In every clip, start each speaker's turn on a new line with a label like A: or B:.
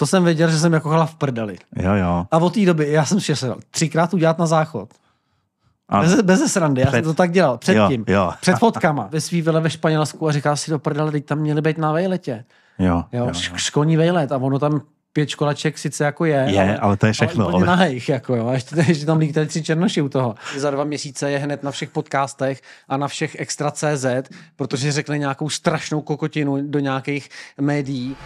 A: To jsem věděl, že jsem jako chala v prdeli.
B: Jo, jo.
A: A od té doby, já jsem šel třikrát udělat na záchod.
B: A,
A: Bez, bez srandy, já
B: Před-
A: jsem to tak dělal, předtím.
B: Jo, jo.
A: Před fotkama ve svý vile ve Španělsku a říkal si do prdele, teď tam měli být na vejletě.
B: jo,
A: Jo,
B: jo,
A: jo, školní vejlet a ono tam pět školaček sice jako je.
B: Je, ale to je všechno,
A: Ale
B: ale-
A: nahejch, jako jo. A ještě, ještě tam lítají tři černoši u toho. Za dva měsíce je hned na všech podcastech a na všech extra CZ, protože řekli nějakou strašnou kokotinu do nějakých médií.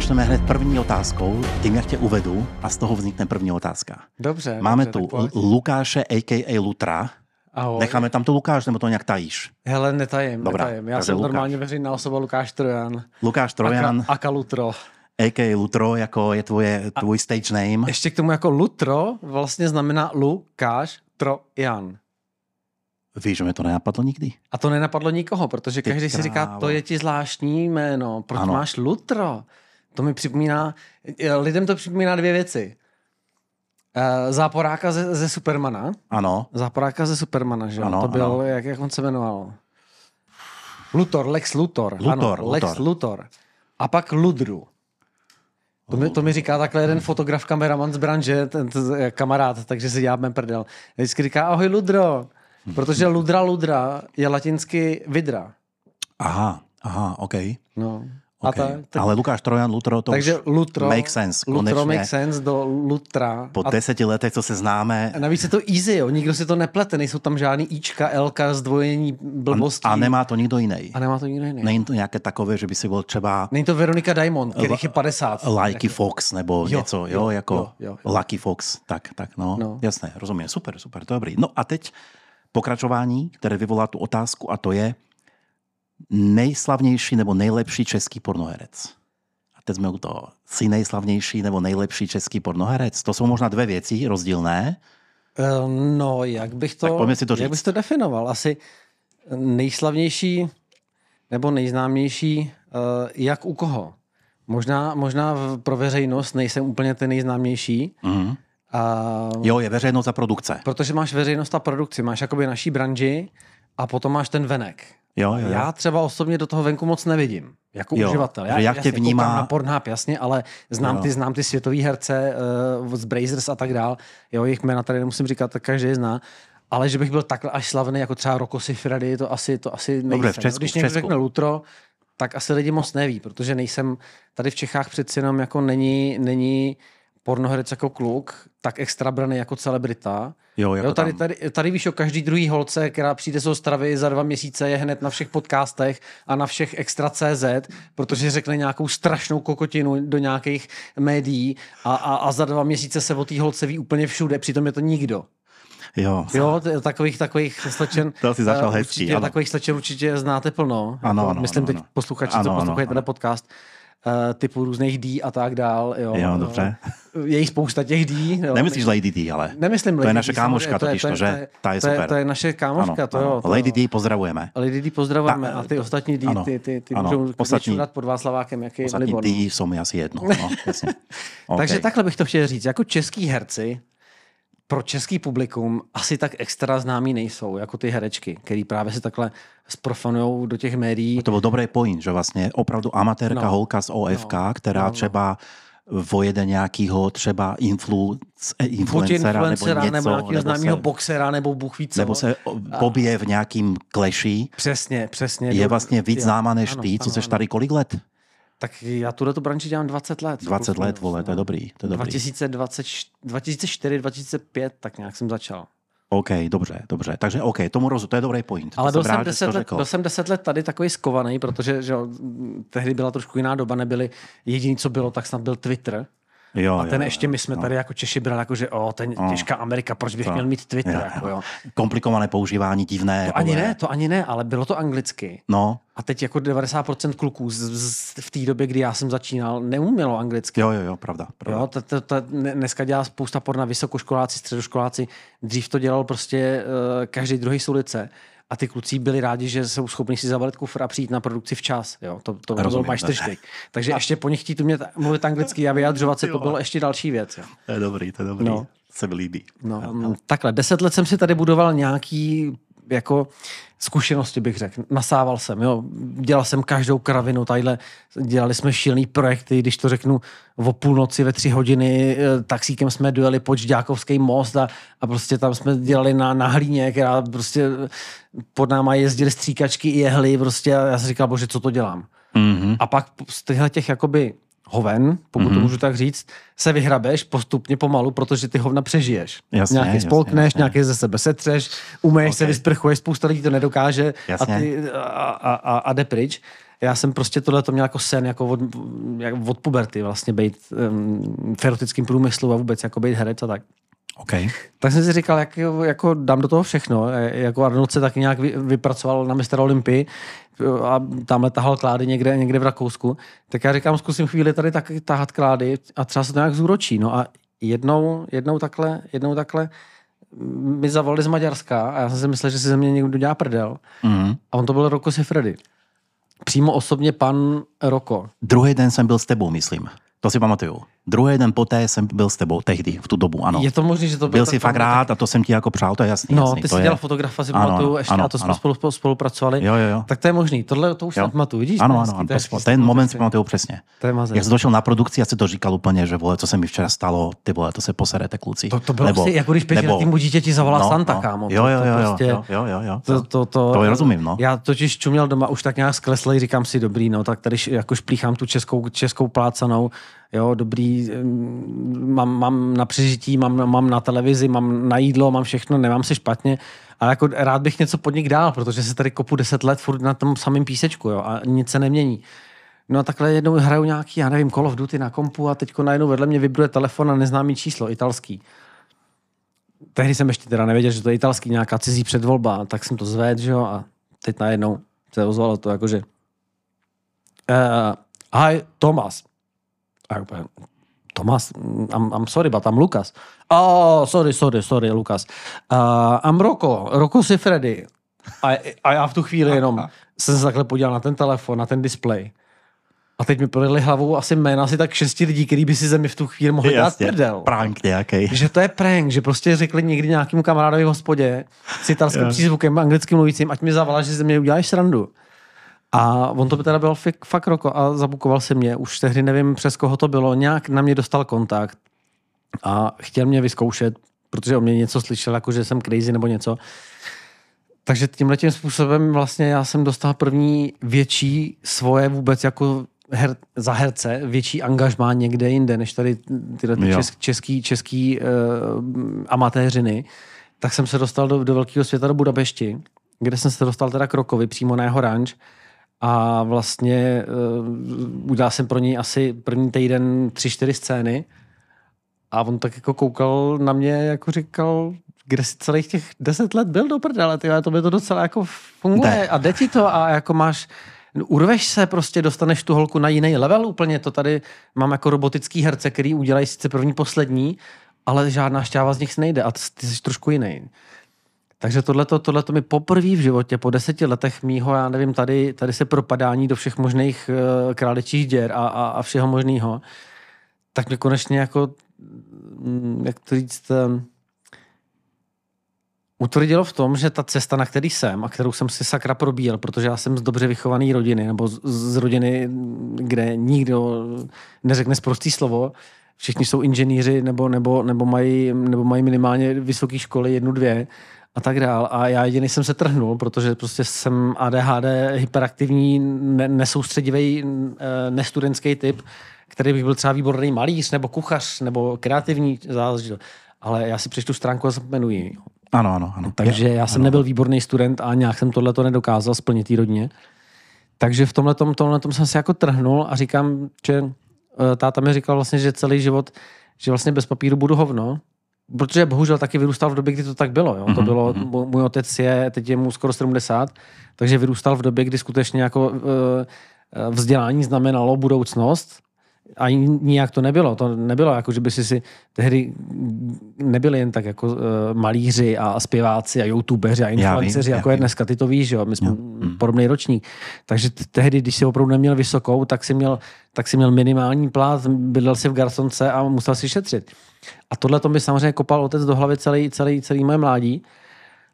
B: Začneme hned první otázkou, tím, jak tě uvedu a z toho vznikne první otázka.
A: Dobře.
B: Máme
A: dobře,
B: tu. Lukáše, a.k.a. Lutra.
A: Ahoj.
B: Necháme tam to Lukáš, nebo to nějak tajíš?
A: Hele, netajím,
B: Dobrá,
A: netajím. Já jsem
B: Lukáš.
A: normálně veřejná osoba Lukáš Trojan.
B: Lukáš Trojan,
A: Aka, Aka Lutro.
B: a.k.a. Lutro, jako je tvoje, tvůj stage name.
A: Ještě k tomu jako Lutro vlastně znamená Lukáš Trojan.
B: Víš, že mi to nenapadlo nikdy?
A: A to nenapadlo nikoho, protože
B: Ty
A: každý si říká, to je ti zvláštní jméno, proč
B: Ano.
A: máš Lutro? To mi připomíná, eh, lidem to připomíná dvě věci. Eh, Záporáka ze, ze Supermana.
B: Ano,
A: Záporáka ze Supermana, že?
B: Ano,
A: to byl,
B: ano.
A: jak, jak on se jmenoval? Luthor, Lex Luthor.
B: Luthor,
A: ano, Lex
B: Luthor.
A: Luthor. A pak Ludru. To mi, to mi říká takhle jeden fotograf, kameraman z branže, ten, ten kamarád, takže si děláme prdel. Vždycky říká, ahoj Ludro, protože Ludra Ludra je latinsky vidra.
B: aha, aha, OK.
A: No.
B: Okay.
A: A tak, tak,
B: Ale Lukáš Trojan, Lutro, to
A: takže
B: už
A: Lutro,
B: make sense,
A: Lutro
B: konečně.
A: make sense do Lutra.
B: po
A: A
B: deseti letech, co se známe,
A: a navíc je to easy, jo. nikdo si to neplete, nejsou tam žádný Ička, Lka, zdvojení blbostí.
B: a nemá to nikdo jiný.
A: a nemá to nikdo jiný.
B: Není to nějaké takové, že by si byl třeba
A: Není to Veronika Diamond, kterých je 50.
B: Lucky Fox nebo
A: Jo,
B: něco, jo,
A: jo,
B: jako
A: jo, jo, jo.
B: Lucky Fox, tak, tak, no,
A: No.
B: jasné, rozumím, super, super, to je dobrý. No a teď pokračování, které vyvolá tu otázku a to je nejslavnější nebo nejlepší český pornoherec. A teď jsme u toho. Jsi nejslavnější nebo nejlepší český pornoherec? To jsou možná dvě věci rozdílné.
A: Eh, No, jak bych to,
B: Tak si to
A: jak
B: říct.
A: bys to definoval? Asi nejslavnější nebo nejznámější, eh, jak u koho? Možná, možná pro veřejnost nejsem úplně ten nejznámější,
B: Mhm.
A: a,
B: Jo, je veřejnost a produkce.
A: protože máš veřejnost a produkci, máš jakoby naší branži a potom máš ten venek.
B: Jo, jo, jo.
A: Já třeba osobně do toho venku moc nevidím, jako
B: Jo,
A: uživatel. Já,
B: jak tě
A: jasně
B: vnímá-
A: koukám na Pornhub, jasně, ale znám
B: Jo.
A: ty, znám ty světový herce uh, z Brazers a tak dál. Jo, jejich jména tady nemusím říkat, tak každý je zná. Ale že bych byl takhle až slavný, jako třeba Rocco Siffredi, to asi, to asi nejsem.
B: Dobře, v Česku,
A: Když někdo řekne Lutro, tak asi lidi moc neví, protože nejsem, tady v Čechách přeci jenom jako není, není pornoherec jako kluk, tak extra braný jako celebrita.
B: Jo, jako
A: Jo, tady, tady, tady víš o každý druhý holce, která přijde z Ostravy za dva měsíce, je hned na všech podcastech a na všech extra CZ, protože řekne nějakou strašnou kokotinu do nějakých médií a, a, a za dva měsíce se o té holce ví úplně všude, přitom je to nikdo.
B: Jo,
A: Jo, takových, takových slečen.
B: To si začal
A: eh,
B: hezký,
A: určitě,
B: ano.
A: Takových slečen určitě znáte plno.
B: Ano,
A: Jako,
B: ano,
A: Myslím
B: ano,
A: teď
B: ano.
A: posluchači,
B: Ano,
A: co poslouchají tenhle podcast. Eh, typu různých D a tak dál. Jo,
B: Jo, dobře.
A: Je jich spousta těch D. Jo.
B: Nemyslíš Lady D, ale
A: Nemyslím
B: To je
A: Lady
B: naše kámoška
A: to je-
B: totiž
A: to je-
B: že?
A: to je-
B: Ta je
A: to je-
B: super.
A: To je naše kámoška, to jo. to-
B: Lady D pozdravujeme.
A: Lady D pozdravujeme
B: Ta-
A: a ty ostatní D,
B: ano,
A: ty, ty, ty
B: ano,
A: můžou
B: ostatní-
A: pod Václavákem, jak je
B: Ostatní. D jsou mi asi jedno. No, jasně.
A: Takže takhle bych to chtěl říct. Jako český herci pro český publikum asi tak extra známí nejsou, jako ty herečky, který právě se takhle sprofanují do těch médií.
B: To byl dobrý point, že vlastně opravdu amatérka
A: No.
B: holka z OFK,
A: No,
B: která
A: no, no.
B: třeba vojede nějakýho třeba influ, eh,
A: Buď
B: influencera, nebo
A: influencera,
B: něco,
A: nebo nějakého
B: nebo
A: známého
B: se,
A: boxera, nebo bůh ví co.
B: nebo se pobije v nějakým kleši,
A: Přesně, přesně.
B: je vlastně víc
A: jo.
B: známá než
A: Ano,
B: ty, co
A: ano,
B: seš
A: ano.
B: tady kolik let?
A: Tak já tuhle tu branži dělám 20 let.
B: 20
A: Plus
B: let, vole, to je
A: no.
B: dobrý, to je dobrý.
A: 2020, 2004, 2005, tak nějak jsem začal.
B: OK, dobře, dobře. Takže OK, tomu rozumím, to je dobrý point.
A: Ale byl
B: jsem rád, že jsi
A: 10
B: to
A: let, byl jsem 10 let tady takový skovaný, protože že, tehdy byla trošku jiná doba, nebyly jediný, co bylo, tak snad byl Twitter.
B: Jo,
A: a ten
B: jo,
A: ještě my jsme
B: jo.
A: tady jako Češi brali jako, že o, ten těžká Amerika, proč bych měl mít Twitter,
B: Jo,
A: jako, jo.
B: Komplikované používání, divné.
A: To ani
B: vole.
A: ne, to ani ne, ale bylo to anglicky.
B: No,
A: A teď jako 90% kluků z, z, v té době, kdy já jsem začínal, neumělo anglicky.
B: jo, jo, jo, pravda. pravda.
A: Jo, to, to, to, dne- dneska dělá spousta porna vysokoškoláci, středoškoláci. Dřív to dělal prostě uh, každý druhý z ulice. A ty kluci byli rádi, že jsou schopni si zabalit kufr a přijít na produkci včas. Jo, to, to byl
B: Rozumím.
A: majstrštyk. Takže ještě po nich chtít umět mluvit anglicky a vyjadřovat se, to bylo ještě další věc. Jo.
B: To je dobrý, to je dobrý.
A: No.
B: No. Se mi líbí.
A: No, mm, takhle, deset let jsem si tady budoval nějaký jako zkušenosti, bych řekl. Nasával jsem, jo. Dělal jsem každou kravinu, tadyhle dělali jsme šílený projekty, když to řeknu o půlnoci ve tři hodiny, eh, taxíkem jsme dojeli po Žďákovský most a, a prostě tam jsme dělali na, na hlíně, která prostě eh, pod náma jezdili stříkačky i jehly, prostě a já jsem říkal, bože, co to dělám?
B: Mm-hmm.
A: A pak z těchto těch jakoby hoven, pokud mm-hmm. to můžu tak říct, se vyhrabeš postupně pomalu, protože ty hovna přežiješ.
B: Jasně,
A: nějaký
B: jasně,
A: spolkneš,
B: jasně.
A: nějaký ze sebe setřeš, umeješ okay. se, vysprchuješ, spousta lidí to nedokáže a, ty, a, a, a, a jde pryč. Já jsem prostě tohle to měl jako sen, jako od, jak od puberty vlastně být um, v erotickém průmyslu a vůbec jako být herec a tak.
B: OK.
A: Tak jsem si říkal, jak, jako dám do toho všechno. E, Jako Arnold se taky nějak vy, vypracoval na Mr. Olympii a tamhle tahal klády někde, někde v Rakousku. Tak já říkám, zkusím chvíli tady tak tahat klády a třeba se to nějak zúročí. No a jednou, jednou takhle, jednou takhle mi zavolali z Maďarska a já jsem si myslel, že si ze mě někdo dělá prdel.
B: Mm-hmm.
A: A on to byl Roko Sifredi. Přímo osobně pan Roko.
B: Druhý den jsem byl s tebou, myslím. To si pamatuju. Druhý den poté jsem byl s tebou, tehdy, v tu dobu, ano.
A: Je to možné, že to byl
B: byl
A: ten
B: si fakt rád a to jsem ti jako přál, to je jasný.
A: No,
B: jasný,
A: ty jsi
B: je...
A: dělal fotografa, si
B: Ano,
A: pamatuju, ještě
B: ano,
A: a to jsme
B: ano.
A: spolu, spolu, spolupracovali.
B: Jo, jo, jo.
A: Tak to je možný, tohle to už
B: Jo.
A: snad pamatuju, vidíš?
B: Ano, ano, ano,
A: to je
B: to,
A: hezký,
B: ten moment si pamatuju přesně.
A: To je mazec.
B: Jak jsi došel na produkci, já si to říkal úplně, že vole, co se mi včera stalo, ty vole, to se poserete kluci.
A: To, to bylo nebo, asi, jako když pětiletýmu dítěti zavolá
B: no,
A: Santa,
B: no.
A: kámo.
B: Jo,
A: To-
B: jo,
A: to
B: jo, jo,
A: prostě-
B: jo, jo, jo, jo.
A: To, to, to,
B: To rozumím, no.
A: Já totiž čuměl doma už tak nějak skleslej, říkám si, dobrý, no, tak tady jako šplíchám tu českou, českou plácanou, jo, dobrý, mám, mám na přežití, mám, mám na televizi, mám na jídlo, mám všechno, nemám se špatně, ale jako rád bych něco podnik dál, protože se tady kopu deset let furt na tom samém písečku, jo, a nic se nemění. No a takhle jednou hraju nějaký, já nevím, Call of Duty na kompu a teďko najednou vedle mě vibruje telefon a neznámý číslo, italský tehdy jsem ještě teda nevěděl, že to je italský nějaká cizí předvolba, tak jsem to zvedl, že jo, a teď najednou se ozvalo to jakože uh, hi, Thomas. A úplně, Thomas, I'm, I'm sorry, but I'm Lukas. Oh, sorry, sorry, sorry, Lukas. Uh, I'm Roko, Roko si Freddy. A, a já v tu chvíli jenom jsem se takhle podíval na ten telefon, na ten display. A teď mi projeli hlavou asi jména asi tak šesti lidí, který by si ze mě v tu chvíli mohli dát
B: Jasně,
A: prdel
B: prank nějaký.
A: že to je prank, že prostě řekli někdy nějakému kamarádovi v hospodě s italským přízvukem, anglickým mluvícím, ať mi zavolá, že ze mě uděláš srandu. A on to by teda byl fakt, fakt roko a zabukoval se mě. Už tehdy nevím, přes koho to bylo. Nějak na mě dostal kontakt a chtěl mě vyzkoušet, protože o mě něco slyšel, jako že jsem crazy nebo něco. Takže tímhle tím způsobem vlastně já jsem dostal první větší svoje vůbec jako her, za herce, větší angažmá někde jinde, než tady tyhle ty
B: Jo.
A: čes, český, český uh, amatéřiny. Tak jsem se dostal do, do velkého světa, do Budapešti, kde jsem se dostal teda k Rokovi, přímo na jeho ranč. A vlastně uh, udělal jsem pro něj asi první týden tři, čtyři scény. A on tak jako koukal na mě, jako říkal, kde jsi celých těch deset let byl do prdele, ty, to by to docela jako funguje
B: Jde.
A: a jde ti to a jako máš, urveš se prostě, dostaneš tu holku na jiný level úplně, to tady mám jako robotický herce, který udělají sice první, poslední, ale žádná šťáva z nich nejde a ty ty jsi trošku jiný. Takže tohleto, tohleto mi poprvé v životě, po deseti letech mýho, já nevím, tady, tady se propadání do všech možných uh, králičích děr a, a, a všeho možného, tak mě konečně jako, mm, jak to říct, um, utvrdilo v tom, že ta cesta, na který jsem a kterou jsem si sakra probíjel, protože já jsem z dobře vychované rodiny, nebo z, z rodiny, kde nikdo neřekne prostý slovo, všichni jsou inženýři nebo, nebo, nebo, mají, nebo mají minimálně vysoké školy, jednu, dvě a tak dál. A já jediný jsem se trhnul, protože prostě jsem ADHD, hyperaktivní, ne, nesoustředivý, eh, nestudentský typ, který bych byl třeba výborný malíř, nebo kuchař, nebo kreativní záležitost. Ale já si přečtu stránku a zapomenuji.
B: Ano, ano, ano.
A: Takže já jsem nebyl výborný student a nějak jsem tohle to nedokázal splnit té rodině. Takže v tomhle tomhle jsem se jako trhnul a říkám, že eh, táta mi říkal vlastně, že celý život, že vlastně bez papíru budu hovno, protože bohužel taky vyrůstal v době, kdy to tak bylo. Jo? To
B: Mhm,
A: bylo,
B: mhm.
A: můj otec je, teď je mu skoro 70, takže vyrůstal v době, kdy skutečně jako eh, eh, vzdělání znamenalo budoucnost a nijak to nebylo. To nebylo jako, že by si si tehdy nebyli jen tak jako uh, malíři a zpěváci a youtubeři a influenceři,
B: já
A: jako je
B: vím.
A: dneska. Ty to víš, jo? My jsme
B: Jo.
A: mm. podobný ročník. Takže tehdy, když si opravdu neměl vysokou, tak si měl, tak si měl minimální plát, bydlel si v garsonce a musel si šetřit. A tohle to mi samozřejmě kopal otec do hlavy celý, celý, celý moje mládí.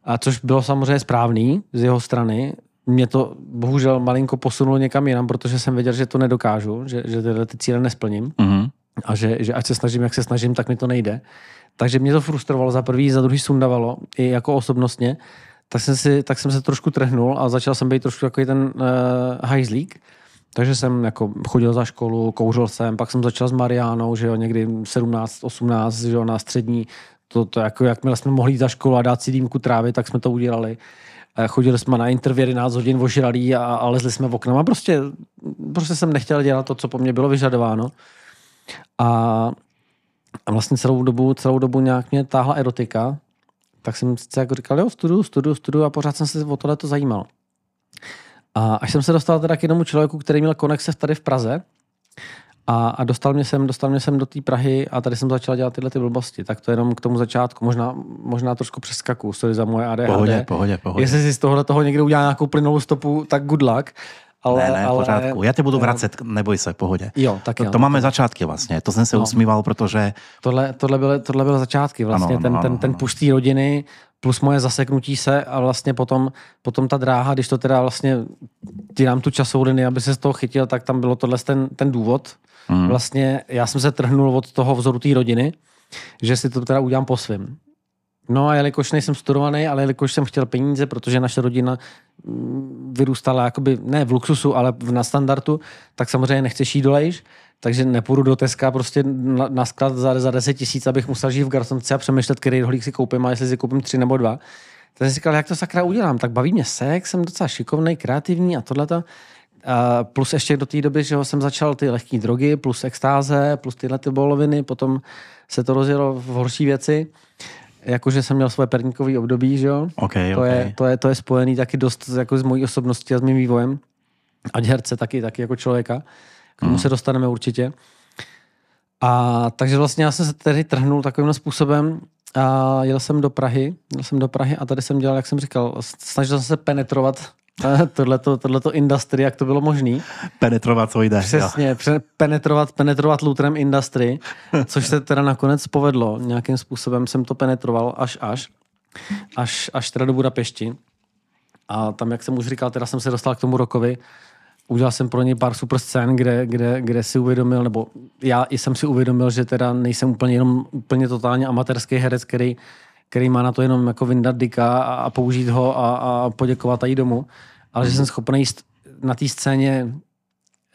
A: A což bylo samozřejmě správný z jeho strany. Mě to bohužel malinko posunulo někam jinam, protože jsem věděl, že to nedokážu, že, že tyhle ty cíle nesplním
B: Mhm.
A: a že, že ať se snažím, jak se snažím, tak mi to nejde. Takže mě to frustrovalo za prvý, za druhý sundavalo, i jako osobnostně. Tak jsem, si, tak jsem se trošku trhnul a začal jsem být trošku takový ten uh, hajzlík. Takže jsem jako chodil za školu, kouřil jsem, pak jsem začal s Mariánou, že jo, někdy 17, 18, že jo, na střední. To, to jako, jakmile jsme mohli jít za školu a dát si dýmku trávy, tak jsme to udělali. Eh, Chodili jsme na interview 11 hodin ožralí a, a lezli jsme v oknama. Prostě, prostě jsem nechtěl dělat to, co po mně bylo vyžadováno. A, a vlastně celou dobu, celou dobu nějak mě táhla erotika, tak jsem si jako říkal, jo, studuju, studuju, studuju a pořád jsem se o tohle to zajímal. A až jsem se dostal teda k jednomu člověku, který měl konexe tady v Praze a, a dostal mě sem, dostal mě sem do té Prahy a tady jsem začal dělat tyhle ty blbosti. Tak to jenom k tomu začátku. Možná, možná trošku přeskaku, sorry za moje ADHD.
B: Pohodě, pohodě, pohodě.
A: Jestli si z tohohle toho někdo udělá nějakou plynulou stopu, tak good luck. Ale,
B: ne, ne,
A: ale,
B: pořádku. Já tě budu vracet, neboj se, pohodě.
A: Jo, tak
B: To,
A: jo.
B: to máme začátky vlastně. To jsem se
A: No.
B: usmíval, protože
A: Tohle, tohle, byly, tohle byly začátky vlastně,
B: Ano,
A: ten,
B: ano,
A: ten,
B: ano,
A: ten
B: ano.
A: puš té rodiny plus moje zaseknutí se a vlastně potom, potom ta dráha, když to teda vlastně ti dám tu časovou linii, aby se z toho chytil, tak tam bylo tohle ten, ten důvod.
B: Mm.
A: Vlastně já jsem se trhnul od toho vzoru té rodiny, že si to teda udělám po svým. No a jelikož nejsem studovaný, ale jelikož jsem chtěl peníze, protože naše rodina mm, vyrůstala jakoby ne v luxusu, ale v- na standardu, tak samozřejmě nechceš jít do Lejš, takže nepůjdu do Teska prostě na, na sklad za, za 10 tisíc, abych musel žít v garsonce a přemýšlet, který rohlík si koupím a jestli si koupím tři nebo dva. Tak jsem říkal, jak to sakra udělám, tak baví mě sex, jsem docela šikovný, kreativní a tohleto. Plus ještě do té doby, že jsem začal ty lehké drogy, plus extáze, plus tyhle ty boloviny, potom se to rozjelo v horší věci. Jakože jsem měl svoje perníkové období, že jo.
B: OK,
A: To,
B: OK.
A: je, to, je, to je spojený taky dost jako s mojí osobností a s mým vývojem. Ať herce, taky, taky jako člověka. K tomu se dostaneme určitě. A takže vlastně já jsem se tedy trhnul takovým způsobem a jel jsem do Prahy, jel jsem do Prahy a tady jsem dělal, jak jsem říkal, snažil jsem se penetrovat tohleto, tohleto industry, jak to bylo možné.
B: Penetrovat, co jde.
A: Přesně, pře- penetrovat, penetrovat lutrem industry, což se teda nakonec povedlo. Nějakým způsobem jsem to penetroval až až, až, až teda do Budapešti. A tam, jak jsem už říkal, teda jsem se dostal k tomu rokovi, udělal jsem pro něj pár super scén, kde, kde, kde si uvědomil, nebo já i jsem si uvědomil, že teda nejsem úplně jenom úplně totálně amatérský herec, který, který má na to jenom jako vyndat dika a, a použít ho a, a poděkovat a jít domů, ale že jsem schopný jíst na té scéně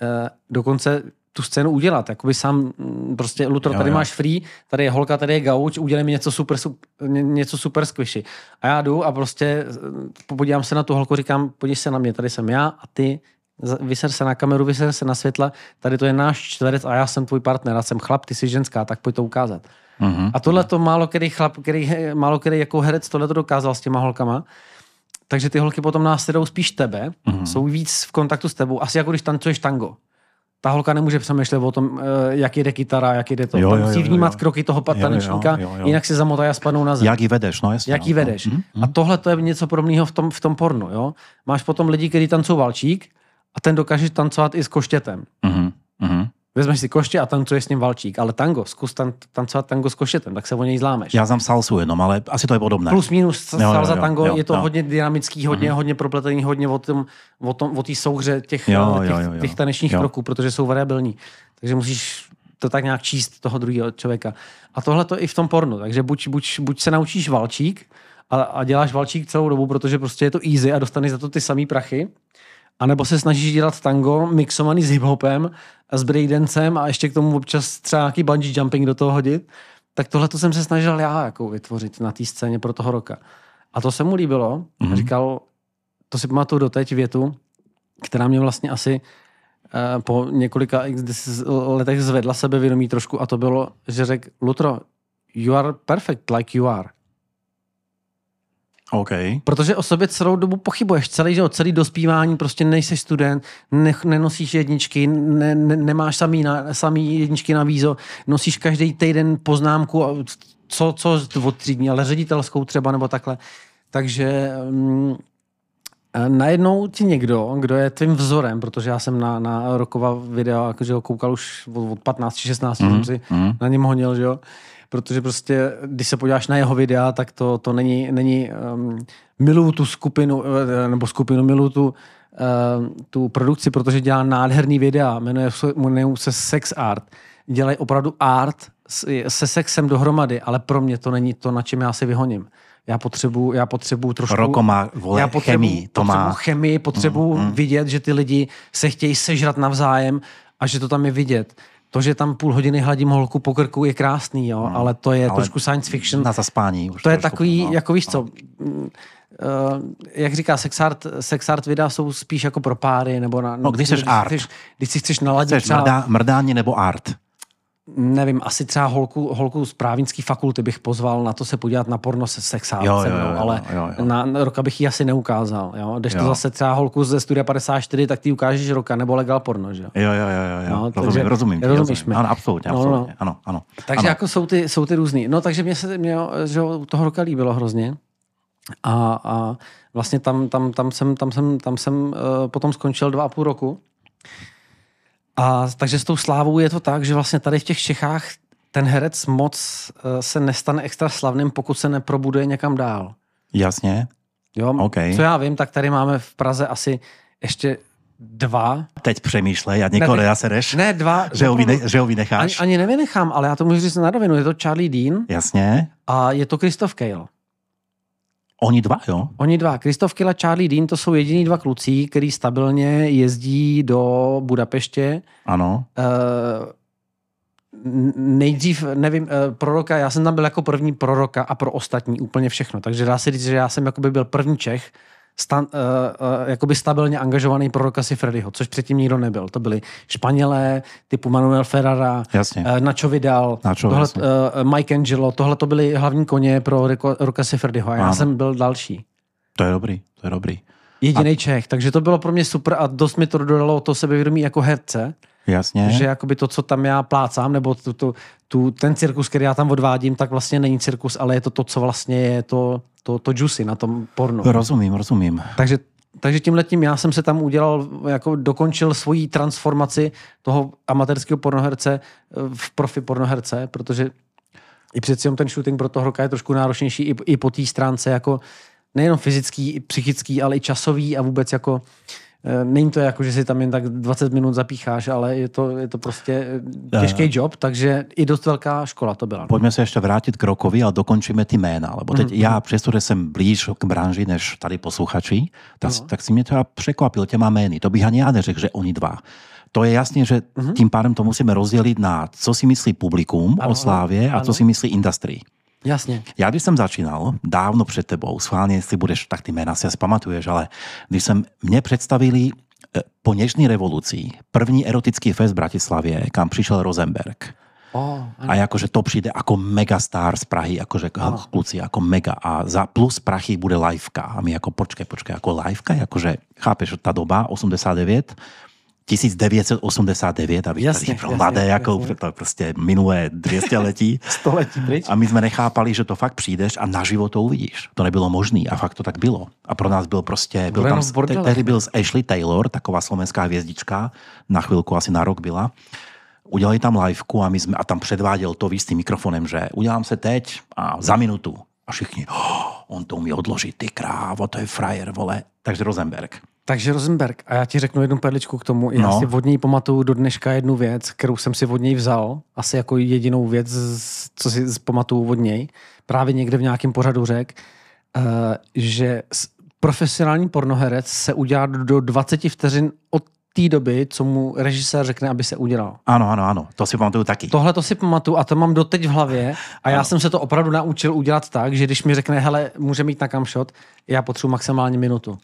A: eh, dokonce tu scénu udělat. Jakoby sám, mm, prostě, Lutro,
B: Jo,
A: tady
B: jo.
A: máš free, tady je holka, tady je gauč, udělej mi něco super, sup- ně- něco super squishy. A já jdu a prostě eh, podívám se na tu holku, říkám, podívej se na mě, tady jsem já a ty, vyser se na kameru, vyser se na světla, tady to je náš čtverec a já jsem tvůj partner, já jsem chlap, ty jsi ženská, tak pojď to ukázat.
B: Mhm.
A: A tohle to málo který chlap, který, málo který jako herec tohle to dokázal s těma holkama. Takže ty holky potom následují spíš tebe,
B: Mhm.
A: mm-hmm. jsou víc v kontaktu s tebou. Asi jako když tancuješ tango. Ta holka nemůže přemýšlet o tom, eh, jak jde kytara, jak jde to.
B: Jo,
A: Tam
B: jo,
A: musí
B: jo, jo,
A: vnímat
B: jo.
A: kroky toho
B: Jo, jo,
A: tanečníka,
B: jo, jo.
A: jinak si zamotají a spadnou na zem.
B: Jak ji vedeš, no jasně.
A: Jak ji
B: no.
A: vedeš.
B: Mhm,
A: A tohle to je něco podobného v tom, v tom pornu. Jo? Máš potom lidi, kteří tancují valčík a ten dokáže tancovat i s koštětem.
B: Mhm, mhm.
A: Vezmeš si koště a tancuješ s ním valčík, ale tango, zkus tan- tancovat tango s koštětem, tak se o něj zlámeš.
B: Já znám salsu jenom, ale asi to je podobné.
A: Plus minus
B: Jo, jo,
A: salsa
B: jo,
A: tango,
B: jo,
A: je to
B: jo. Mhm.
A: hodně dynamický, hodně, hodně propletený, hodně o tom, o tom, o té souhře těch,
B: Jo,
A: těch,
B: jo, jo, jo.
A: těch tanečních
B: Jo.
A: kroků, protože jsou variabilní. Takže musíš to tak nějak číst toho druhého člověka. A tohle to i v tom pornu. Takže buď, buď, buď se naučíš valčík a, a děláš valčík celou dobu, protože prostě je to easy a dostaneš za to ty samý prachy, a nebo se snažíš dělat tango mixovaný s hiphopem, a s breakdancem a ještě k tomu občas třeba nějaký bungee jumping do toho hodit, tak tohle to jsem se snažil já jako vytvořit na té scéně pro toho roka. A to se mu líbilo. Mm-hmm. Říkal, to si pamatuju doteď větu, která mě vlastně asi eh, po několika letech zvedla sebevědomí trošku a to bylo, že řekl, Lutro, you are perfect like you are.
B: OK.
A: Protože o sobě celou dobu pochybuješ, celý, že celý dospívání, prostě nejsi student, ne, nenosíš jedničky, ne, ne, nemáš samý, na, samý jedničky na vízo, nosíš každý týden poznámku, a co, co od třídní, ale ředitelskou třeba nebo takhle. Takže mm, najednou ti někdo, kdo je tvým vzorem, protože já jsem na, na rokova videa, jakože ho koukal už od, od 15 či 16, mm, jsem si
B: mm.
A: na něm honil, že jo, protože prostě, když se podíváš na jeho videa, tak to, to není, není um, miluju tu skupinu, eh, nebo skupinu, miluju tu, uh, tu produkci, protože dělá nádherný videa, jmenuje se, jmenuje se Sex Art. Dělají opravdu art se sexem dohromady, ale pro mě to není to, na čem já si vyhoním. Já potřebuji, já potřebuji trošku...
B: Roko má vole,
A: já potřebuji,
B: chemii, to
A: potřebuji
B: má...
A: chemii, potřebuji mm, mm. vidět, že ty lidi se chtějí sežrat navzájem a že to tam je vidět. To, že tam půl hodiny hladím holku po krku, je krásný, jo, mm. ale to je ale trošku science fiction.
B: Na zaspání. Už
A: to je takový,
B: no,
A: jako víš
B: no.
A: co, uh, jak říká, sex art, sex art videa jsou spíš jako pro páry, nebo na...
B: No, když jsi art.
A: Když si chceš naladit
B: Chceš
A: třeba,
B: mrdá, mrdání nebo art?
A: Nevím, asi třeba holku, holku z právnické fakulty bych pozval na to se podívat na porno se sexát
B: Jo,
A: se
B: jo,
A: mnou,
B: jo,
A: ale
B: jo, jo.
A: na, na roka bych ji asi neukázal. Jo? Když to
B: Jo.
A: zase třeba holku ze Studia 54, tak ty ukážeš roka, nebo legal porno, že jo?
B: Jo, jo, jo, jo.
A: No,
B: No,
A: takže-
B: rozumím, rozumím. ti,
A: rozumíš
B: rozumím.
A: mi.
B: Ano, absolutně,
A: No, no.
B: absolutně. Ano, ano.
A: Takže
B: ano.
A: jako jsou ty, jsou ty různý. No takže mě se mě, že jo, toho roka líbilo hrozně. A, a vlastně tam, tam, tam jsem, tam jsem, tam jsem uh, potom skončil dva a půl roku. A takže s tou slávou je to tak, že vlastně tady v těch Čechách ten herec moc uh, se nestane extra slavným, pokud se neprobuduje někam dál.
B: Jasně.
A: Jo?
B: OK.
A: Co já vím, tak tady máme v Praze asi ještě dva.
B: Teď přemýšlej a někoho
A: Ne,
B: nejasereš,
A: Ne, dva.
B: že, ho vyne, že ho
A: ani,
B: vynecháš.
A: ani nevynechám, ale já to můžu říct na rovinu. Je to Charlie Dean
B: Jasně.
A: a je to Christoph Cale.
B: Oni dva, jo?
A: Oni dva, Kristof Kila, Charlie Dean, to jsou jediní dva kluci, který stabilně jezdí do Budapeště.
B: Ano.
A: Uh, nejdřív, nevím, uh, proroka, já jsem tam byl jako první proroka a pro ostatní úplně všechno. Takže dá se říct, že já jsem jakoby byl první Čech, stan, uh, uh, jakoby stabilně angažovaný proroka si Freddyho, což předtím nikdo nebyl. To byli Španělé, typu Manuel Ferrara,
B: Jasně.
A: uh, Nacho Vidal,
B: Nacho,
A: tohle,
B: jasně.
A: uh, Mike Angelo, tohle to byly hlavní koně pro Roka Sifrediho a já
B: Ano.
A: jsem byl další.
B: To je dobrý, to je dobrý.
A: Jediný Čech, takže to bylo pro mě super a dost mi to dodalo to sebevědomí jako herce,
B: Jasně.
A: že jakoby to, co tam já plácám, nebo tu, tu, tu, ten cirkus, který já tam odvádím, tak vlastně není cirkus, ale je to to, co vlastně je to, to, to juicy na tom pornu.
B: Rozumím, rozumím.
A: Takže, takže tím letím já jsem se tam udělal, jako dokončil svoji transformaci toho amatérského pornoherce eh, v profi pornoherce, protože i přeci ten shooting pro toho roka je trošku náročnější i, i po té stránce jako nejenom fyzický, i psychický, ale i časový a vůbec jako Není to jako, že si tam jen tak 20 minut zapícháš, ale je to, je to prostě eh, těžký job, takže i dost velká škola to byla.
B: Poďme sa ešte vrátiť k rokovi a dokončíme ty jména, lebo teď
A: Mhm,
B: ja, přestože jsem blíž k branži než tady posluchači, tak,
A: No.
B: tak si mě teda překvapil těma jmény. To bych ani já neřekl, že oni dva. To je jasně, že tím pádem to musíme rozdělit na co si myslí publikum
A: Mhm. Ano,
B: o Slávě a
A: ano.
B: co si myslí industry.
A: Jasně.
B: Já když jsem začínal, dávno před tebou, schválně, jestli budeš, tak ty jména si asi pamatuješ, ale když jsem, mě představili eh, po dnešní revoluci první erotický fest v Bratislavě, kam přišel Rosenberg.
A: Oh,
B: A akože to přijde ako megastar z Prahy, akože kluci, ako mega. A za plus Prachy bude liveka. A my ako počkej, počkej, ako liveka? Akože, chápeš, tá doba, 89, 1989, aby
A: Jasne,
B: jasne, mladé,
A: jasne,
B: ako
A: jasne.
B: to prostě minulé 200 letí.
A: Století pryč.
B: A my jsme nechápali, že to fakt přijdeš a naživo to uvidíš. To nebylo možné a fakt to tak bylo. A pro nás byl prostě, byl tam, tehdy byl Ashley Taylor, taková slovenská hvězdička, na chvilku, asi na rok byla. Udělali tam liveku a, my jsme, a tam předváděl to s tím mikrofonem, že udělám se teď a za minutu. A všichni, oh, on to umí odložit, ty krávo, to je frajer, vole. Takže Rosenberg.
A: Takže Rosenberg, a já ti řeknu jednu perličku k tomu. Já
B: No.
A: si od něj pamatuju do dneška jednu věc, kterou jsem si od něj vzal, asi jako jedinou věc, co si pamatuju od něj. Právě někde v nějakém pořadu řek, uh, že profesionální pornoherec se udělá do 20 vteřin od té doby, co mu režisér řekne, aby se udělal.
B: Ano, ano, ano, to si pamatuju taky.
A: Tohle to si pamatuju a to mám doteď v hlavě a já jsem se to opravdu naučil udělat tak, že když mi řekne, hele, může mít na kamšot, já potřebuji maximálně minutu.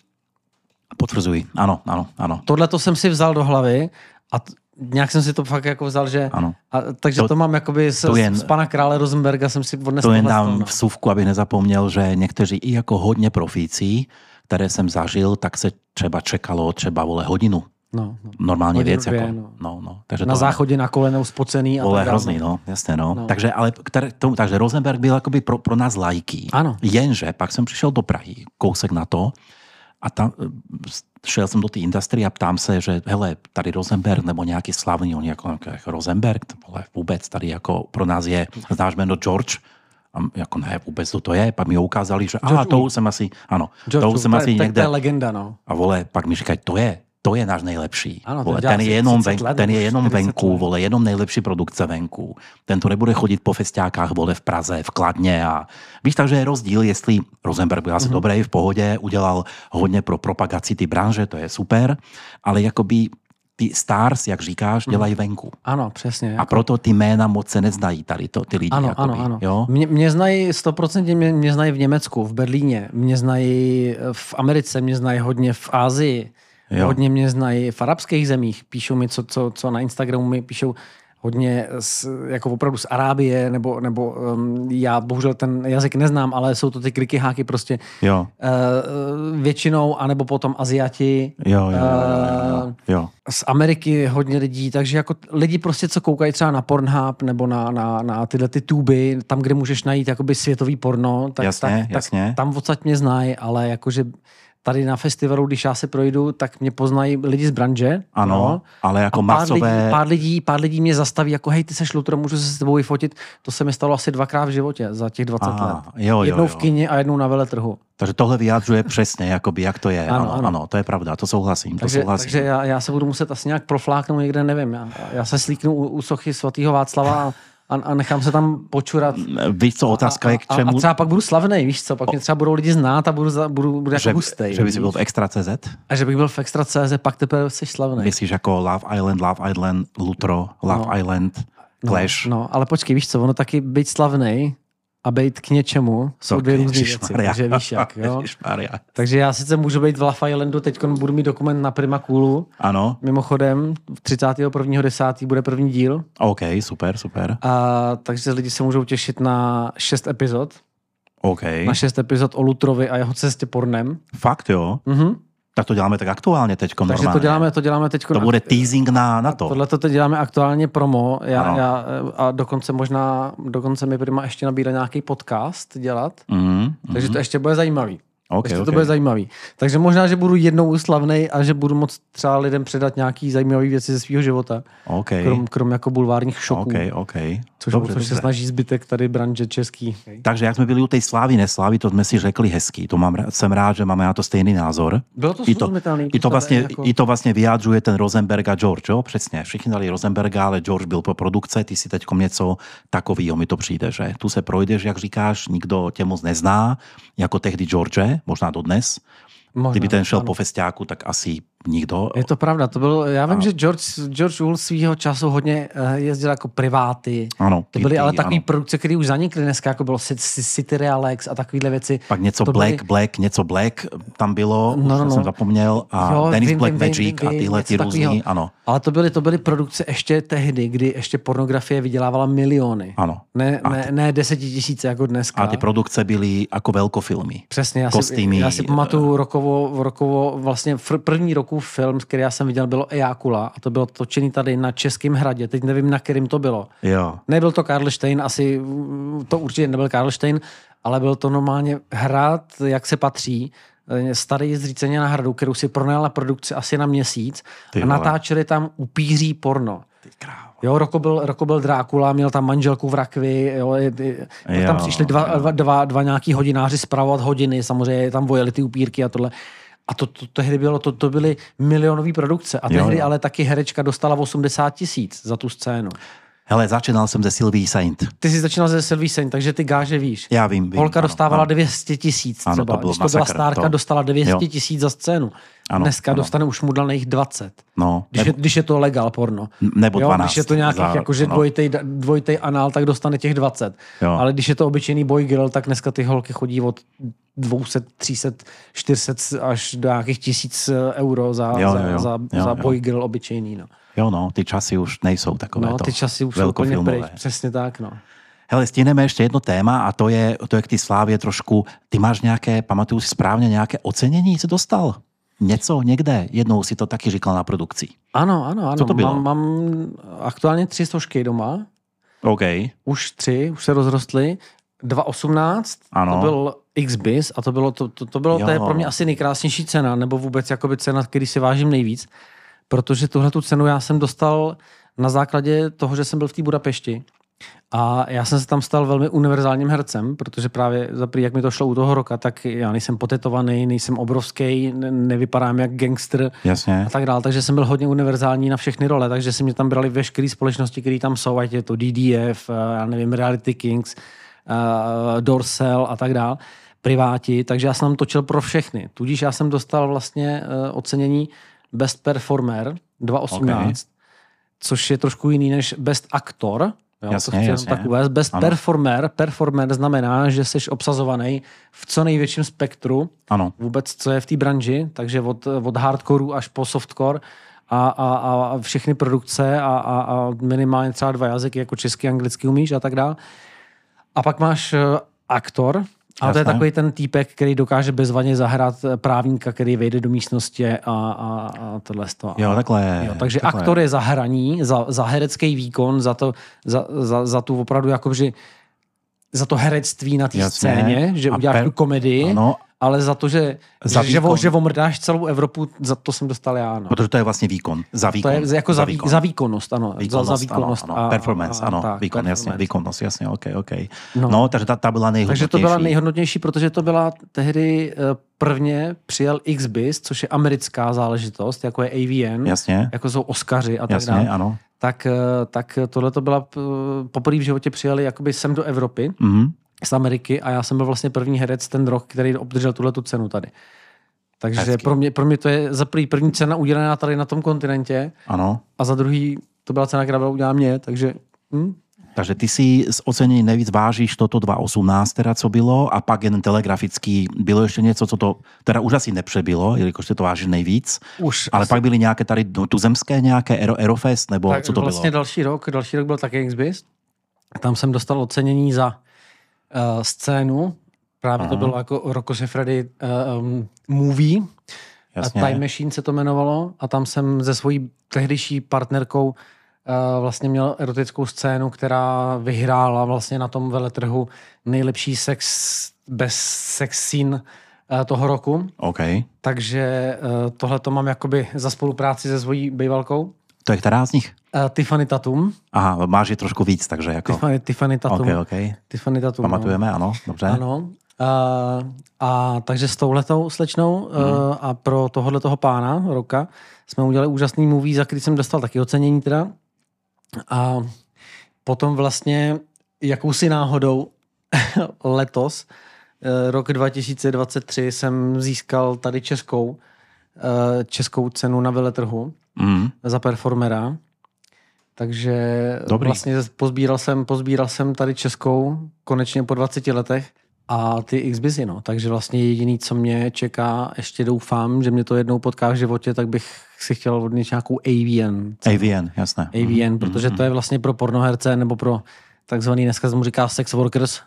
B: Potvrzuji, ano, ano, ano.
A: Tohle to jsem si vzal do hlavy A t- nějak jsem si to fakt jako vzal, že...
B: Ano.
A: A, takže to,
B: To-
A: mám jakoby z,
B: to jen-
A: z pana krále Rosenberga jsem si odnesl
B: To jen dám
A: no.
B: vsuvku, aby nezapomněl, že někteří i jako hodně profíci, které jsem zažil, tak se třeba čekalo třeba vole hodinu.
A: no, no.
B: Normálně
A: Hodinu,
B: věc
A: dvě,
B: jako.
A: no.
B: No, no. Takže
A: Na
B: to,
A: záchodě na kolenou spocený a
B: Vole,
A: tak
B: hrozný, no, jasně, no.
A: No.
B: Takže, ale, které, to, takže Rosenberg byl jakoby pro, pro nás lajký.
A: Ano.
B: Jenže pak jsem přišel do Prahy, kousek na to, a tam eh, šel jsem do té industrie a ptám se, že hele, tady Rosenberg nebo nějaký slavný, on jako, jako Rosenberg, vole, vůbec tady jako pro nás je, znáš jméno George? A jako ne, vůbec to to je. Pak mi ukázali, že aha, to už jsem asi, ano, to už jsem asi
A: to, to
B: někde,
A: je legenda, no.
B: a vole, pak mi říkají, to je, to je náš nejlepší.
A: Ano,
B: vole, ten, je jenom
A: 30
B: ven, ten je jenom
A: 40
B: venku, vole, jenom nejlepší produkce venku. Ten to nebude chodit po festiákách, vole, v Praze, v Kladně a víš, takže je rozdíl, jestli Rosenberg byl asi mm-hmm. dobrý, v pohodě, udělal hodně pro propagaci ty branže, to je super, ale jakoby ty stars, jak říkáš,
A: Mhm.
B: dělají venku.
A: Ano, přesně.
B: A proto ty jména moc se neznají tady, to, ty lidi.
A: Ano,
B: jakoby,
A: ano, ano.
B: Jo?
A: Mě, mě znají 100% mě, mě znají v Německu, v Berlíně, mě znají v Americe, mě znají hodně v Ázii,
B: Jo.
A: jo. hodně mě znají v arabských zemích, píšou mi, co, co, co na Instagramu mi píšou hodně z, jako opravdu z Arábie, nebo, nebo um, já bohužel ten jazyk neznám, ale jsou to ty kliky háky prostě
B: Jo,
A: uh, většinou, anebo potom Aziati,
B: jo, jo, jo, jo,
A: Eh,
B: jo, jo.
A: z Ameriky hodně lidí, takže jako lidi prostě, co koukají třeba na Pornhub nebo na, na, na tyhle ty tuby, tam, kde můžeš najít jakoby světový porno, tak,
B: Jasně,
A: tak,
B: jasně.
A: tak tam odsaď mě znají, ale jakože tady na festivalu, když já se projdu, tak mě poznají lidi z branže.
B: Ano,
A: jo.
B: ale jako
A: A pár
B: masové...
A: lidí, pár, lidí, pár lidí mě zastaví, jako hej, ty seš lutro, můžu se s tebou vyfotit. To se mi stalo asi dvakrát v životě za těch 20
B: Aha,
A: let.
B: jo, jo,
A: jednou
B: jo.
A: v kině a jednou na veletrhu.
B: Takže tohle vyjadřuje přesně, jakoby, jak to je. Ano,
A: Ano,
B: ano,
A: ano.
B: to je pravda, to souhlasím, to
A: Takže,
B: souhlasím.
A: takže já, já, se budu muset asi nějak profláknout někde, nevím. Já, já se slíknu u, u sochy svatého Václava a, a, a nechám se tam počurat.
B: Víš co, otázka
A: a,
B: je k
A: a,
B: čemu...
A: a třeba pak budu slavný, víš co, pak mě třeba budou lidi znát a budu, budu, budu jako
B: že,
A: hustej.
B: že by si byl v Extra CZ?
A: A že bych byl v Extra CZ, pak teprve jsi slavný.
B: Myslíš jako Love Island, Love Island, Lutro, Love
A: No.
B: Island, Clash?
A: No, no, ale počkej, víš co, ono taky být slavný a být k něčemu jsou
B: Ok,
A: dvě různé věci. Takže víš jak, jo. Takže já sice můžu být v Love Islandu, teď budu mít dokument na Prima Coolu.
B: Ano,
A: Mimochodem, 31.10. bude první díl.
B: OK, super, super.
A: A, takže lidi se můžou těšit na šest epizod.
B: OK.
A: Na šest epizod o Lutrovi a jeho cestě pornem.
B: Fakt jo?
A: Mhm.
B: Tak to děláme tak aktuálně teď
A: Takže
B: normálně.
A: to děláme, to děláme teď.
B: to bude teasing na, na to.
A: Tohle to teď děláme aktuálně promo. Já,
B: Ano.
A: já, a dokonce možná, dokonce mi Prima ještě nabídá nějaký podcast dělat.
B: Mhm,
A: Takže to ještě bude zajímavý.
B: OK,
A: ještě
B: OK.
A: to bude zajímavý. Takže možná, že budu jednou slavnej a že budu moct třeba lidem předat nějaký zajímavý věci ze svého života.
B: OK,
A: Krom, krom jako bulvárních šoků.
B: OK, OK.
A: Což,
B: Dobře,
A: což se
B: dobře.
A: snaží zbytek tady branže český.
B: Takže jak jsme byli u té slávy, neslávy, to jsme si řekli hezky. To mám, jsem rád, že máme na to stejný názor.
A: Bylo to
B: I to, i to, vlastně,
A: jako-
B: I to vlastně vyjádřuje ten Rosenberg a George, jo? Přesně. Všichni dali Rosenberga, ale George byl pro produkce, ty si teď něco takového mi to přijde, že tu se projdeš, jak říkáš, nikdo tě moc nezná, jako tehdy George, možná dodnes.
A: Možná,
B: Kdyby ten šel
A: ano.
B: po festiáku, tak asi nikdo.
A: Je to pravda, to byl, já vím,
B: Ano.
A: že George, George Wool svýho času hodně eh, jezdil jako priváty.
B: Ano,
A: To byly
B: Kitty,
A: ale takové produkce, které už zanikly dneska, jako bylo City- Realex a takovéhle věci.
B: Pak něco
A: to
B: Black,
A: byly-
B: Black, něco Black tam bylo,
A: No,
B: už
A: no, no.
B: jsem zapomněl, a
A: Jo,
B: Dennis
A: vím,
B: Black
A: vím,
B: Magic
A: vím,
B: a
A: vím,
B: tyhle
A: něco
B: ty různý,
A: takovýho.
B: ano.
A: Ale to byly, to byly produkce ještě tehdy, kdy ještě pornografie vydělávala miliony.
B: Ano.
A: Ne,
B: A
A: ne, ne desetitisíce jako dneska.
B: A ty produkce byly jako velkofilmy.
A: Přesně, já si,
B: kostýmy,
A: já si pamatuju rokovo, rokovo, vlastně první roku film, který já jsem viděl, bylo Ejakula a to bylo točený tady na Českém hradě. Teď nevím, na kterým to bylo.
B: Jo.
A: Nebyl to Karlštejn, asi mm, to určitě nebyl Karlštejn, ale byl to normálně hrad, jak se patří, eh, starý zříceně na hradu, kterou si pronajala produkci asi na měsíc
B: Ty
A: a
B: vole.
A: natáčeli tam upíří porno.
B: Ty krávo.
A: Jo, Roko byl, Roko byl Drákula, měl tam manželku v rakvi, jo, je, je,
B: Jo,
A: tam přišli dva, dva, dva, dva nějaký hodináři spravovat hodiny, samozřejmě tam vojeli ty upírky a tohle. A to, to, tehdy bylo, to, to byly milionové produkce. A
B: Jo,
A: tehdy
B: jo.
A: ale taky herečka dostala 80 tisíc za tu scénu.
B: Hele, začínal jsem ze Sylvie Saint.
A: Ty jsi začínal ze Sylvie Saint, takže ty gáže víš.
B: Já vím, vím.
A: Holka
B: ano,
A: dostávala
B: ano.
A: 200 tisíc
B: Ano,
A: třeba.
B: to byl
A: Když to byla
B: masakr,
A: stárka,
B: to-
A: dostala 200
B: jo.
A: tisíc za scénu.
B: Ano,
A: Dneska
B: ano.
A: dostane už mudlaných 20.
B: No,
A: Když, je, když je to legal porno.
B: nebo
A: jo,
B: 12
A: Když je to nějaký
B: za-
A: jakože
B: no.
A: dvojitej, dvojitej anál, tak dostane těch 20.
B: Jo.
A: Ale když je to obyčejný boy girl, tak dneska ty holky chodí od 200, 300, 400 až do nějakých tisíc euro za,
B: Jo,
A: za,
B: jo, jo.
A: za,
B: Jo,
A: za
B: jo.
A: boy girl obyčejný. No.
B: Jo, no, ty časy už nejsou takové.
A: No, ty časy už jsou úplně pryč, přesně tak, no.
B: Hele, stihneme ještě jedno téma a to je, to je k té slávě trošku, ty máš nějaké, pamatuju si správně, nějaké ocenění jsi dostal? Něco někde? Jednou si to taky říkal na produkci.
A: Ano, ano, ano.
B: Co to bylo?
A: Mám, mám aktuálně tři stožky doma.
B: OK.
A: Už tři, už se rozrostly. 2.18,
B: Ano.
A: to byl XBIS a to bylo, to, to, to bylo, to je
B: Jo.
A: pro mě asi nejkrásnější cena, nebo vůbec jakoby cena, který si vážím nejvíc, protože tuhle tu cenu já jsem dostal na základě toho, že jsem byl v té Budapešti. A já jsem se tam stal velmi univerzálním hercem, protože právě za prý, jak mi to šlo u toho roka, tak já nejsem potetovaný, nejsem obrovský, ne- nevypadám jak gangster
B: Jasně.
A: a tak dále, takže jsem byl hodně univerzální na všechny role, takže si mě tam brali veškeré společnosti, které tam jsou, ať je to DDF, eh, já nevím, Reality Kings, uh, Dorsel a tak dále, priváti, takže já jsem tam točil pro všechny. Tudíž já jsem dostal vlastně uh, ocenění Best Performer 2018,
B: Okay.
A: což je trošku jiný než Best Actor, Jo,
B: Jasně,
A: to chci
B: jasně.
A: tak uvést. Best
B: Ano.
A: performer. Performer znamená, že jsi obsazovaný v co největším spektru
B: Ano.
A: vůbec, co je v té branži, takže od, od hardcoreu až po softcore a, a, a všechny produkce a, a, a minimálně třeba dva jazyky, jako český, anglický umíš a tak dále. A pak máš eh, aktor, a to je takový ten týpek, který dokáže bezvadně zahrát právníka, který vejde do místnosti a, a, a tohle. to.
B: Jo, takhle.
A: Jo, takže
B: takhle.
A: aktor je za hraní, za, za herecký výkon, za, to, za, za, za tu opravdu jakože za to herectví na té scéně, že
B: A
A: uděláš
B: per-
A: tu komedii,
B: Ano,
A: ale za to, že,
B: Za
A: že, že,
B: výkon.
A: že omrdáš celou Evropu, za to jsem dostal já. No.
B: protože to je vlastně výkon. Za
A: To
B: výkon.
A: je jako za, výkon. za výkonnost, ano.
B: Výkonnost,
A: za, za výkonnost.
B: ano, ano. performance, ano,
A: tak,
B: výkon, jasně,
A: performance.
B: výkonnost, jasně, OK, OK.
A: No.
B: No, takže ta, ta byla nejhodnotější.
A: Takže to byla nejhodnotnější, protože to byla tehdy eh, prvně přijel XBIS, což je americká záležitost, jako je AVN,
B: Jasně,
A: jako jsou Oscaři a tak
B: jasně,
A: dále.
B: ano.
A: Tak, eh, tak tohle to byla p- poprvé v životě přijeli jakoby sem do Evropy
B: Mhm.
A: Z Ameriky a já jsem byl vlastně první herec ten rok, který obdržel tuhle tu cenu tady. Takže
B: Hezky.
A: pro mě, pro mě to je za první, první cena udělená tady na tom kontinentě
B: Ano.
A: a za druhý to byla cena, která byla udělána mě, takže hm,
B: Takže ty si z ocenení nejvíc vážíš toto 2.18, teda co bylo, a pak jeden telegrafický, bylo ještě něco, co to teda už asi nepřebylo, jelikož ty to vážíš nejvíc,
A: už
B: ale
A: asi-
B: pak byly nějaké tady no, tuzemské, nějaké Aero, Aerofest, nebo
A: tak
B: co to
A: vlastně
B: bylo?
A: další rok, další rok byl taky XBIS. Tam jsem dostal ocenění za uh, scénu, právě
B: Aha.
A: to bylo jako Rocco Siffredi uh, um, movie,
B: Jasně.
A: Time Machine se to jmenovalo a tam jsem se svojí tehdejší partnerkou uh, vlastně měl erotickou scénu, která vyhrála vlastně na tom veletrhu nejlepší sex bez sex scene toho roku.
B: OK.
A: Takže tohle to mám jakoby za spolupráci se svojí bývalkou.
B: To je která z nich?
A: Uh, Tiffany Tatum.
B: Aha, máš je trošku víc, takže jako...
A: Tiffany, Tiffany Tatum.
B: OK, OK.
A: Tiffany Tatum. no.
B: Pamatujeme, ano, dobře.
A: Ano. A, a takže s touhletou slečnou uh, a pro tohohle toho pána Roka jsme udělali úžasný movie, za který jsem dostal taky ocenění teda. A potom vlastně jakousi náhodou letos, rok 2023, jsem získal tady českou, českou cenu na veletrhu
B: Mm.
A: za performera. Takže
B: Dobrý.
A: vlastně pozbíral jsem, pozbíral jsem tady českou konečně po 20 letech a ty XBizy, no. Takže vlastně jediný, co mě čeká, ještě doufám, že mě to jednou potká v životě, tak bych si chtěl odnít nějakou AVN.
B: AVN, jasné.
A: AVN,
B: Mhm,
A: protože
B: mhm.
A: to je vlastně pro pornoherce nebo pro takzvaný, dneska se mu říká sex workers,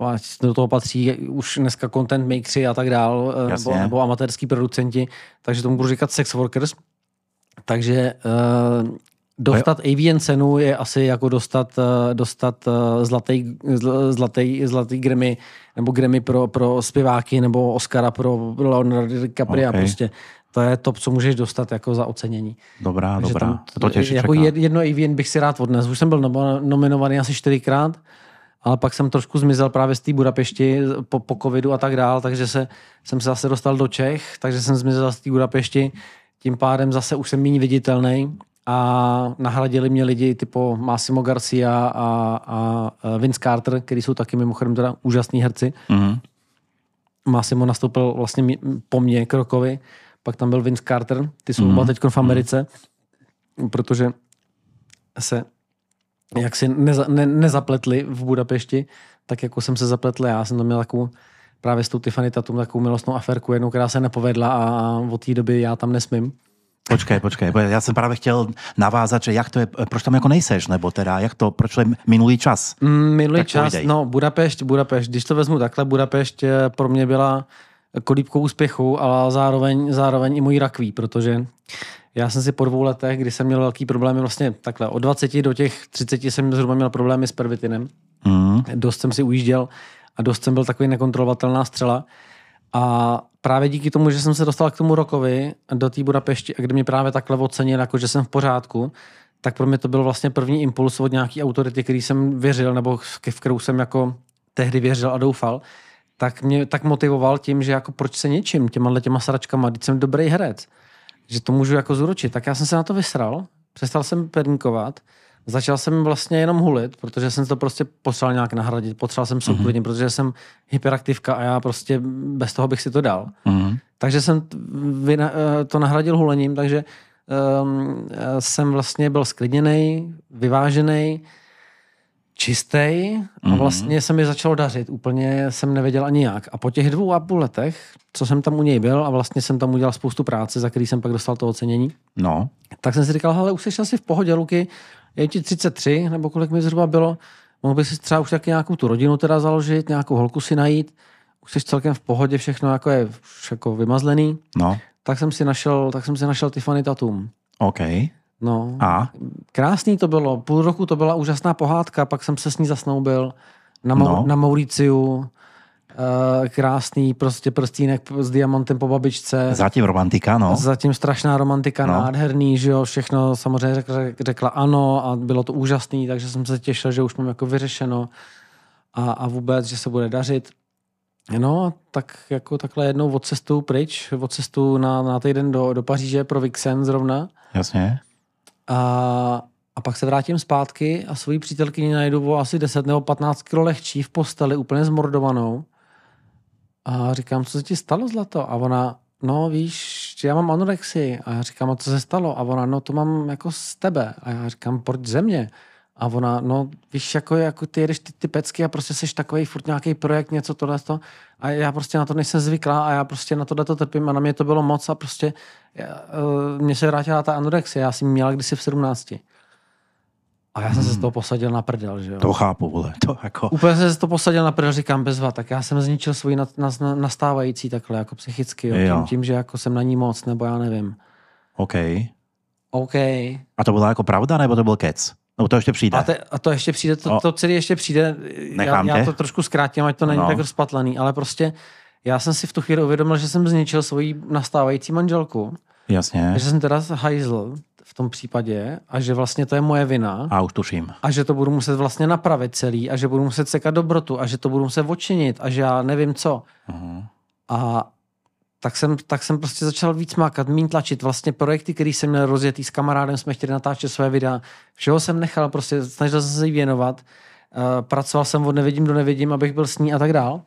A: A do toho patří už dneska content makersi a tak dál, eh, nebo, nebo amatérský producenti, takže tomu budu říkat sex workers. Takže uh, dostat AVN cenu je asi jako dostat, uh, dostat zlatý, zl- zlatý, zlatý Grammy nebo Grammy pro, pro zpěváky nebo Oscara pro Leonardo DiCaprio
B: OK.
A: prostě. To je to, co můžeš dostat jako za ocenění.
B: Dobrá,
A: Takže
B: dobrá.
A: tam-
B: to tě ještě
A: jako
B: čeká.
A: jed- jedno AVN bych si rád odnes. Už jsem byl nominovaný asi čtyřikrát, ale pak jsem trošku zmizel právě z té Budapešti po, po covidu a tak dál, takže se, jsem se zase dostal do Čech, takže jsem zmizel z té Budapešti. Tím pádem zase už jsem méně viditelný a nahradili mě lidi typu Massimo Garcia a, a Vince Carter, který jsou taky mimochodem teda úžasní herci.
B: Mhm.
A: Massimo nastoupil vlastně po mně k rokovi, pak tam byl Vince Carter, ty jsou
B: Mhm.
A: oba teď v Americe, protože se jaksi neza, ne, nezapletli v Budapešti, tak jako jsem se zapletl já, jsem tam měl takovou právě s tou Tiffany Tatum takovou milostnou aférku jednou, která se nepovedla a od té doby já tam nesmím.
B: Počkej, počkej, já jsem právě chtěl navázat, že jak to je, proč tam jako nejseš, nebo teda, jak to, proč je minulý čas?
A: Mm, minulý tak čas, povídej. no Budapešť, Budapešť, když to vezmu takhle, Budapešť eh, pro mě byla kolíbkou úspěchu, ale zároveň, zároveň i můj rakví, protože já jsem si po dvou letech, kdy jsem měl velký problémy, vlastně takhle od 20 do těch 30 jsem zhruba měl problémy s pervitinem. Mm. Dost jsem si ujížděl a dost jsem byl takový nekontrolovatelná střela. A právě díky tomu, že jsem se dostal k tomu rokovi do té Budapešti, kde mě právě takhle ocenil, jako že jsem v pořádku, tak pro mě to byl vlastně první impuls od nějaký autority, který jsem věřil, nebo v kterou jsem jako tehdy věřil a doufal, tak mě tak motivoval tím, že jako proč se něčím, těma těma sračkama, když jsem dobrý herec, že to můžu jako zúročit. Tak já jsem se na to vysral, přestal jsem perníkovat, začal jsem vlastně jenom hulit, protože jsem to prostě potřeboval nějak nahradit. Potřeboval jsem souklidně, mm-hmm. protože jsem hyperaktivka a já prostě bez toho bych si to dal. Mm-hmm. Takže jsem eh, to nahradil hulením, takže um, jsem vlastně byl sklidněný, vyvážený, čistý a mhm. vlastně se mi začalo dařit. Úplně jsem nevěděl ani jak. A po těch dvou a půl letech, co jsem tam u něj byl a vlastně jsem tam udělal spoustu práce, za který jsem pak dostal to ocenění,
B: no.
A: tak jsem si říkal, hele, už jsi asi v pohodě, Luky, je ti 33, nebo kolik mi zhruba bylo, mohl bys si třeba už taky nějakou tu rodinu teda založit, nějakou holku si najít, už jsi celkem v pohodě, všechno jako je jako vymazlený.
B: No.
A: Tak jsem si našel, tak jsem si našel Tiffany Tatum.
B: OK.
A: No.
B: A?
A: Krásný to bylo. Půl roku to byla úžasná pohádka, pak jsem se s ní zasnoubil na, Mau- no. na Mauriciu. Uh, krásný prostě prstínek s diamantem po babičce.
B: Zatím romantika, no.
A: Zatím strašná romantika, no. nádherný, že jo, všechno samozřejmě řekla, řekla ano a bylo to úžasný, takže jsem se těšil, že už mám jako vyřešeno a, a vůbec, že se bude dařit. No, tak jako takhle jednou od cestu pryč, od cestu na, na týden do, do Paříže pro Vixen zrovna.
B: Jasně.
A: A, a pak se vrátím zpátky a svoji přítelkyni najdu o asi 10 nebo 15 kg lehčí v posteli, úplně zmordovanou. A říkám, co se ti stalo, Zlato? A ona, no víš, já mám anorexii. A já říkám, a co se stalo? A ona, no to mám jako z tebe. A já říkám, proč ze mě? A ona, no víš, jako, jako ty jedeš ty, ty pecky a prostě jsi takový furt nějaký projekt, něco tohle to. A já prostě na to nejsem zvyklá a já prostě na tohle to trpím a na mě to bylo moc a prostě uh, mně se vrátila ta anorexie, já jsem měla kdysi v 17. A já jsem hmm. se z toho posadil na prdel, že jo.
B: To chápu, vole. To jako...
A: Úplně jsem se z toho posadil na prdel, říkám bezva, tak já jsem zničil svůj na, na, nastávající takhle, jako psychicky, jo, jo. Tím, tím, že jako jsem na ní moc, nebo já nevím.
B: OK.
A: OK.
B: A to byla jako pravda, nebo to byl kec? No to ještě přijde.
A: A, te, a to ještě přijde, to, to celé ještě přijde.
B: Nechám
A: já, já to trošku zkrátím, ať to není no. tak rozpatlaný, ale prostě já jsem si v tu chvíli uvědomil, že jsem zničil svoji nastávající manželku.
B: Jasně.
A: Že jsem teda hajzl v tom případě a že vlastně to je moje vina.
B: A už tuším.
A: A že to budu muset vlastně napravit celý a že budu muset sekat dobrotu a že to budu muset odčinit a že já nevím co. Uh-huh. A tak jsem, tak jsem prostě začal víc mákat, méně tlačit. Vlastně projekty, které jsem měl rozjetý s kamarádem, jsme chtěli natáčet své videa. Všeho jsem nechal, prostě snažil jsem se jí věnovat. Uh, pracoval jsem od nevidím do nevidím, abych byl s ní a tak dál.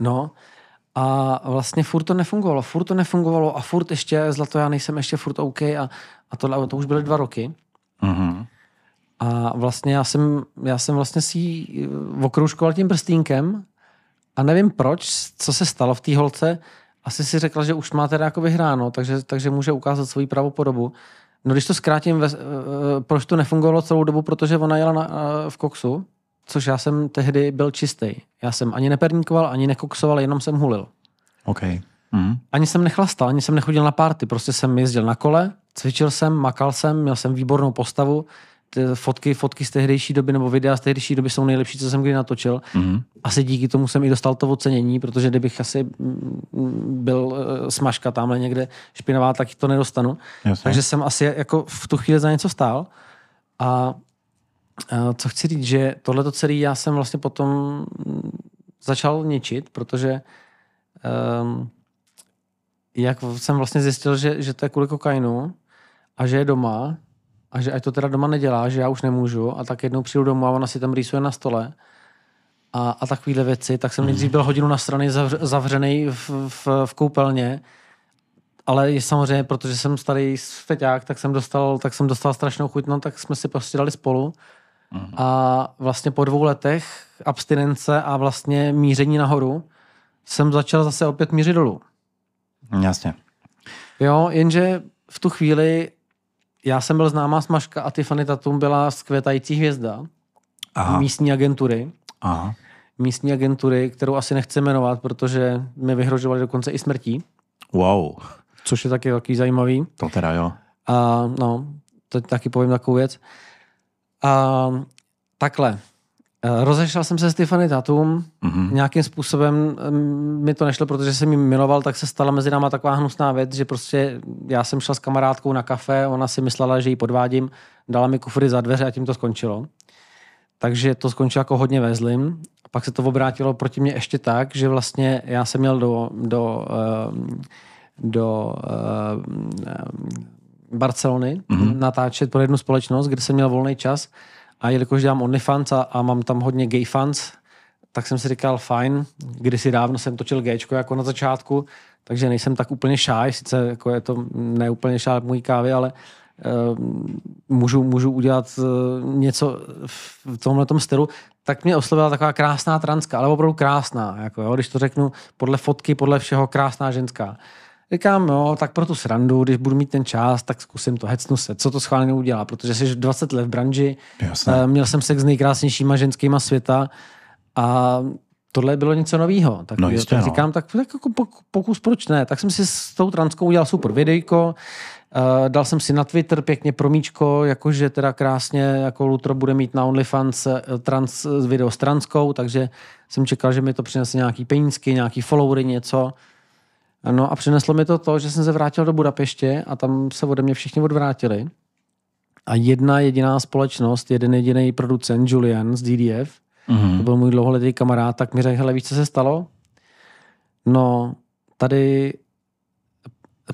A: No, a vlastně furt to nefungovalo, furt to nefungovalo a furt ještě, zlato, já nejsem ještě furt OK a, a to, to už byly dva roky. Mm-hmm. A vlastně já jsem, já jsem vlastně si okroužkoval tím prstínkem a nevím proč, co se stalo v té holce. Asi si řekla, že už má teda jako vyhráno, takže, takže může ukázat svoji pravopodobu. No když to zkrátím, ve, proč to nefungovalo celou dobu, protože ona jela na, v koksu, což já jsem tehdy byl čistý. Já jsem ani neperníkoval, ani nekoksoval, jenom jsem hulil.
B: OK. Mm.
A: Ani jsem nechlastal, ani jsem nechodil na párty, prostě jsem jezdil na kole, cvičil jsem, makal jsem, měl jsem výbornou postavu, ty fotky, fotky z tehdejší doby nebo videa z tehdejší doby jsou nejlepší, co jsem kdy natočil. Mm. Asi díky tomu jsem i dostal to ocenění, protože kdybych asi byl eh, smažka tamhle někde špinavá, tak to nedostanu. Jasně. Takže jsem asi jako v tu chvíli za něco stál. A co chci říct, že tohleto celé já jsem vlastně potom začal ničit, protože um, jak jsem vlastně zjistil, že, že to je kvůli kokainu a že je doma a že ať to teda doma nedělá, že já už nemůžu a tak jednou přijdu domů a ona si tam rýsuje na stole a, a takovéhle věci, tak jsem nejdřív byl hodinu na strany zavřený v, v, v koupelně ale je samozřejmě, protože jsem starý feťák, tak jsem dostal, tak jsem dostal strašnou chuť, no tak jsme si prostě dali spolu Mm. A vlastně po dvou letech abstinence a vlastně míření nahoru jsem začal zase opět mířit dolů.
B: Jasně.
A: Jo, jenže v tu chvíli já jsem byl známá smažka a Tiffany Tatum byla skvětající hvězda
B: Aha,
A: místní agentury.
B: aha.
A: Místní agentury, kterou asi nechci jmenovat, protože mi vyhrožovali dokonce i smrtí,
B: Wow,
A: což je taky takový zajímavý.
B: to teda jo.
A: A no, to taky povím takovou věc. A takhle. Eh, Rozešel jsem se s Tiffany Tatum,
B: Mhm.
A: nějakým způsobem mi to nešlo, protože jsem ji miloval, tak se stala mezi náma taková hnusná věc, že prostě já jsem šel s kamarádkou na kafe, ona si myslela, že ji podvádím, dala mi kufry za dveře a tím to skončilo. Takže to skončilo jako hodně ve zlým. A pak se to obrátilo proti mě ještě tak, že vlastně já jsem měl do, do, ehm, do ehm, Barcelony mm-hmm. natáčet pro jednu společnost, kde jsem měl volný čas a jelikož dělám OnlyFans a, a mám tam hodně gay fans, tak jsem si říkal, fajn, kdysi dávno jsem točil Gčko jako na začátku, takže nejsem tak úplně šáj, sice jako je to ne úplně šáj můj kávy, ale uh, můžu, můžu udělat uh, něco v tomhle stylu, tak mě oslovila taková krásná transka, ale opravdu krásná, jako jo, když to řeknu podle fotky, podle všeho krásná ženská. Říkám, no, tak pro tu srandu, když budu mít ten čas, tak zkusím to, hecnu se, co to schválně neudělá, protože jsi 20 let v branži,
B: Jasné.
A: eh, měl jsem sex s nejkrásnějšíma ženskýma světa a tohle bylo něco nového. Tak,
B: No
A: jo,
B: jistě,
A: tak
B: no.
A: říkám, tak, tak jako pok- pokus, proč ne? Tak jsem si s tou transkou udělal super videjko, Uh, dal jsem si na Twitter pěkně promíčko, jakože teda krásně, jako Lutro bude mít na OnlyFans eh, trans, video s transkou, takže jsem čekal, že mi to přinese nějaký penízky, nějaký followery, něco. No a přineslo mi to to, že jsem se vrátil do Budapeště a tam se ode mě všichni odvrátili. A jedna jediná společnost, jeden jediný producent, Julian z DDF,
B: Mhm.
A: to byl můj dlouholetý kamarád, tak mi řekl, hele, víš, co se stalo? No, tady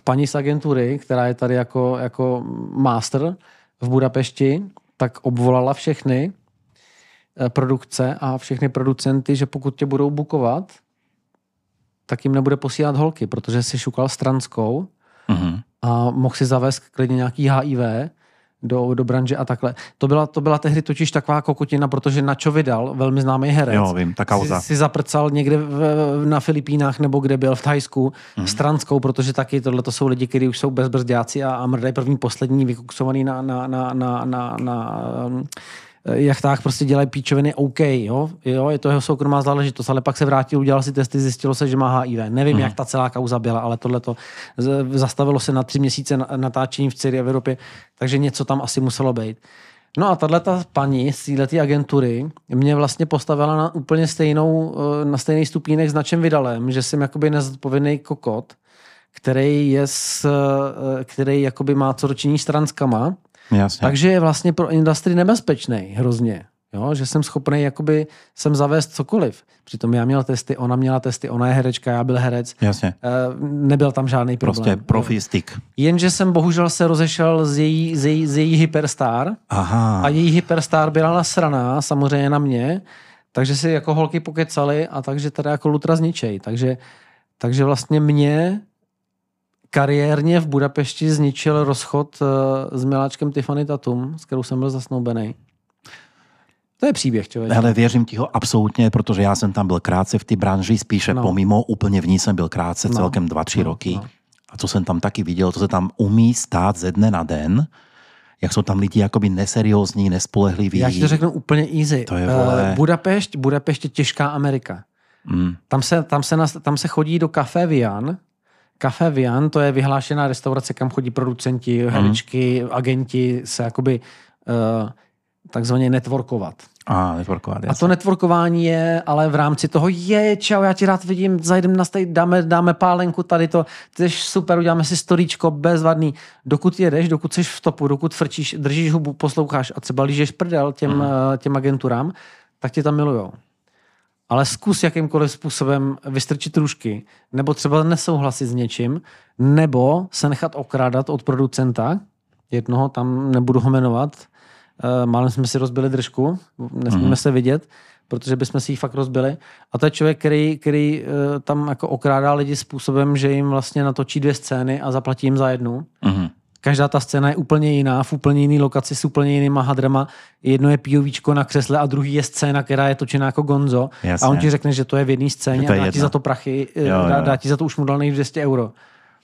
A: paní z agentury, která je tady jako, jako master v Budapešti, tak obvolala všechny eh, produkce a všechny producenty, že pokud tě budou bukovat, tak jim nebude posílat holky, protože si šukal s transkou
B: Mhm.
A: a mohl si zavést klidně nějaký HIV do, do branže a takhle. To byla, to byla tehdy totiž taková kokotina, protože Nacho Vidal, velmi známý herec,
B: Jo, vím, ta kauza.
A: si, si zaprcal někde v, na Filipínách nebo kde byl v Thajsku
B: Mhm.
A: mm. s transkou, protože taky tohle to jsou lidi, kteří už jsou bezbrzdáci a, a mrdají první, poslední, vykuksovaný na, na, na, na, na, na um, jachtách prostě dělají píčoviny OK, jo? jo, je to jeho soukromá záležitost, ale pak se vrátil, udělal si testy, zjistilo se, že má HIV. Nevím,
B: Mhm.
A: jak ta celá kauza byla, ale tohle to zastavilo se na tři měsíce na- natáčení v celé Evropě, takže něco tam asi muselo být. No a tahle ta paní z této agentury mě vlastně postavila na úplně stejnou, eh, na stejný stupínek s načem vydalem, že jsem jakoby nezodpovědný kokot, který je s, eh, který jakoby má co dočiní s transkama,
B: Jasně.
A: takže je vlastně pro industrii nebezpečný hrozně. Jo, že jsem schopný jakoby sem zavést cokoliv. Přitom já měl testy, ona měla testy, ona je herečka, já byl herec.
B: Jasně.
A: Eh, nebyl tam žádný problém.
B: Prostě profi stick.
A: Jenže jsem bohužel se rozešel z její, z její, z její hyperstar
B: Aha.
A: a její hyperstar byla nasraná samozřejmě na mě, takže si jako holky pokecali a takže teda jako lutra zničej. Takže, takže vlastně mě kariérně v Budapešti zničil rozchod eh, s miláčkem Tiffany Tatum, s kterou jsem byl zasnoubený. To je příběh, člověk.
B: Ale věřím ti ho absolutně, protože já jsem tam byl krátce v té branži, spíše
A: No.
B: pomimo, úplně v ní jsem byl krátce
A: No.
B: celkem 2-3
A: No,
B: roky.
A: no.
B: A co jsem tam taky viděl, to se tam umí stát ze dne na den, jak jsou tam lidi jakoby neseriózní, nespolehliví.
A: Já ti to řeknu úplně easy.
B: To je,
A: Eh,
B: vole.
A: Budapešť, Budapešť je těžká Amerika.
B: Mm,
A: Tam se, tam se, tam se chodí do Café Vian. Café Vian, to je vyhlášená restaurace, kam chodí producenti,
B: Mhm.
A: herečky, agenti se jakoby uh, takzvaně networkovat.
B: a networkovat,
A: A to networkování je, ale v rámci toho je, čau, já ti rád vidím, zajdem na stej, dáme, dáme pálenku tady to, ty jsi super, uděláme si storíčko, bezvadný. Dokud jedeš, dokud jsi v topu, dokud frčíš, držíš hubu, posloucháš a třeba lížeš prdel těm, mm. těm agenturám, tak tě tam milujou. Ale zkus jakýmkoliv způsobem vystrčit růžky, nebo třeba nesouhlasit s něčím, nebo se nechat okrádat od producenta, jednoho tam nebudu ho jmenovat, Uh, málem jsme si rozbili držku, nesmíme
B: Mhm.
A: mm. se vidět, protože bychom si ji fakt rozbili. A to je člověk, který, který uh, tam jako okrádá lidi způsobem, že jim vlastně natočí dvě scény a zaplatí jim za jednu.
B: Mhm.
A: Každá ta scéna je úplně jiná, v úplně jiný lokaci s úplně jinýma hadrama. Jedno je POVčko na křesle a druhý je scéna, která je točená jako gonzo.
B: Jasně.
A: A on ti řekne, že to je v jedné scéně a dá ti za to prachy,
B: Jo,
A: jo, dá,
B: jo.
A: dá ti za to ušmudlaných 200 euro.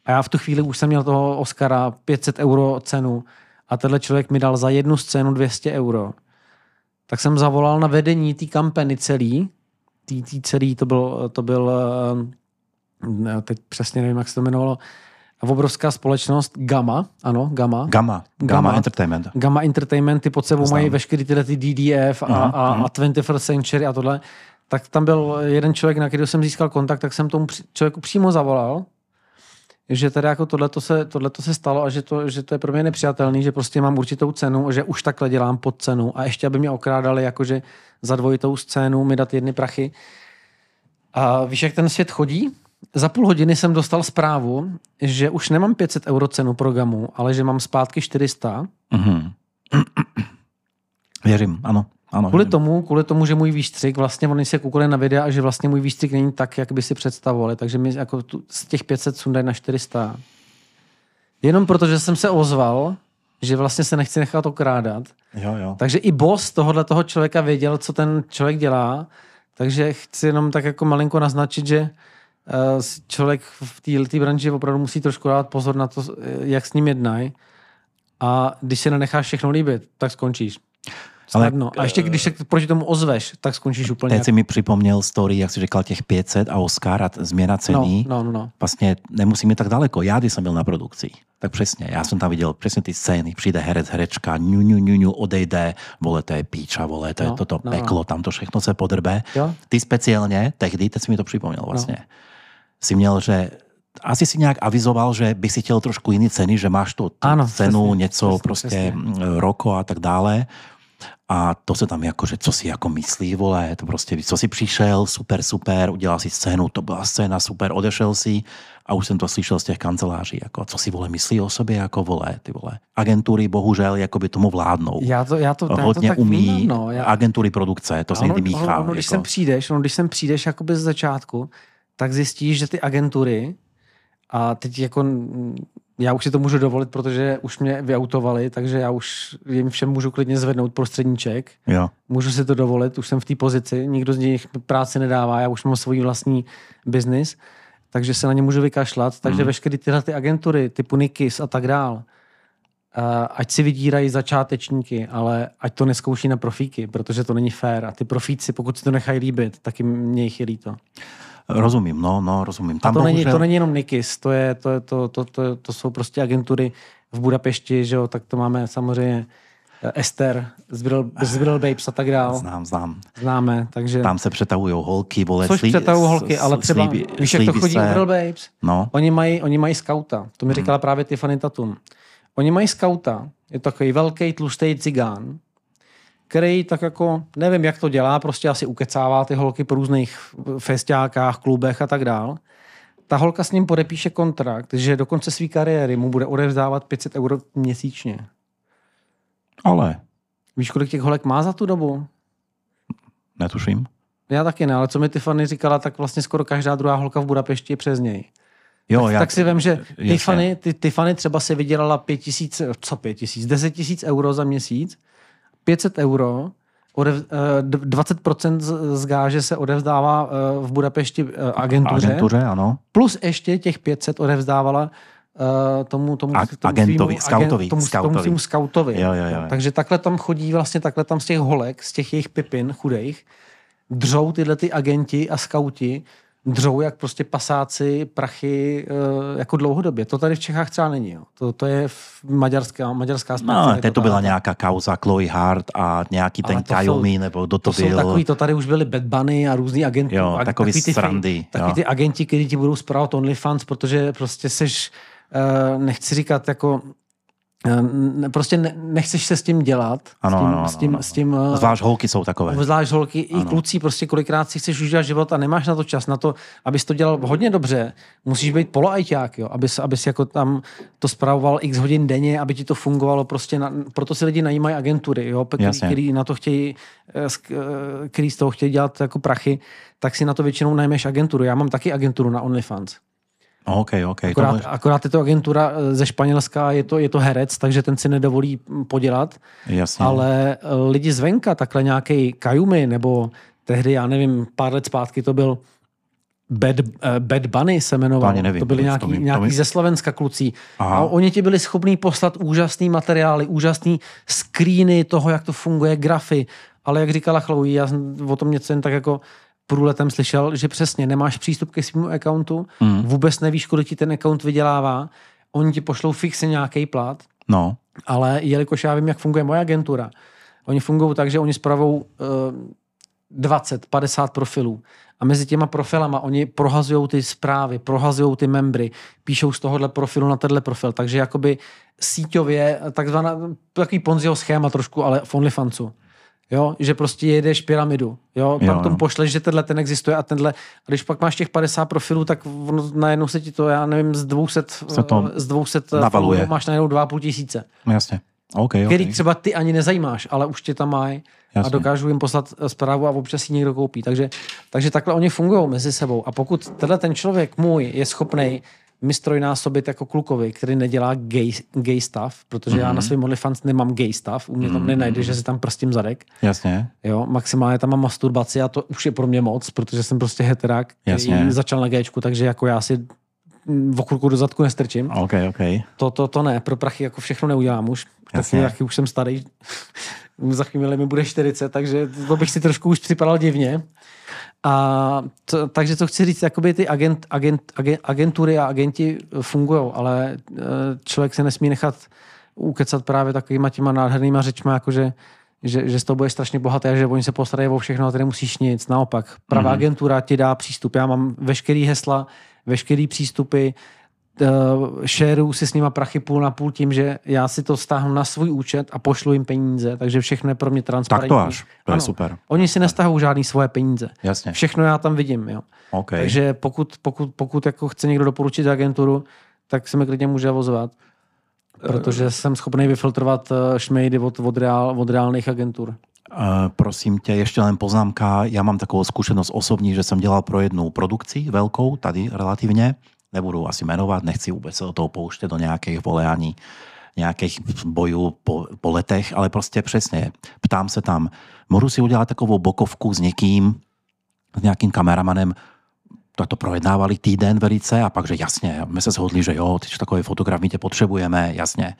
A: A já v tu chvíli už jsem měl toho Oscara 500 euro cenu a tenhle člověk mi dal za jednu scénu 200 euro. Tak jsem zavolal na vedení té kampany celý, tý, tý celý, to byl, to byl, eh, teď přesně nevím, jak se to jmenovalo, obrovská společnost Gamma, ano, Gamma.
B: Gamma, Gamma, Gamma Entertainment.
A: Gamma Entertainment, ty pod sebou Znám. mají veškerý tyhle ty DDF a, uh-huh, a, a 21st Century a tohle. Tak tam byl jeden člověk, na kterého jsem získal kontakt, tak jsem tomu člověku přímo zavolal, že teda jako tohleto se, tohleto se stalo a že to, že to je pro mě nepřijatelný, že prostě mám určitou cenu, že už takhle dělám pod cenu a ještě, aby mě okrádali jakože za dvojitou scénu mi dát jedny prachy. A víš, jak ten svět chodí? Za půl hodiny jsem dostal zprávu, že už nemám 500 euro cenu programu, ale že mám zpátky 400. Mm-hmm.
B: Věřím, ano. Ano,
A: kvůli, tomu, kvůli tomu, že můj výstřik, vlastně oni se koukali na videa a že vlastně můj výstřik není tak, jak by si představovali, takže mi jako tu, z těch 500 sundají na 400. Jenom proto, že jsem se ozval, že vlastně se nechci nechat okrádat.
B: Jo, jo.
A: Takže i boss tohohle toho člověka věděl, co ten člověk dělá, takže chci jenom tak jako malinko naznačit, že člověk v této branži opravdu musí trošku dát pozor na to, jak s ním jednají. A když se nenecháš všechno líbit, tak skončíš. Snadno. Ale, a ještě když se proti tomu ozveš, tak skončíš úplně.
B: Teď jak... si mi připomněl story, jak si říkal, těch 500 a Oscar a změna ceny.
A: No, no, no.
B: Vlastně nemusíme tak daleko. Já, když jsem byl na produkci, tak přesně, já jsem tam viděl přesně ty scény, přijde herec, herečka, ňu, ňu, ňu, ňu, odejde, vole, to je píča, vole, to je no, toto no, peklo, tam to všechno se podrbe. Jo? Ty speciálně, tehdy, teď si mi to připomněl no. vlastně, no. Si měl, že asi si nějak avizoval, že by si chtěl trošku jiný ceny, že máš tu ano, cenu, přesně, něco přesně, prostě přesně. roko a tak dále. A to se tam jako, že co si jako myslí, vole, to prostě, co si přišel, super, super, udělal si scénu, to byla scéna, super, odešel si a už jsem to slyšel z těch kanceláří, jako co si vole myslí o sobě, jako vole, ty vole. Agentury bohužel jako by tomu vládnou.
A: Já to, já to,
B: Hodně
A: já to tak
B: umí
A: vnímám, no. já...
B: agentury produkce, to se někdy míchá. Ono,
A: ono, když jako. sem přijdeš, ono, když sem přijdeš jakoby z začátku, tak zjistíš, že ty agentury a teď jako já už si to můžu dovolit, protože už mě vyautovali, takže já už jim všem můžu klidně zvednout prostředníček.
B: Jo.
A: Můžu si to dovolit, už jsem v té pozici, nikdo z nich práci nedává, já už mám svůj vlastní biznis, takže se na ně můžu vykašlat. Takže mm. veškeré tyhle ty agentury, typu Nikis a tak dál, ať si vydírají začátečníky, ale ať to neskouší na profíky, protože to není fér. A ty profíci, pokud si to nechají líbit, tak jim mě jich je líto.
B: Rozumím, no, no, rozumím.
A: Tam a to, bohužel... není, to není jenom Nikis, to, je, to, je, to, to, to, to jsou prostě agentury v Budapešti, že jo, tak to máme samozřejmě eh, Ester, Zbril, Zbril Babes a tak dál.
B: Znám, znám.
A: Známe, takže...
B: Tam se přetavují holky, vole,
A: Což přetavují holky, ale třeba, slíbí, víš, jak to chodí se... Zbril Babes?
B: No.
A: Oni mají, oni mají skauta, to mi hmm. říkala právě Tiffany Tatum. Oni mají skauta, je to takový velký tlustý cigán, který tak jako, nevím, jak to dělá, prostě asi ukecává ty holky po různých festiákách, klubech a tak dál. Ta holka s ním podepíše kontrakt, že do konce své kariéry mu bude odevzdávat 500 euro měsíčně.
B: Ale.
A: Víš, kolik těch holek má za tu dobu?
B: Netuším.
A: Já taky ne, ale co mi Tiffany říkala, tak vlastně skoro každá druhá holka v Budapešti je přes něj.
B: Jo,
A: tak,
B: já,
A: tak si vem, že Tiffany, ty, Tiffany třeba si vydělala pět tisíc, co pět tisíc, deset tisíc euro za měsíc 500 euro, 20% eh, z gáže se odevzdává eh, v Budapešti eh, agentuře.
B: Agentuře, ano.
A: Plus ještě těch 500 odevzdávala tomu, tomu,
B: tomu agentovi, svýmu, skautovi,
A: tomu, skautovi. tomu svýmu skautovi.
B: Jo, jo, jo.
A: Takže takhle tam chodí vlastně, takhle tam z těch holek, z těch jejich pipin chudejch, dřou tyhle ty agenti a skauti dřou jak prostě pasáci, prachy uh, jako dlouhodobě. To tady v Čechách třeba není. Jo. To, to je v maďarská, maďarská
B: No, to, to byla nějaká kauza Chloe Hart a nějaký ten Kajumi, nebo kdo to,
A: to
B: byl.
A: Jsou takový, to tady už byly Bad Bunny a různý agenti.
B: Jo,
A: a,
B: takový, takový ty, srandy.
A: Takový ty agenti, kteří ti budou zpravovat OnlyFans, protože prostě seš, uh, nechci říkat jako Eh, prostě ne, nechceš se s tím dělat.
B: Ano,
A: s tím,
B: ano,
A: s tím,
B: ano.
A: S tím,
B: eh, Zvlášť holky jsou takové.
A: Zvlášť holky ano. i kluci, prostě kolikrát si chceš užívat život a nemáš na to čas, na to, abys to dělal hodně dobře. Musíš být poloajťák, jo, abys, abys jako tam to spravoval x hodin denně, aby ti to fungovalo. Prostě na, proto si lidi najímají agentury, jo, který, který, na to chtějí, eh, který z toho chtějí dělat jako prachy, tak si na to většinou najmeš agenturu. Já mám taky agenturu na OnlyFans.
B: OK, OK.
A: Akorát, to akorát je to agentura eh, ze Španělska, je to, je to herec, takže ten si nedovolí podělat.
B: Jasně.
A: Ale eh, lidi zvenka, takhle nějaký Kajumi, nebo tehdy, já nevím, pár let zpátky to byl Bad, uh, Bad Bunny se jmenoval.
B: To ani nevím,
A: to byli nějaký,
B: to mi- to
A: nějaký
B: mi-
A: ze Slovenska kluci.
B: Aha.
A: A oni ti byli schopní poslat úžasný materiály, úžasný screeny toho, jak to funguje, grafy. Ale jak říkala Chloe, já jsem o tom něco jen tak jako průletem slyšel, že přesně nemáš přístup ke svému accountu,
B: Mm.
A: vůbec nevíš, kolik ti ten account vydělává, oni ti pošlou fixně nějaký plat,
B: No,
A: ale jelikož já vím, jak funguje moje agentura, oni fungují tak, že oni zpravou uh, 20, 50 profilů a mezi těma profilama oni prohazují ty zprávy, prohazují ty membry, píšou z tohohle profilu na tenhle profil, takže jakoby síťově takzvaná, takový Ponziho schéma trošku, ale v OnlyFansu. Jo, že prostě jedeš pyramidu. Jo,
B: Jo,
A: tam tomu
B: jo.
A: pošleš, že tenhle ten existuje a tenhle. A když pak máš těch 50 profilů, tak ono, najednou se ti to, já nevím, z 200,
B: Se to
A: z 200
B: navaluje.
A: followerů máš najednou 2,5 tisíce
B: no jasně. OK,
A: který
B: OK.
A: třeba ty ani nezajímáš, ale už tě tam mají a
B: dokážu
A: jim poslat eh, zprávu a občas ji někdo koupí. Takže, takže takhle oni fungují mezi sebou. A pokud tenhle ten člověk můj je schopný mi strojnásobit jako klukovi, který nedělá gay, gay stuff, protože mm-hmm. já na svém OnlyFans nemám gay stuff, u mě tam nenajdeš, že si tam prstím zadek.
B: Jasně.
A: Jo, maximálně tam mám masturbaci a to už je pro mě moc, protože jsem prostě heterák, který
B: Jasně.
A: začal na Gčku, takže jako já si v okurku do zadku nestrčím.
B: OK, OK.
A: To, to, to ne, pro prachy jako všechno neudělám už.
B: Jasně.
A: Taky, už jsem starý. Za chvíli mi bude 40, takže to bych si trošku už připadal divně. A to, takže to chci říct, jakoby ty agent, agent, agent, agentury a agenti fungují, ale eh, člověk se nesmí nechat ukecat právě takovýma těma nádhernýma řečma, jakože že, že z toho bude strašně bohatý a že oni se postarají o všechno a ty nemusíš nic. Naopak, pravá mm-hmm. agentura ti dá přístup. Já mám veškerý hesla, veškerý přístupy, uh, šeru si s nima prachy půl na půl tím, že já si to stáhnu na svůj účet a pošlu jim peníze, takže všechno je pro mě transparentní.
B: Tak to až. To je
A: Ano.
B: super.
A: Oni si nestahují žádný svoje peníze.
B: Jasně.
A: Všechno já tam vidím. Jo.
B: OK.
A: Takže pokud, pokud, pokud jako chce někdo doporučit agenturu, tak se mi klidně může ozvat. Protože jsem schopný vyfiltrovat eh, šmejdy od, od, reál, od reálných agentur.
B: Uh, prosím tě, ještě len poznámka. Já mám takovou zkušenost osobní, že jsem dělal pro jednu produkci velkou, tady relativně. Nebudu asi jmenovat, nechci vůbec se do toho pouštět do nějakých vole ani nějakých bojů po, po letech, ale prostě přesně, ptám se tam, můžu si udělat takovou bokovku s někým, s nějakým kameramanem, tak to projednávali týden velice a pak, že jasně, my se shodli, že jo, ty jsi takový fotograf, my tě potřebujeme, jasně.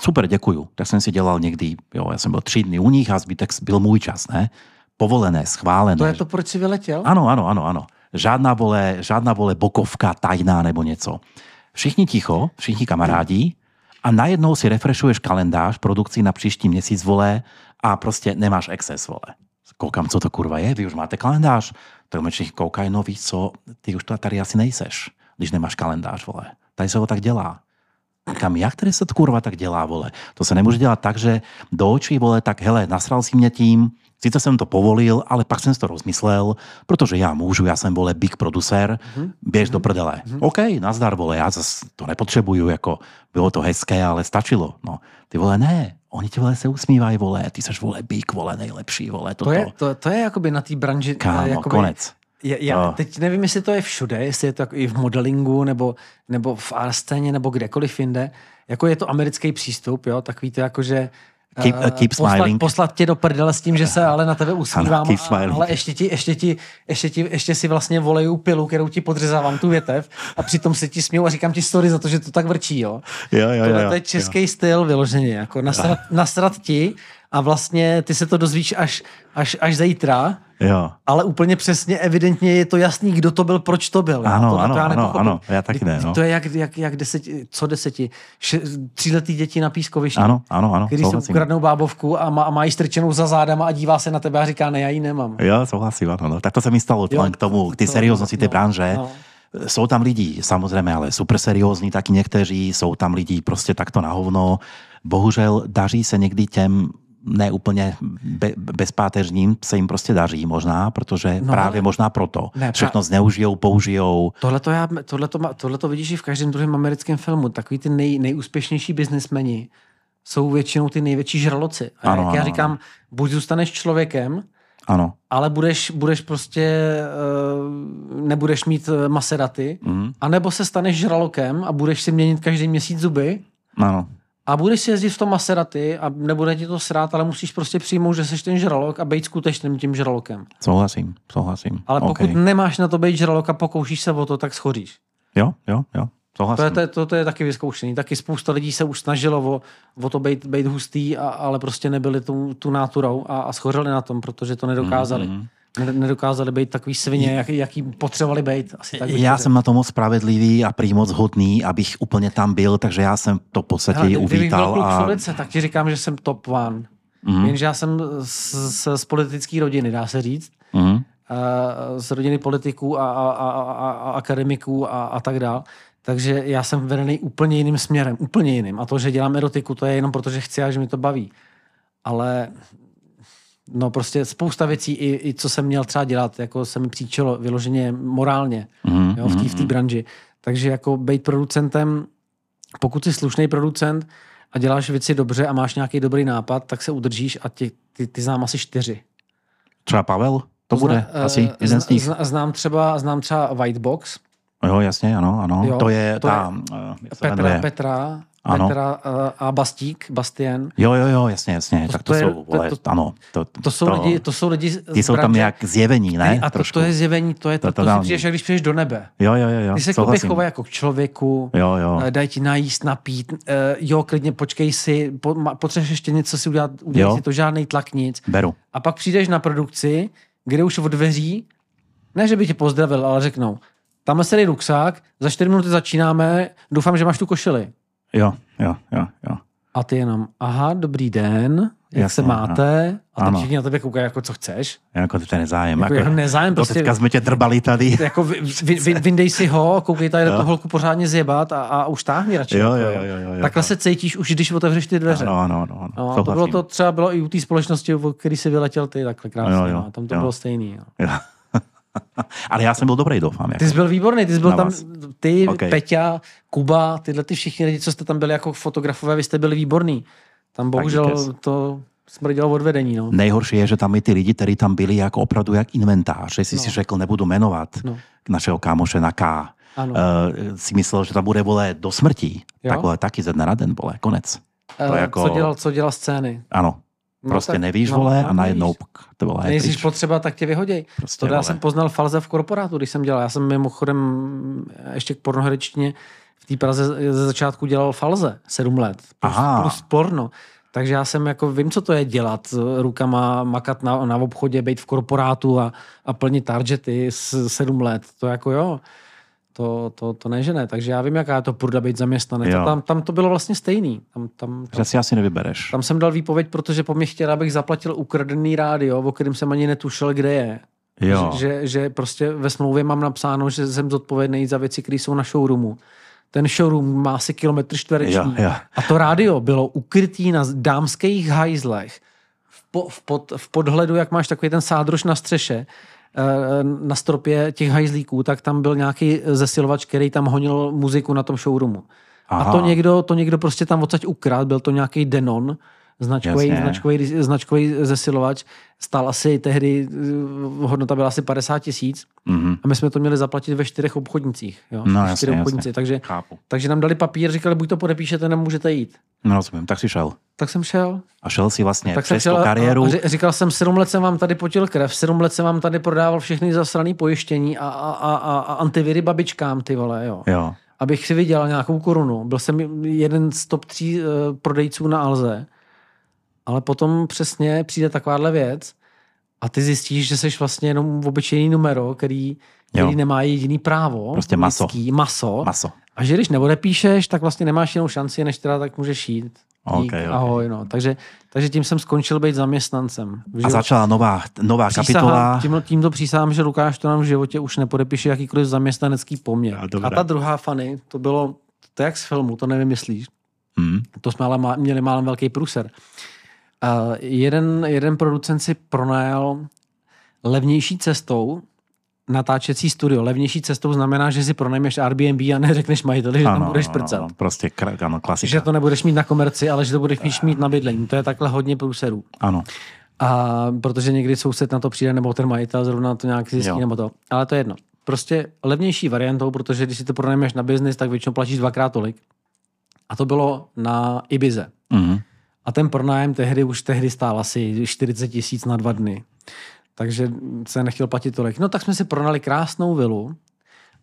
B: Super, děkuju. Tak jsem si dělal někdy, jo, já jsem byl tři dny u nich a zbytek byl můj čas, ne? Povolené, schválené.
A: To je to, proč jsi vyletěl?
B: Ano, ano, ano, ano. Žádná vole, žádná vole bokovka tajná nebo něco. Všichni ticho, všichni kamarádi a najednou si refreshuješ kalendář produkcí na příští měsíc, vole, a prostě nemáš access, vole. Koukám, co to kurva je, vy už máte kalendář. Tak mi všichni koukají, no víš co, ty už to tady asi nejseš, když nemáš kalendář, vole. Tady se ho tak dělá. Říkám, jak tady se to kurva tak dělá, vole? To se nemůže dělat tak, že do očí, vole, tak hele, nasral si mě tím, sice jsem to povolil, ale pak jsem si to rozmyslel, protože já můžu, já jsem, vole, big producer, běž do prdele. OK, nazdar, vole, já to nepotřebuju, jako bylo to hezké, ale stačilo. No, ty vole, ne, oni ti, vole, se usmívají, vole, ty seš, vole, big, vole, nejlepší, vole, toto.
A: To je, to, to je jakoby na té branži.
B: Kámo,
A: jakoby,
B: konec.
A: Já
B: No.
A: teď nevím, jestli to je všude, jestli je to jako i v modelingu, nebo, nebo v art nebo kdekoliv jinde. Jako je to americký přístup, jo, takový to jako, že
B: Keep-
A: eh,
B: keep
A: poslat,
B: smiling.
A: poslat tě do prdele s tím, že se ale na tebe usmívám,
B: keep
A: a-
B: smiling.
A: ale ještě ti, ještě ti, ještě ti, ještě si vlastně voleju pilu, kterou ti podřezávám tu větev a přitom se ti směju a říkám ti story za to, že to tak vrčí, jo.
B: Jo, jo,
A: Tohle to je český styl vyloženě, jako nasrat, nasrat ti a vlastně ty se to dozvíš až, až, až zítra,
B: Jo.
A: ale úplně přesně, evidentně je to jasný, kdo to byl, proč to byl.
B: Ano,
A: to,
B: ano,
A: já
B: ano, ano, já taky ne, no.
A: To je jak, jak, jak deseti, co deseti, še, tříletý děti na pískovišti,
B: Ano, ano, ano,
A: který si ukradnou bábovku a, má, a mají strčenou za zádama a dívá se na tebe a říká, ne, já ji nemám.
B: Jo, souhlasím, ano. No. Tak to se mi stalo
A: Jo,
B: k tomu, k té
A: to-
B: serióznosti té
A: no,
B: branže.
A: no.
B: Jsou tam lidi, samozřejmě, ale super seriózní taky někteří, jsou tam lidi prostě takto na hovno. Bohužel daří se někdy těm neúplně be, bezpáteřním se jim prostě daří možná, protože
A: No,
B: právě
A: ale-
B: možná proto.
A: Ne,
B: Všechno zneužijou, použijou.
A: Tohle to, já, tohle, to, tohle to vidíš i v každém druhém americkém filmu. Takový ty nej, nejúspěšnější biznismeni jsou většinou ty největší žraloci. A
B: Ano,
A: jak já
B: ano,
A: říkám, buď zůstaneš člověkem,
B: Ano,
A: ale budeš, budeš prostě, uh, nebudeš mít eh, Maserati,
B: Mhm.
A: anebo se staneš žralokem a budeš si měnit každý měsíc zuby,
B: ano.
A: A budeš si jezdit v tom Maserati a nebude ti to srát, ale musíš prostě přijmout, že jsi ten žralok a být skutečným tím žralokem.
B: Souhlasím, souhlasím.
A: Ale pokud
B: OK.
A: nemáš na to být žralok a pokoušíš se o to, tak schoříš.
B: Jo, jo, jo,
A: To
B: souhlasím.
A: je, to, je- to, to je taky vyzkoušený. Taky spousta lidí se už snažilo o, o to být, být hustý, a, ale prostě nebyli tu, tu náturou a, a schořeli na tom, protože to nedokázali.
B: Mhm.
A: Mm-hmm. Nedokázali být takový svině, jak, jaký potřebovali být. Asi tak
B: Já jsem na to moc spravedlivý a prý moc hodný, abych úplně tam byl, takže já jsem to v podstatě
A: Hele, kdybych byl
B: uvítal.
A: v
B: A...
A: ulice, tak ti říkám, že jsem top one. Mm-hmm. Jenže já jsem z, z, z politické rodiny, dá se říct. A z rodiny politiků a, a, a, a, a akademiků a, a tak dál. Takže já jsem vedený úplně jiným směrem, úplně jiným. A to, že dělám erotiku, to je jenom proto, že chci a že mi to baví. Ale no prostě spousta věcí, i, i co jsem měl třeba dělat, jako se mi příčilo vyloženě morálně
B: Mhm,
A: jo, v té v té branži. Takže jako být producentem, pokud jsi slušný producent a děláš věci dobře a máš nějaký dobrý nápad, tak se udržíš a ty, ty, ty znám asi čtyři.
B: Třeba Pavel? To bude
A: Zna-
B: asi
A: eh,
B: jeden z nich.
A: zna- Znám třeba, znám třeba Whitebox,
B: Jo, jasně, ano, ano.
A: Jo,
B: to je
A: to
B: ta... eh, se
A: Petra? Petra,
B: Ano.
A: Petra eh, a Bastík, Bastien.
B: Jo, jo, jo, jasně, jasně.
A: To-
B: tak
A: to
B: to,
A: je-
B: jsou,
A: to-
B: vole,
A: to-
B: ano. To,
A: To jsou, lidi, to jsou lidi
B: Ty jsou tam
A: branže,
B: jak zjevení, ne?
A: který- A to, to je zjevení, to je to, to, to si
B: Totální.
A: přijdeš, jak když přijdeš do nebe.
B: Jo, jo, jo, jo.
A: Ty se k chovají jako k člověku,
B: Jo, jo.
A: eh, dají ti najíst, napít, eh, jo, klidně počkej si, po, potřebuješ ještě něco si udělat, udělej
B: Jo.
A: si to, žádný tlak, nic.
B: Beru.
A: A pak přijdeš na produkci, kde už od dveří, ne, že by tě pozdravil, ale řeknou, tamhle se dej ruksák, za čtyři minuty začínáme, doufám, že máš tu košili.
B: Jo, jo, jo, jo.
A: A ty jenom, aha, dobrý den, jak
B: Jasně,
A: se máte? A tak
B: ano.
A: všichni na tebe koukají, jako co chceš.
B: Jako to je nezájem.
A: Jako, jako nezájem,
B: to
A: prostě,
B: teďka jsme tě drbali tady.
A: jako vy, vy, vy, vyndej si ho, koukej tady do toho holku pořádně zjebat a, a už táhni radši.
B: Jo,
A: jako,
B: jo, jo, jo, jo.
A: Takhle se cítíš už, když otevřeš ty dveře.
B: Ano, ano, ano. ano.
A: No, a to bylo to třeba bylo i u té společnosti, o který si vyletěl ty takhle krásně.
B: Jo, jo,
A: no. Tam to
B: jo.
A: bylo stejný. Jo.
B: Jo. Ale já jsem byl dobrý, doufám. Jako.
A: Ty jsi byl výborný, ty jsi byl
B: Na
A: tam,
B: vás.
A: ty,
B: Ok.
A: okay. Peťa, Kuba, tyhle ty všichni lidi, co jste tam byli jako fotografové, vy jste byli výborný. Tam bohužel to smrdilo odvedení. No.
B: Nejhorší je, že tam i ty lidi, kteří tam byli jako opravdu jak inventář, že si
A: No.
B: si řekl, nebudu jmenovat
A: No.
B: našeho kámoše na K.
A: Ano.
B: Uh, si myslel, že tam bude vole do smrti.
A: Jo.
B: Tak vole, taky ze dne na den, vole, konec. to
A: Eh,
B: jako-
A: co, dělal, co dělal scény?
B: Ano,
A: No
B: prostě
A: tak-
B: nevíš,
A: no,
B: vole,
A: no,
B: a najednou pk, to vole, pryč.
A: potřeba, tak tě vyhoděj.
B: Prostě,
A: to já jsem poznal Falze v korporátu, když jsem dělal. Já jsem mimochodem ještě k pornoherečtině v té Praze ze začátku dělal Falze sedm let. Plus,
B: Aha.
A: plus porno. Takže já jsem jako, vím, co to je dělat eh, rukama, makat na, na obchodě, být v korporátu a, a plnit targety s sedm let. To jako jo, to, to, to ne, že ne. Takže já vím, jaká je to pruda být zaměstnanec. A tam, tam to bylo vlastně stejný. Tam, tam, tam,
B: si asi nevybereš.
A: tam jsem dal výpověď, protože po mě chtěl, abych zaplatil ukradený rádio, o kterém jsem ani netušil, kde je.
B: Jo.
A: Že, že, že prostě ve smlouvě mám napsáno, že jsem zodpovědný za věci, které jsou na showroomu. Ten showroom má asi kilometr čtvereční.
B: Jo, jo.
A: A to rádio bylo ukrytý na dámských hajzlech. V, po, v, pod, v podhledu, jak máš takový ten sádrož na střeše, na stropě těch hajzlíků, tak tam byl nějaký zesilovač, který tam honil muziku na tom showroomu.
B: Aha.
A: A to někdo, to někdo prostě tam odsaď ukrát, byl to nějaký Denon, značkový,
B: Jasně.
A: značkový, značkový zesilovač, stál asi tehdy, eh, hodnota byla asi 50 tisíc
B: Mhm.
A: a my jsme to měli zaplatit ve čtyřech obchodnicích. Jo?
B: No, jasně,
A: čtyřech
B: jasně.
A: obchodnicích. Takže,
B: Chápu.
A: takže nám dali papír, říkali, buď to podepíšete, nebo můžete jít.
B: No rozumím, tak si šel.
A: Tak jsem šel.
B: A šel si vlastně
A: Tak
B: přes
A: šel
B: tu kariéru.
A: A, a říkal jsem, sedm let jsem vám tady potil krev, sedm let jsem vám tady prodával všechny zasraný pojištění a, a, a, a, a antiviry babičkám, ty vole, jo.
B: Jo.
A: Abych si vydělal nějakou korunu. Byl jsem jeden z top tří uh, prodejců na Alze, ale potom přesně přijde takováhle věc a ty zjistíš, že jsi vlastně jenom obyčejný numero, který, který
B: Jo.
A: nemá jediný právo.
B: Prostě maso.
A: lidský, maso.
B: Maso.
A: A že když neodepíšeš, tak vlastně nemáš jinou šanci, než teda tak můžeš jít. Dík,
B: Ok, ok.
A: ahoj, no. Takže, takže tím jsem skončil být zaměstnancem.
B: A začala nová, nová
A: Přísahám-
B: kapitola.
A: Tím, tímto přísahám, že Lukáš to nám v životě už nepodepíše jakýkoliv zaměstnanecký poměr.
B: A.
A: A ta druhá fany, to bylo, to je jak z filmu, to nevymyslíš.
B: Hmm.
A: To jsme ale má, měli málem velký průser. Uh, jeden, jeden producent si pronajal levnější cestou natáčecí studio. Levnější cestou znamená, že si pronajmeš Airbnb a neřekneš majiteli, že tam budeš prcat.
B: ano, prostě ano, klasika.
A: Že to nebudeš mít na komerci, ale že to budeš mít na bydlení. To je takhle hodně průserů.
B: Ano.
A: A protože někdy soused na to přijde, nebo ten majitel zrovna to nějak zjistí,
B: Jo.
A: nebo to. Ale to je jedno. Prostě levnější variantou, protože když si to pronajmeš na biznis, tak většinou platíš dvakrát tolik. A to bylo na Ibize.
B: Mhm.
A: A ten pronájem tehdy už tehdy stál asi 40 tisíc na dva dny. Takže se nechtěl platit tolik. No tak jsme si pronali krásnou vilu.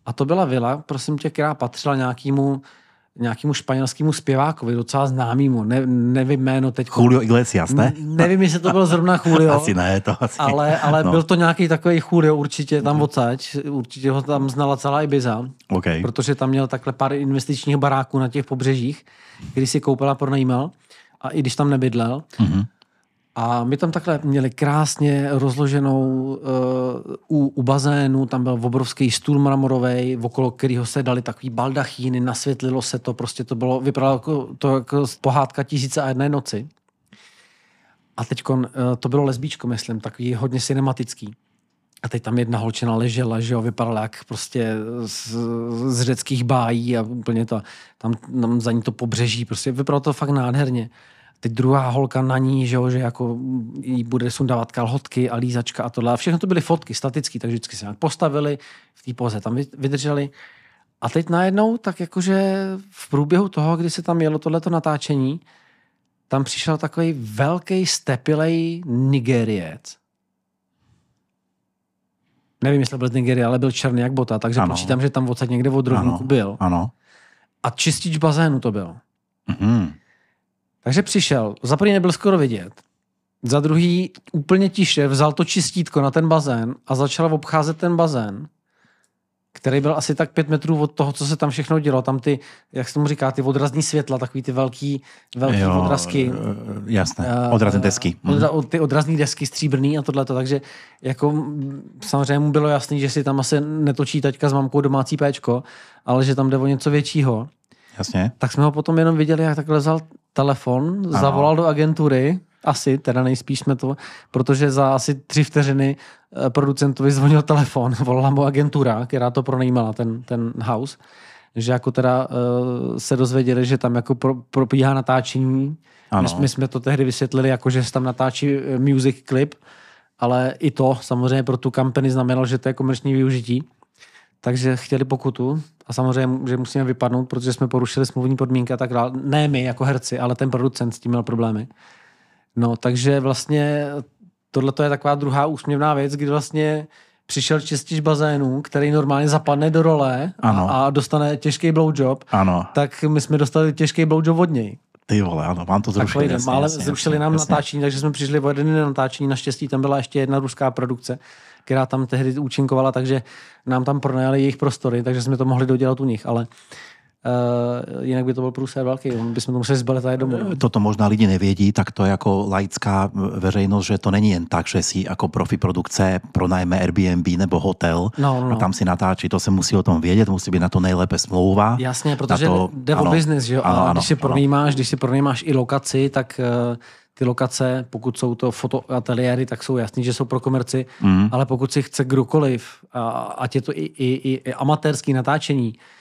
A: A to byla vila, prosím tě, která patřila nějakému nějakému španělskému zpěvákovi, docela známému, ne, nevím jméno teď.
B: Julio Iglesias, ne?
A: Nevím, jestli to byl zrovna Julio.
B: Asi ne, to asi.
A: Ale, ale
B: no.
A: byl to nějaký takový Julio určitě tam odsaď. Určitě ho tam znala celá Ibiza.
B: OK.
A: Protože tam měl takhle pár investičních baráků na těch pobřežích, který si koupil a pronajímal. A i když tam nebydlel.
B: Mhm.
A: A my tam takhle měli krásně rozloženou uh, u, u bazénu, tam byl obrovský stůl mramorový, okolo kterého se dali takový baldachíny, nasvětlilo se to, prostě to bylo, vypadalo jako, to jako pohádka tisíce a jedné noci. A teď uh, to bylo lesbíčko, myslím, takový hodně cinematický. A teď tam jedna holčina ležela, že jo, vypadala jak prostě z, z řeckých bájí a úplně to, tam, tam za ní to pobřeží, prostě vypadalo to fakt nádherně. Teď druhá holka na ní, že jo, že jako jí bude sundávat kalhotky a lízačka a tohle. A všechno to byly fotky statické, takže vždycky se nějak postavili v té poze, tam vy- vydrželi. A teď najednou, tak jakože v průběhu toho, kdy se tam jelo tohleto natáčení, tam přišel takový velký stepilej Nigeriec. Nevím, jestli byl z Nigerie, ale byl černý jak bota, takže Ano. počítám, že tam odsaď někde od rovníku
B: Ano.
A: byl.
B: Ano.
A: A čistič bazénu to byl.
B: Mhm.
A: Takže přišel, za první nebyl skoro vidět, za druhý úplně tiše vzal to čistítko na ten bazén a začal obcházet ten bazén, který byl asi tak pět metrů od toho, co se tam všechno dělo. Tam ty, jak se tomu říká, ty odrazní světla, takový ty velký, velký
B: Jo,
A: odrazky.
B: eh, Jasné,
A: Eh,
B: odrazné desky. Mhm.
A: Odra, ty odrazní desky stříbrný a tohleto, takže jako mm, samozřejmě mu bylo jasný, že si tam asi netočí taťka s mamkou domácí péčko, ale že tam jde o něco většího.
B: Jasně.
A: Tak jsme ho potom jenom viděli, jak takhle vzal telefon, ano. zavolal do agentury, asi, teda nejspíš jsme to, protože za asi tři vteřiny eh, producentovi zvonil telefon, volala mu agentura, která to pronajímala, ten, ten house, že jako teda uh, se dozvěděli, že tam jako pro, probíhá natáčení.
B: Ano.
A: My, my jsme to tehdy vysvětlili, jako že se tam natáčí eh, music clip, ale i to samozřejmě pro tu company znamenalo, že to je komerční využití. Takže chtěli pokutu a samozřejmě, že musíme vypadnout, protože jsme porušili smluvní podmínky a tak dále. Ne my jako herci, ale ten producent s tím měl problémy. No, takže vlastně tohle je taková druhá úsměvná věc, kdy vlastně přišel čistič bazénu, který normálně zapadne do role a,
B: Ano.
A: a dostane těžký blowjob,
B: Ano.
A: tak my jsme dostali těžký blowjob od něj.
B: Ty vole, ano, vám to zrušili.
A: Takový
B: jasně,
A: ale
B: jasně,
A: zrušili
B: jasně,
A: nám
B: jasně.
A: natáčení, takže jsme přišli o jeden den natáčení. Naštěstí tam byla ještě jedna ruská produkce, která tam tehdy účinkovala, takže nám tam pronajali jejich prostory, takže jsme to mohli dodělat u nich, ale uh, jinak by to byl průser velký, bychom to museli zbalit jít domů. no.
B: Toto možná lidi nevědí, tak to je jako laická veřejnost, že to není jen tak, že si jako profi produkce pronajme Airbnb nebo hotel
A: No, no,
B: a
A: no.
B: tam si natáčí, to se musí o tom vědět, musí být na to nejlépe smlouva.
A: Jasně, protože
B: to-
A: jde o business, že jo?
B: Ano,
A: a
B: ano,
A: když si pronajímáš, když si pronajímáš i lokaci, tak eh, ty lokace, pokud jsou to fotoateliéry, tak jsou jasný, že jsou pro komerci,
B: Mm.
A: ale pokud si chce kdokoliv, a, ať je to i, i, i, i amatérský natáčení, eh,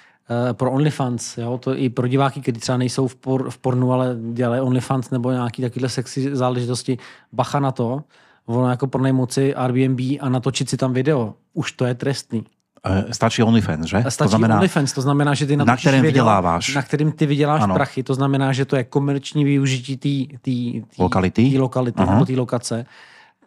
A: pro OnlyFans, jo, to i pro diváky, kteří třeba nejsou v, por, v pornu, ale dělají OnlyFans nebo nějaký takovýhle sexy záležitosti, bacha na to, ono jako pronajmout si Airbnb a natočit si tam video, už to je trestný.
B: Eh, Stačí OnlyFans, že?
A: Stačí
B: to znamená,
A: OnlyFans, to znamená, že ty
B: na kterém
A: video,
B: vyděláváš.
A: Na kterým ty vyděláš
B: Ano.
A: prachy, to znamená, že to je komerční využití té
B: Lokality?
A: Tý lokality
B: Aha.
A: nebo té lokace.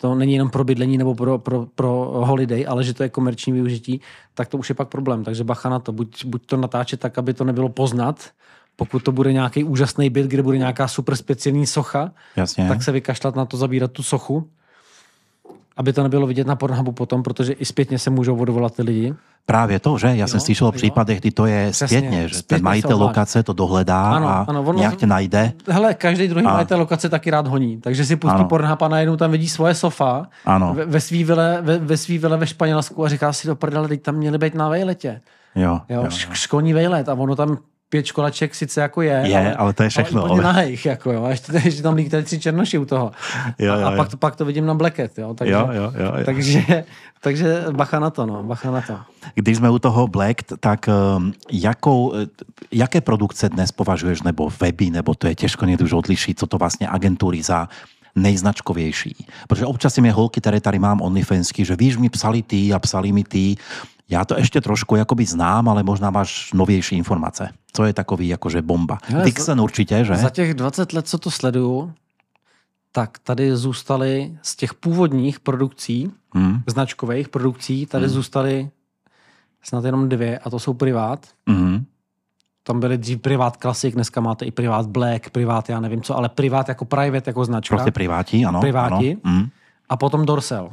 A: To není jenom pro bydlení nebo pro, pro, pro holiday, ale že to je komerční využití, tak to už je pak problém. Takže bacha na to. Buď, buď to natáčet tak, aby to nebylo poznat, pokud to bude nějaký úžasný byt, kde bude nějaká super speciální socha,
B: jasně.
A: tak se vykašlat na to zabírat tu sochu, aby to nebylo vidět na Pornhubu potom, protože i zpětně se můžou odvolat ty lidi.
B: Právě to, že? Já jsem
A: Jo,
B: slyšel o případech, kdy to je
A: Přesně,
B: zpětně, že ten
A: zpětně se
B: majitel lokace to dohledá
A: Ano,
B: a
A: ano, ono-
B: nějak tě najde.
A: Hele, každý druhý
B: A-
A: majitel lokace taky rád honí, takže si pustí
B: Ano.
A: Pornhub a najednou tam vidí svoje sofa
B: Ano.
A: ve, ve svý vile, ve, ve svý vile ve Španělsku a říká si do prdele, teď tam měli být na vejletě.
B: Jo,
A: Jo,
B: jo,
A: jo. Školní vejlet a ono tam pět školaček sice jako je,
B: Je, ale to je všechno,
A: Ale
B: ale-
A: nahejch, jako jo. A ještě, ještě tam lítají tři černoši u toho.
B: Jo,
A: a,
B: jo,
A: a
B: jo.
A: pak, to, pak to vidím na Blacket, jo. Takže,
B: Jo, jo, jo, jo.
A: takže, takže bacha na to, no, bacha na to.
B: Když jsme u toho Black, tak um, jakou, eh, jaké produkce dnes považuješ, nebo weby, nebo to je těžko někdy už odlišit, co to vlastně agentury za nejznačkovější. Protože občas si mě holky, které tady mám OnlyFansky, že víš, mi psali ty a psali mi ty. Já to ještě trošku jakoby znám, ale možná máš novější informace. To je takový jakože bomba.
A: Hele,
B: Dixon určitě, že?
A: Za těch 20 let, co to sleduju, tak tady zůstaly z těch původních produkcí,
B: Mm.
A: značkových produkcí, tady
B: Hmm.
A: zůstaly snad jenom dvě a to jsou privát.
B: Mm.
A: Tam byly dřív privát Classic, dneska máte i privát Black, privát já nevím co, ale privát jako private, jako značka.
B: Prostě priváti, ano.
A: Priváti.
B: Ano. Mm.
A: A potom Dorsel.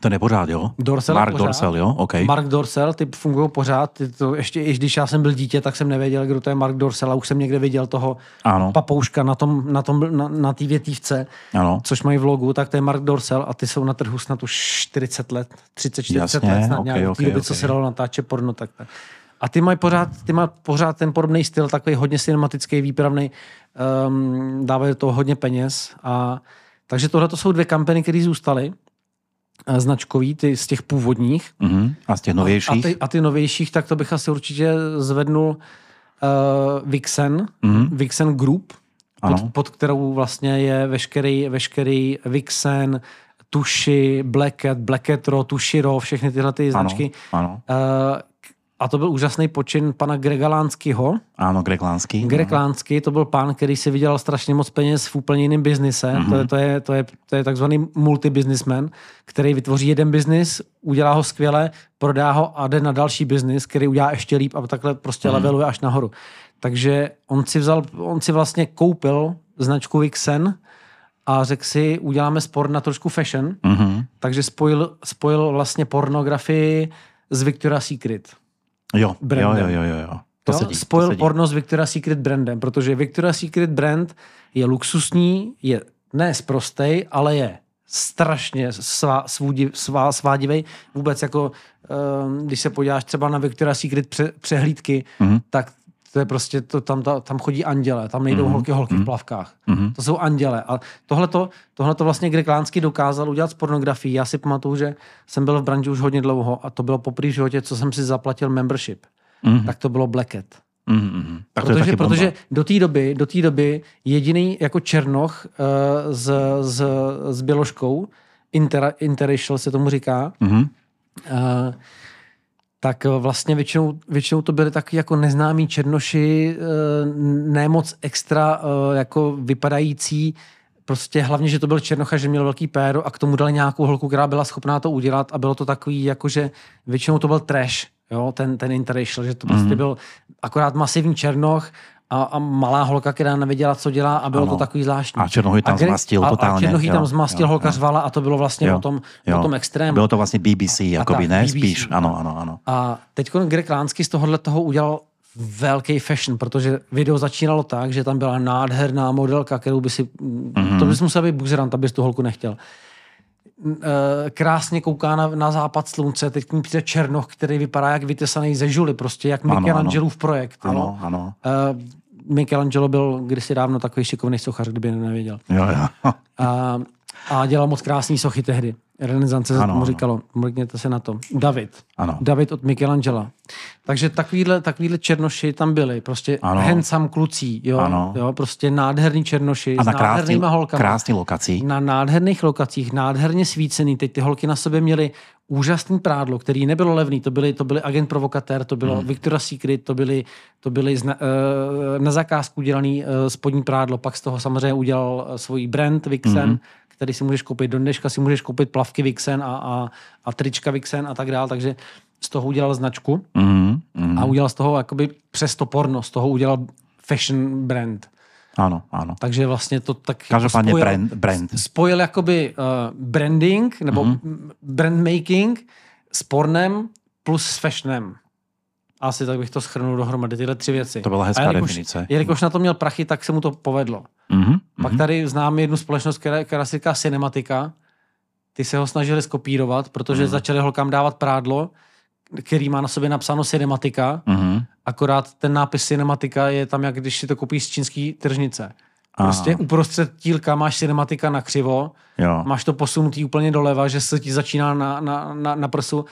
B: Ten je pořád, jo?
A: Dorsel
B: Mark
A: pořád.
B: Dorsel, jo? OK.
A: Mark Dorsel, ty fungují pořád. Ty to ještě, i když já jsem byl dítě, tak jsem nevěděl, kdo to je Mark Dorsel a už jsem někde viděl toho
B: Ano,
A: papouška na tom, na, tom, na, na té větívce,
B: ano.
A: což mají v logu, tak to je Mark Dorsel a ty jsou na trhu snad už 40 let, 30-40
B: Jasně,
A: let, snad
B: ok,
A: nějak,
B: ok,
A: v té doby,
B: ok.
A: co se dalo natáčet porno. Tak, tak. A ty mají pořád, ty mají pořád ten podobný styl, takový hodně cinematický, výpravný, um, dávají do toho hodně peněz. A, takže tohle to jsou dvě kampany, které zůstaly značkový, ty z těch původních.
B: Mhm. A z těch
A: A
B: novějších?
A: ty, a ty novějších, tak to bych asi určitě zvednul uh, Vixen,
B: Mhm.
A: Vixen Group,
B: Ano.
A: pod, pod kterou vlastně je veškerý, veškerý Vixen, Tuši, Blacket, Blacketro, Tushiro, všechny tyhle ty značky.
B: Ano,
A: Uh, a to byl úžasný počin pana Grega Lánskýho.
B: ano, Greg Lansky.
A: Greg Lánský, to byl pán, který si vydělal strašně moc peněz v úplně jiném biznise.
B: Mhm.
A: Mm-hmm. To, je, to, je, to, je, to je takzvaný multibusinessman, který vytvoří jeden biznis, udělá ho skvěle, prodá ho a jde na další biznis, který udělá ještě líp a takhle prostě
B: Mhm.
A: mm-hmm. leveluje až nahoru. Takže on si, vzal, on si vlastně koupil značku Vixen a řekl si, uděláme sport na trošku fashion,
B: Mhm.
A: takže spojil, spojil vlastně pornografii s Victoria's Secret.
B: Jo, jo,
A: Brandem.
B: jo, jo, jo, jo. To
A: jo,
B: sedí,
A: spojil
B: to sedí.
A: porno s Victoria's Secret brandem, protože Victoria's Secret brand je luxusní, je ne sprostej, ale je strašně svá, svůdi, svá, svádivej. Vůbec jako, um, když se podíváš třeba na Victoria's Secret pře, přehlídky,
B: Mhm.
A: tak to je prostě, to, tam, ta, tam chodí anděle, tam nejdou
B: Mhm.
A: holky, holky v plavkách.
B: Mhm.
A: To jsou anděle. A tohleto, tohleto vlastně Greg Lánsky dokázal udělat s pornografií. Já si pamatuju, že jsem byl v branži už hodně dlouho a to bylo poprvé v životě, co jsem si zaplatil membership.
B: Mhm.
A: Tak to bylo Blacket.
B: Mhm, mhm. Tak to
A: Protože,
B: taky bomba.
A: protože do té doby, do té doby jediný jako Černoch uh, s, s, s Běložkou, inter, interracial se tomu říká,
B: Mhm.
A: uh, tak vlastně většinou, většinou to byly taky jako neznámí černoši, uh, ne moc extra uh, jako vypadající, prostě hlavně, že to byl Černocha, že měl velký péro a k tomu dali nějakou holku, která byla schopná to udělat a bylo to takový, jakože většinou to byl trash, jo, ten, ten interracial, že to prostě
B: Mhm.
A: byl akorát masivní Černoch a, a malá holka, která nevěděla, co dělá a bylo
B: Ano.
A: to takový zvláštní.
B: A Černoch ji tam
A: Greg-
B: zmastil
A: a,
B: totálně,
A: A Černoch ji
B: jo,
A: tam zmastil,
B: jo,
A: holka
B: jo.
A: řvala a to bylo vlastně
B: Jo,
A: o tom,
B: jo.
A: o tom extrému.
B: Bylo to vlastně BBC, jakoby,
A: tak,
B: ne?
A: BBC.
B: Spíš, ano, ano, ano.
A: A teď Greg Lánsky z tohohle toho udělal velký fashion, protože video začínalo tak, že tam byla nádherná modelka, kterou by si, mm-hmm. to bys musel být buzerant, abys tu holku nechtěl. Eh, Krásně kouká na, na západ slunce, teď k ní přijde Černoch, který vypadá jak vytesaný ze žuly, prostě jak. Michelangelův projekt.
B: Ano, ano.
A: Eh, Michelangelo byl kdysi dávno takový šikovný sochař, kdyby nevěděl.
B: Jo, jo.
A: A, a dělal moc krásný sochy tehdy. Renesance se
B: Ano,
A: tomu říkalo. Mrkněte se na to. David.
B: Ano.
A: David od Michelangela. Takže takovýhle, takovýhle černoši tam byli. Prostě
B: Ano.
A: handsome klucí. Jo?
B: Ano.
A: jo? Prostě nádherný černoši
B: A
A: s
B: na krásný,
A: nádhernýma holkama.
B: krásný lokací.
A: Na nádherných lokacích, nádherně svícený. Teď ty holky na sobě měly úžasný prádlo, který nebylo levný. To byly, to byly agent provokatér, to bylo hmm. Victoria's Secret, to byly, to byly zna, uh, na zakázku udělaný uh, spodní prádlo. Pak z toho samozřejmě udělal uh, svůj brand Vixen, hmm. Který si můžeš koupit do dneška, si můžeš koupit plavky Vixen a, a, a trička Vixen a tak dál. Takže z toho udělal značku
B: Mhm, mhm.
A: a udělal z toho jakoby přes to porno, z toho udělal fashion brand.
B: Ano, ano.
A: Takže vlastně to tak
B: Každopádně
A: spojil-
B: brand, brand.
A: spojil jakoby uh, branding nebo
B: Mhm.
A: mm-hmm. brand making s pornem plus s fashionem. Asi tak bych to schrnul dohromady, tyhle tři věci.
B: To byla hezká
A: A jelikož,
B: definice.
A: Jelikož na to měl prachy, tak se mu to povedlo.
B: Mhm,
A: Pak
B: mhm.
A: tady známe jednu společnost, která, která se říká Cinematica. Ty se ho snažili skopírovat, protože
B: Mhm.
A: začali holkám dávat prádlo, který má na sobě napsáno Cinematica,
B: Mhm.
A: akorát ten nápis Cinematica je tam, jak když si to koupíš z čínský tržnice.
B: Aha.
A: Prostě uprostřed tílka máš Cinematica na křivo,
B: Jo.
A: máš to posunutý úplně doleva, že se ti začíná na, na, na, na prsu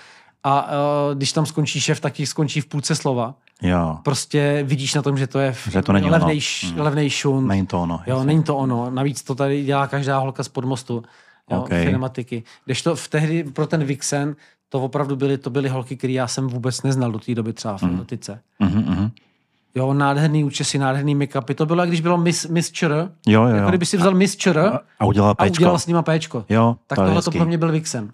A: a uh, když tam skončí šef, tak ti skončí v půlce slova.
B: Jo.
A: Prostě vidíš na tom, že to je
B: Že to není ono.
A: levnej, š,
B: Mm.
A: levnej šunt.
B: Není to ono.
A: Jo, není to ono. Navíc to tady dělá každá holka z podmostu. jo,
B: Okay.
A: cinematiky. Když to v tehdy pro ten Vixen, to opravdu byly, to byly holky, které já jsem vůbec neznal do té doby třeba v.
B: Mhm, mhm.
A: Jo, nádherný účesy, nádherný make-upy. To bylo, jak když bylo Miss, Miss Čr.
B: Jo, jo,
A: Jako
B: jo.
A: kdyby si vzal Miss Čr
B: A, a udělala
A: a udělal s nima péčko.
B: Jo,
A: Tak tohle to pro mě byl Vixen.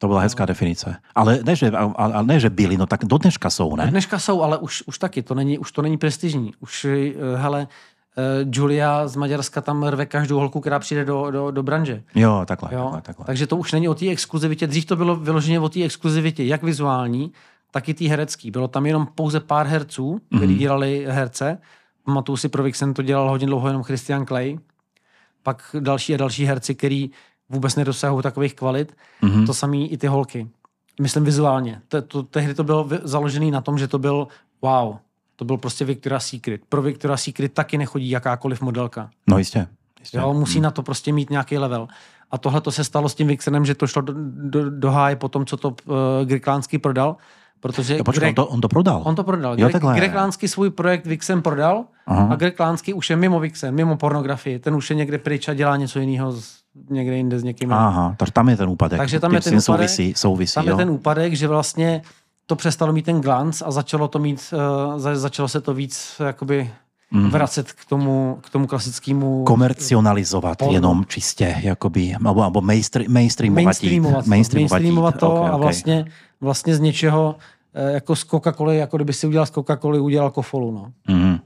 B: To byla hezká definice. Ale ne, že, a, a ne, že byli, no tak do dneška jsou, ne?
A: Dneška jsou, ale už, už taky, to není, už to není prestižní. Už, eh, hele, eh, Julia z Maďarska tam rve každou holku, která přijde do, do, do branže.
B: Jo, takhle,
A: Jo?
B: takhle, takhle.
A: Takže to už není o té exkluzivitě. Dřív to bylo vyloženě o té exkluzivitě, jak vizuální, tak i té herecký. Bylo tam jenom pouze pár herců, kteří dělali herce. Pamatuju si, pro Vixen to dělal hodně dlouho jenom Christian Clay. Pak další a další herci, který vůbec nedosahují takových kvalit.
B: Mhm.
A: To samý i ty holky. Myslím vizuálně. To, to, tehdy to bylo založené na tom, že to byl wow. To byl prostě Victoria's Secret. Pro Victoria's Secret taky nechodí jakákoliv modelka.
B: No jistě. jistě.
A: Jo, musí na to prostě mít nějaký level. A tohle to se stalo s tím Vixenem, že to šlo do, do, do háje po tom, co to uh, Griklánský prodal, protože
B: Jo, počkej, on, to, on to prodal.
A: on to prodal.
B: Jo,
A: Greg,
B: takhle.
A: Greg Lánský svůj projekt Vixen prodal
B: Aha.
A: a Greg Lánský už je mimo Vixen, mimo pornografii. Ten už je někde pryč a dělá něco jiného z, někde jinde s někým.
B: Aha, takže tam je ten úpadek.
A: Takže tam je ten úpadek,
B: souvisí, souvisí
A: Tam
B: jo.
A: je ten úpadek, že vlastně to přestalo mít ten glanc a začalo to mít, uh, za, začalo se to víc jakoby
B: Mhm.
A: vracet k tomu, k tomu klasickému
B: komercionalizovat
A: Porno.
B: jenom čistě, jakoby, alebo mainstream, mainstreamovat,
A: mainstreamovat, to,
B: mainstreamovat,
A: mainstreamovat to
B: okay,
A: a
B: okay.
A: vlastně, vlastně z něčeho eh, jako z Coca-Coly, jako kdyby si udělal z Coca-Coly, udělal kofolu. No.
B: Mhm.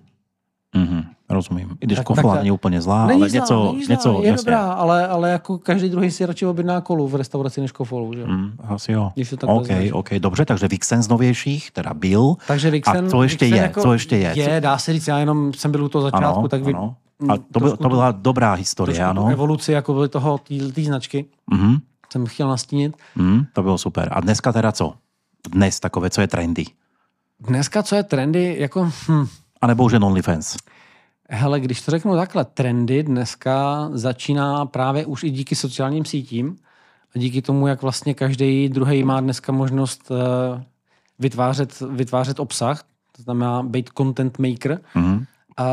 B: Mhm. Rozumím. I když
A: Tak-
B: kofola
A: tak-
B: není úplně zlá,
A: Není
B: ale
A: zlá,
B: něco,
A: není zlá,
B: něco
A: je
B: jasně.
A: dobrá, ale, ale jako každý druhý si radši objedná kolu v restauraci než kofolu. Že?
B: Mm, asi jo.
A: Když to
B: OK. OK, dobře, takže Vixen z novějších, teda byl.
A: Takže Vixen,
B: A co ještě
A: Vixen
B: je?
A: Jako
B: Co ještě je?
A: Je, dá se říct, já jenom jsem byl u toho začátku,
B: ano,
A: tak vy,
B: ano.
A: mm,
B: A to, byl, to byla dobrá historie, ano.
A: evoluci jako byly toho, té značky
B: Mhm.
A: jsem chtěl nastínit.
B: Mhm, to bylo super. A dneska teda co? Dnes takové, co je trendy?
A: Dneska, co je trendy, jako, hm,
B: A nebo už jen OnlyFans?
A: Hele, když to řeknu takhle, trendy dneska začíná právě už i díky sociálním sítím a díky tomu, jak vlastně každý druhý má dneska možnost uh, vytvářet, vytvářet obsah, to znamená být content maker,
B: Mhm.
A: a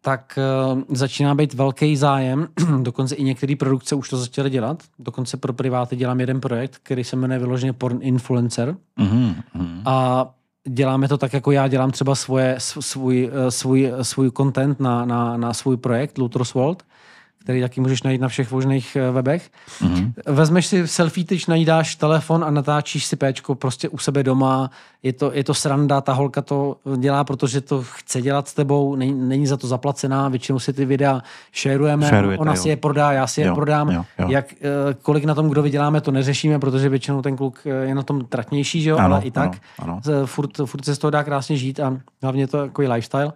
A: tak uh, začíná být velký zájem, dokonce i některé produkce už to začaly dělat, dokonce pro priváty dělám jeden projekt, který se jmenuje vyloženě Porn Influencer
B: Mhm. Mhm.
A: a děláme to tak, jako já dělám třeba svoje, sv- svůj, eh, svůj, svůj content na, na, na svůj projekt Lutros World, který taky můžeš najít na všech možných eh, webech.
B: Mhm.
A: Vezmeš si selfie tyč, najídáš telefon a natáčíš si péčko prostě u sebe doma. Je to, je to sranda, ta holka to dělá, protože to chce dělat s tebou, není, není za to zaplacená, většinou si ty videa šerujeme,
B: Šerujete,
A: ona
B: jo.
A: si je prodá, já si je
B: Jo,
A: prodám.
B: jo, jo.
A: Jak, eh, kolik na tom kdo vyděláme, to neřešíme, protože většinou ten kluk eh, je na tom tratnější, že jo?
B: Ano,
A: ale i tak
B: ano, ano.
A: z- Furt, furt se z toho dá krásně žít a hlavně to jako lifestyle.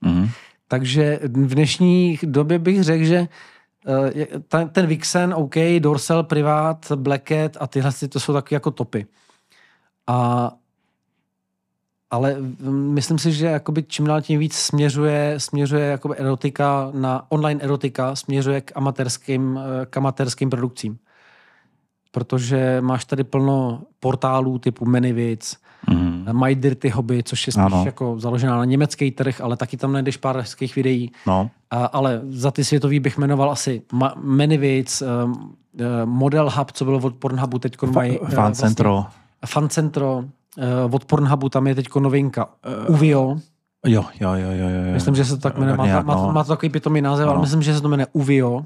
B: Mhm.
A: Takže v dnešní době bych řekl, že eh, ta- ten Vixen, OK, Dorsal, Privat, Blacket a tyhle ty, to jsou taky jako topy. A ale myslím si, že jakoby čím dál tím víc směřuje, směřuje jakoby erotika na online erotika, směřuje k amatérským, eh, k amatérským produkcím. Protože máš tady plno portálů typu Manyvids,
B: Mhm.
A: My Dirty Hobby, což je spíš
B: Ano.
A: jako založená na německý trh, ale taky tam najdeš pár hezkých videí.
B: No,
A: A, ale za ty světový bych jmenoval asi Ma- um, uh, Model Hub, co bylo od Pornhubu teď mají. eh,
B: fan centro.
A: Fan Centro, uh, od Pornhubu tam je teď novinka. Uvio,
B: Jo, jo, jo, jo, jo.
A: myslím, že se to tak jmenuje, má,
B: nějak,
A: má,
B: no.
A: má to takový pitomý název, ale
B: Ano.
A: myslím, že se to jmenuje Uvio.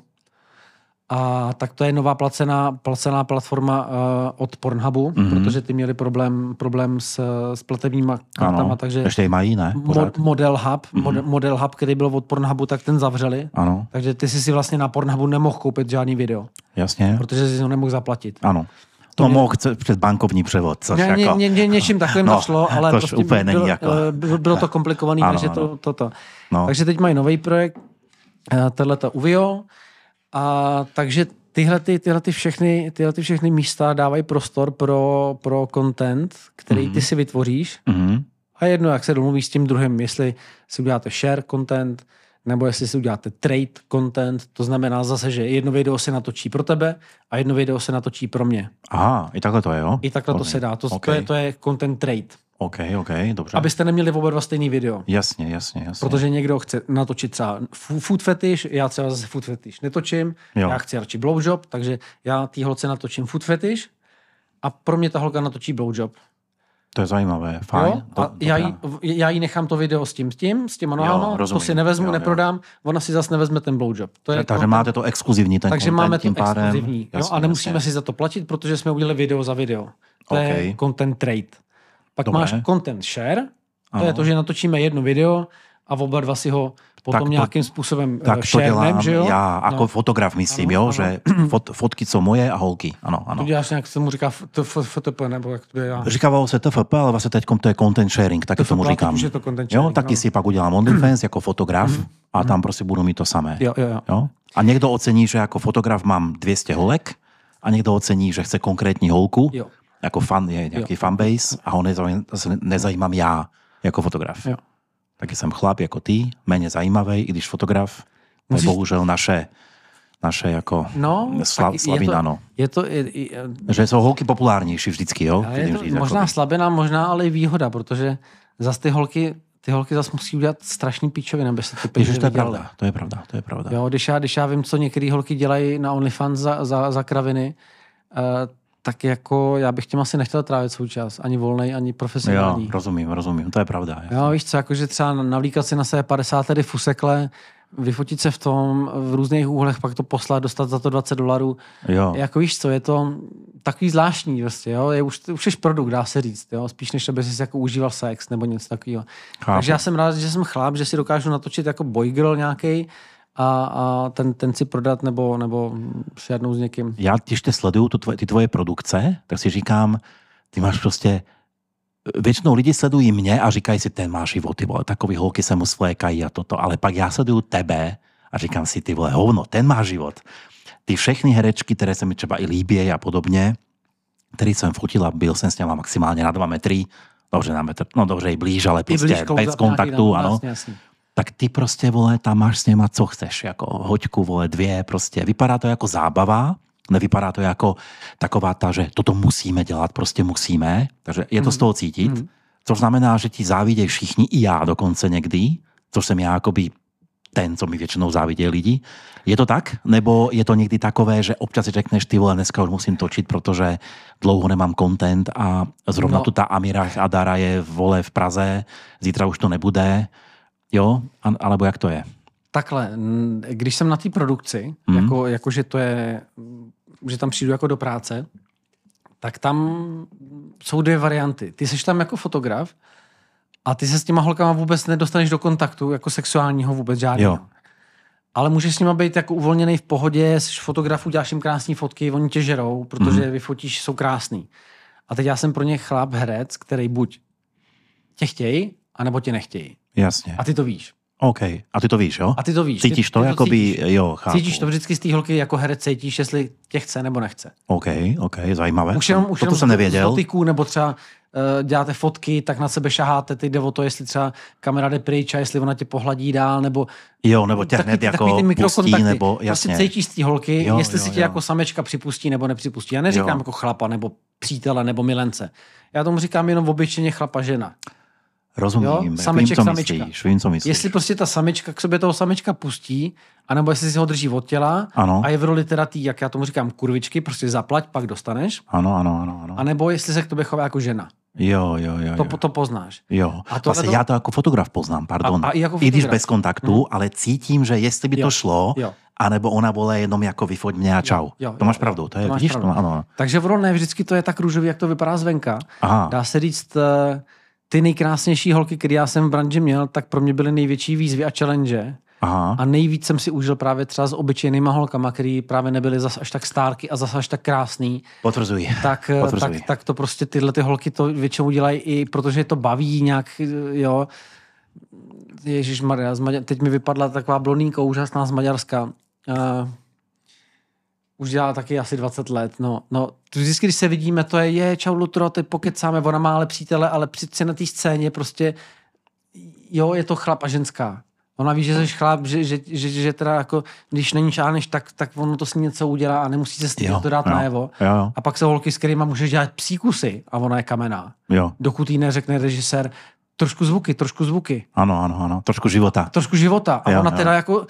A: A tak to je nová placená, placená platforma uh, od Pornhubu,
B: Mhm.
A: protože ty měli problém, problém s, s platebníma kartama,
B: Ano,
A: takže
B: ještě mají, ne?
A: Mo- model Hub,
B: Mhm.
A: mod, model Hub, který byl od Pornhubu, tak ten zavřeli.
B: Ano,
A: Takže ty jsi si vlastně na Pornhubu nemohl koupit žádný video,
B: jasně.
A: protože jsi ho nemohl zaplatit.
B: Ano.
A: To
B: To
A: mě-
B: mohl přes bankovní převod, což
A: ně,
B: jako...
A: ně, ně, něčím takovým
B: No,
A: to šlo, ale prostě
B: úplně není
A: bylo,
B: jako-
A: eh, bylo, to komplikovaný,
B: Ano,
A: takže
B: ano.
A: to, to, to.
B: No.
A: Takže teď mají nový projekt, eh, tohleto Uvio, a takže tyhle, ty, tyhle, ty všechny, tyhle ty všechny místa dávají prostor pro, pro content, který ty si vytvoříš
B: Mhm.
A: a jedno, jak se domluvíš s tím druhým, jestli si uděláte share content, nebo jestli si uděláte trade content, to znamená zase, že jedno video se natočí pro tebe a jedno video se natočí pro mě.
B: Aha, i takhle to je, jo?
A: I takhle to se dá. To,
B: OK.
A: to, je, to je content trade.
B: OK, OK, dobře.
A: Abyste neměli oba dva stejný video.
B: Jasně, jasně, jasně.
A: Protože někdo chce natočit třeba food fetish, já třeba zase food fetish netočím,
B: Jo.
A: já chci radši blowjob, takže já té holce natočím food fetish a pro mě ta holka natočí blowjob.
B: To je zajímavé, fajn.
A: Jo? A
B: do-
A: já, jí, já jí nechám to video s tím, s tím, s těma nohama, to
B: rozumím.
A: si nevezmu,
B: Jo, jo.
A: neprodám, ona si zase nevezme ten blowjob. To je
B: Takže
A: content-
B: máte to exkluzivní ten
A: takže
B: content,
A: máme to
B: tím pádem.
A: exkluzivní. Jo? A nemusíme si za to platit, protože jsme udělali video za video. To je
B: OK.
A: content trade. Pak
B: Dobré.
A: máš content share, to
B: Ano.
A: je to, že natočíme jedno video a oba dva si ho potom
B: Tak to-
A: nějakým způsobem
B: Tak
A: eh,
B: to
A: sharenem,
B: dělám
A: že jo?
B: já, jako
A: No.
B: fotograf myslím,
A: Ano,
B: jo,
A: ano.
B: že fot, fotky jsou moje a holky, ano,
A: To
B: ano.
A: děláš nějak, se mu říká to FTP, nebo jak to dělá.
B: Říkávalo se TFP, ale vlastně teď to je content sharing, taky tomu
A: tak
B: říkám.
A: je to content
B: jo,
A: sharing,
B: taky
A: no.
B: si pak udělám OnlyFans jako fotograf a tam prostě budu mít to samé.
A: Jo, jo, jo.
B: Jo? A někdo ocení, že jako fotograf mám 200 holek a někdo ocení, že chce konkrétní holku,
A: Jo.
B: Jako fan, je nějaký fanbase a ho nezajímám, nezajímám já jako fotograf.
A: Jo.
B: Taky jsem chlap jako ty, méně zajímavý, i když fotograf. To je bohužel naše, naše jako
A: No,
B: sla,
A: tak je to,
B: no.
A: Je to, je, je,
B: Že jsou holky populárnější vždycky, jo?
A: je to
B: říct,
A: možná
B: jakoby.
A: slabina, možná ale i výhoda, protože zas ty holky, ty holky zas musí udělat strašný píčoviny, aby se ty peníze
B: Ježiš, to je pravda, to je pravda, to je pravda.
A: Jo, když já, když já vím, co některé holky dělají na OnlyFans za, za, za kraviny, uh, tak jako já bych tím asi nechtěl trávit svůj čas, ani volnej, ani
B: Jo,
A: profesionální.
B: rozumím, rozumím, to je pravda.
A: Jo, víš co, jakože třeba navlíkat si na sebe 50 tedy fusekle, vyfotit se v tom, v různých úhlech, pak to poslat, dostat za to 20 dolarů.
B: Jo,
A: Jako víš co, je to takový zvláštní prostě, jo, je už, už jsi produkt, dá se říct, jo, spíš než aby jsi jako užíval sex nebo něco takového. Takže já jsem rád, že jsem chlap, že si dokážu natočit jako boy girl nějaký a, a ten, ten si prodat nebo, nebo šernout s někým.
B: já když te sleduju tu tvoje, ty tvoje produkce, tak si říkám, ty máš prostě většinou lidi sledují mě a říkají si, ten má život, ty vole, takový holky se mu svlékají a toto, ale pak já sleduju tebe a říkám si, ty vole, hovno, ten má život. Ty všechny herečky, které se mi třeba i líbí a podobně, který jsem fotila, byl jsem s něma maximálně na dva metry, dobře na metr, no dobře i blíž, ale prostě bez kontaktu, ano.
A: Jasně, jasně.
B: Tak ty prostě, vole, tam máš s něma, co chceš, jako hoďku, vole, dvě, prostě. Vypadá to jako zábava, nevypadá to jako taková ta, že toto musíme dělat, prostě musíme, takže je to z toho cítit, což znamená, že ti závidějí všichni, i já dokonce někdy, což jsem já jakoby ten, co mi většinou závidějí lidi. Je to tak? Nebo je to někdy takové, že občas si řekneš, ty vole, dneska už musím točit, protože dlouho nemám content a zrovna
A: No.
B: tu ta Amira Adara je vole v Praze, zítra už to nebude, jo? A, alebo jak to je?
A: Takhle, když jsem na té produkci, mm. jako, jako, že to je, že tam přijdu jako do práce, tak tam jsou dvě varianty. Ty jsi tam jako fotograf a ty se s těma holkama vůbec nedostaneš do kontaktu, jako sexuálního vůbec žádného. Ale můžeš s nima být jako uvolněný v pohodě, jsi fotograf, uděláš jim krásné fotky, oni tě žerou, protože mm. vyfotíš, jsou krásný. A teď já jsem pro ně chlap, herec, který buď tě chtějí, anebo tě nechtějí.
B: Jasně.
A: A ty to víš.
B: OK. A ty to víš, jo?
A: A ty to víš.
B: Cítíš
A: ty,
B: to,
A: ty
B: jakoby,
A: cítíš.
B: jo, chápu.
A: Cítíš to vždycky z té holky jako herec, cítíš, jestli tě chce nebo nechce.
B: OK, OK, zajímavé.
A: Už jenom, už
B: Toto
A: jenom
B: jsem
A: z-
B: nevěděl.
A: Z dotyků, nebo třeba uh, děláte fotky, tak na sebe šaháte, teď jde o to, jestli třeba kamera jde pryč a jestli ona tě pohladí dál, nebo
B: Jo, nebo tě hned
A: ty-
B: jako
A: ty
B: pustí, nebo
A: Prostě
B: jasně.
A: cítíš z té holky,
B: Jo,
A: jestli
B: jo,
A: si tě
B: jo.
A: jako samečka připustí nebo nepřipustí. Já neříkám
B: Jo.
A: jako chlapa, nebo přítele, nebo milence. Já tomu říkám jenom obyčejně chlapa žena.
B: Rozumím,
A: Jo,
B: vím,
A: sameček,
B: co
A: samička.
B: myslíš, vím, co myslíš.
A: Jestli prostě ta samička k sobě toho samečka pustí, anebo jestli si ho drží od těla
B: Ano.
A: a je v roli teda tý, jak já tomu říkám, kurvičky, prostě zaplať, pak dostaneš,
B: Ano, ano, ano, ano.
A: A nebo jestli se k tobě chová jako žena.
B: Jo, jo, jo.
A: To,
B: jo.
A: to poznáš.
B: Jo,
A: A tohle
B: vlastně
A: to-
B: já to jako fotograf poznám, pardon.
A: A- a i jako
B: I když
A: fotograf.
B: bez kontaktu, ale cítím, že jestli by
A: Jo,
B: to šlo,
A: jo.
B: anebo ona vole jenom jako vyfoť mě a čau.
A: jo,
B: to máš
A: jo,
B: pravdu, to je,
A: to
B: vidíš, to,
A: pravdu.
B: ano.
A: Takže ono ne vždycky to je tak růžový, jak to vypadá zvenka.
B: Aha,
A: Dá se říct, eh, ty nejkrásnější holky, které já jsem v branži měl, tak pro mě byly největší výzvy a challenge.
B: aha,
A: A nejvíc jsem si užil právě třeba s obyčejnýma holkama, který právě nebyly zas až tak stárky a zas až tak krásný.
B: potvrzuji.
A: Tak, eh,
B: Potvrzuji.
A: tak, tak to prostě tyhle ty holky to většinou dělají i protože je to baví nějak, eh, jo. Ježíš Maria, teď mi vypadla taková blondýnka úžasná z Maďarska. Uh, už dělá taky asi 20 let. No, no, vždycky, když se vidíme, to je, je, čau Lutro, teď pokecáme, ona má ale přítele, ale přece na té scéně prostě, jo, je to chlap a ženská. Ona ví, že jsi chlap, že, že, že, že teda jako, když není šáneš, tak, tak ono to s ní něco udělá a nemusí se stydět to dát
B: jo,
A: najevo.
B: jo, jo.
A: A pak jsou holky, s kterými můžeš dělat psíkusy a ona je kamená.
B: Jo,
A: Dokud jí neřekne režisér, trošku zvuky, trošku zvuky,
B: ano, ano, ano. Trošku života.
A: trošku života. A
B: Jo,
A: ona
B: jo.
A: teda jako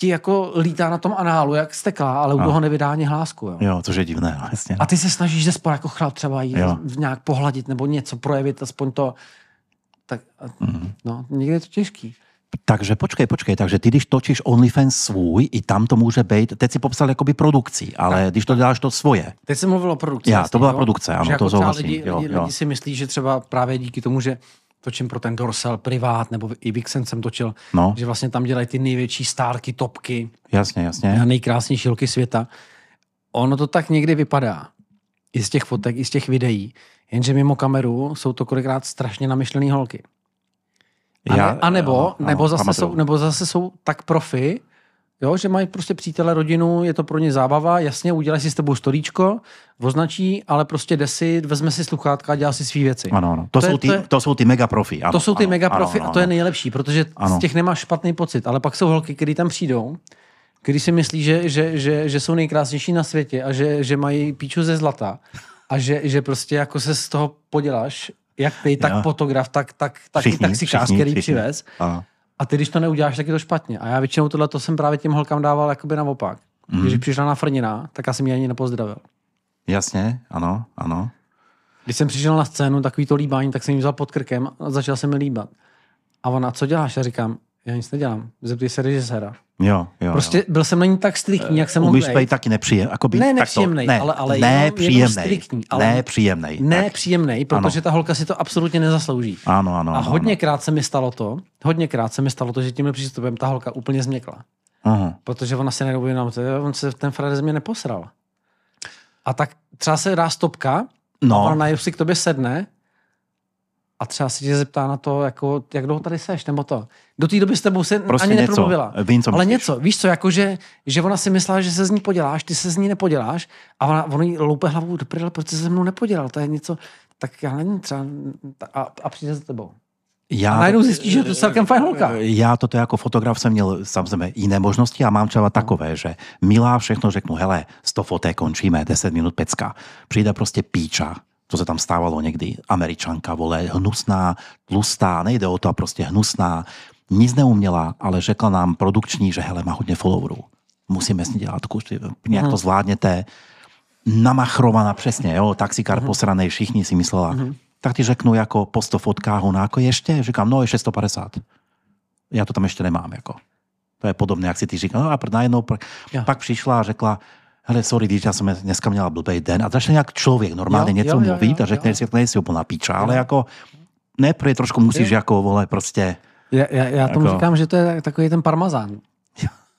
A: ti jako lítá na tom análu, jak steklá, ale u
B: Jo.
A: toho nevydá ani hlásku. Jo.
B: Jo, což je divné, no, jasně.
A: A ty se snažíš ze spora jako chlap třeba jí
B: Jo.
A: nějak pohladit nebo něco projevit, aspoň to. Tak,
B: Mhm.
A: no, někdy je to těžký.
B: Takže počkej, počkej, takže ty když točíš OnlyFans svůj, i tam to může být, teď si popsal jakoby produkci, ale když to děláš to svoje.
A: Teď jsem mluvil o produkci.
B: Já,
A: jasně,
B: to byla
A: jo?
B: produkce, ano,
A: že jako
B: to
A: třeba
B: souhlasím,
A: Lidi,
B: jo,
A: lidi,
B: jo.
A: lidi, si myslí, že třeba právě díky tomu, že točím pro ten Dorsal privát, nebo i Vixen jsem točil,
B: No.
A: že vlastně tam dělají ty největší stárky, topky
B: Jasně,
A: a
B: jasně.
A: nejkrásnější holky světa. Ono to tak někdy vypadá. I z těch fotek, i z těch videí. Jenže mimo kameru jsou to kolikrát strašně namyšlený holky. A, ne, a nebo,
B: jo,
A: nebo,
B: ano,
A: zase
B: pamatuju.
A: jsou, nebo zase jsou tak profi, jo, že mají prostě přítele, rodinu, je to pro ně zábava, jasně, udělají si s tebou storíčko, označí, ale prostě jde si, vezme si sluchátka a dělá si svý věci.
B: Ano, ano. To,
A: To je-
B: jsou ty,
A: to je-
B: to jsou ty mega profi. Ano,
A: to jsou ty
B: ano,
A: mega
B: ano,
A: profi
B: ano,
A: a to je
B: ano.
A: nejlepší, protože
B: Ano.
A: z těch nemáš špatný pocit, ale pak jsou holky, které tam přijdou, který si myslí, že, že, že, že jsou nejkrásnější na světě a že, že mají píču ze zlata a že, že prostě jako se z toho poděláš, jak ty, tak
B: Jo.
A: fotograf, tak, tak, tak i
B: Všichni,
A: taxikář,
B: všichni,
A: který
B: všichni.
A: přivez.
B: Ano.
A: A ty, když to neuděláš, tak je to špatně. A já většinou tohle to jsem právě těm holkám dával jakoby naopak. Mm. Když přišla na Frnina, tak já jsem ji ani nepozdravil.
B: Jasně, ano, ano.
A: Když jsem přišel na scénu, takový to líbání, tak jsem ji vzal pod krkem a začal se mi líbat. A ona, co děláš? Já říkám, já nic nedělám. Zeptej se režiséra.
B: Jo, jo.
A: Prostě byl jsem na ní tak striktní, jak jsem mohl
B: Umíš
A: být.
B: být taky nepříjemný. Akoby,
A: Ne
B: takto,
A: nepříjemnej,
B: ne,
A: ale- ale
B: ne
A: jenom- jenom
B: příjemnej,
A: striktní, ale-
B: ne příjemnej,
A: protože ta holka si to absolutně nezaslouží.
B: Ano, ano,
A: A
B: ano.
A: hodněkrát se mi stalo to, hodněkrát se mi stalo to, že tímhle přístupem ta holka úplně změkla.
B: Ano. Aha.
A: Protože ona si neuvědomila, on se ten frajer ze mě neposral. A tak třeba se dá stopka,
B: No.
A: a ona si k tobě sedne a třeba si tě zeptá na to, jako, jak dlouho tady seš, nebo to. Do té doby s tebou se
B: Prostě
A: ani
B: něco.
A: nepromluvila.
B: Vím, co
A: Ale
B: myslíš.
A: něco, víš co, jako že, že ona si myslela, že se z ní poděláš, ty se z ní nepoděláš a ona, ona jí loupe hlavou do prdele, proč se se mnou nepodělal, to je něco, tak já nevím, třeba a, a přijde za tebou.
B: Já,
A: A najednou zjistíš, že to je celkem fajn holka.
B: Já toto jako fotograf jsem měl samozřejmě jiné možnosti a mám třeba takové, že milá všechno řeknu, hele, 100 foté končíme, 10 minut pecka. Přijde prostě píča, to se tam stávalo někdy, američanka, vole, hnusná, tlustá, nejde o to, a prostě hnusná, nic neuměla, ale řekla nám produkční, že hele, má hodně followerů. Musíme s ní dělat kus, nějak to zvládněte. Namachrovaná přesně, jo, taxikár posranej, všichni si myslela. Tak ti řeknu jako po 100 fotkách, ona jako ještě, říkám, no ještě 150 já to tam ještě nemám. Jako. To je podobné, jak si ty říkal. No a najednou pak přišla a řekla, hele, sorry, víš, já jsem dneska měla blbý den. A začne jak člověk normálně
A: Jo,
B: něco
A: jo, jo,
B: mluvit
A: jo,
B: a řekne
A: jo.
B: si, že nejsi úplná píča, ale jako ne, protože trošku musíš
A: Jo.
B: jako, vole, prostě,
A: Já, já, já tomu
B: Jako-
A: říkám, že to je takový ten parmazán.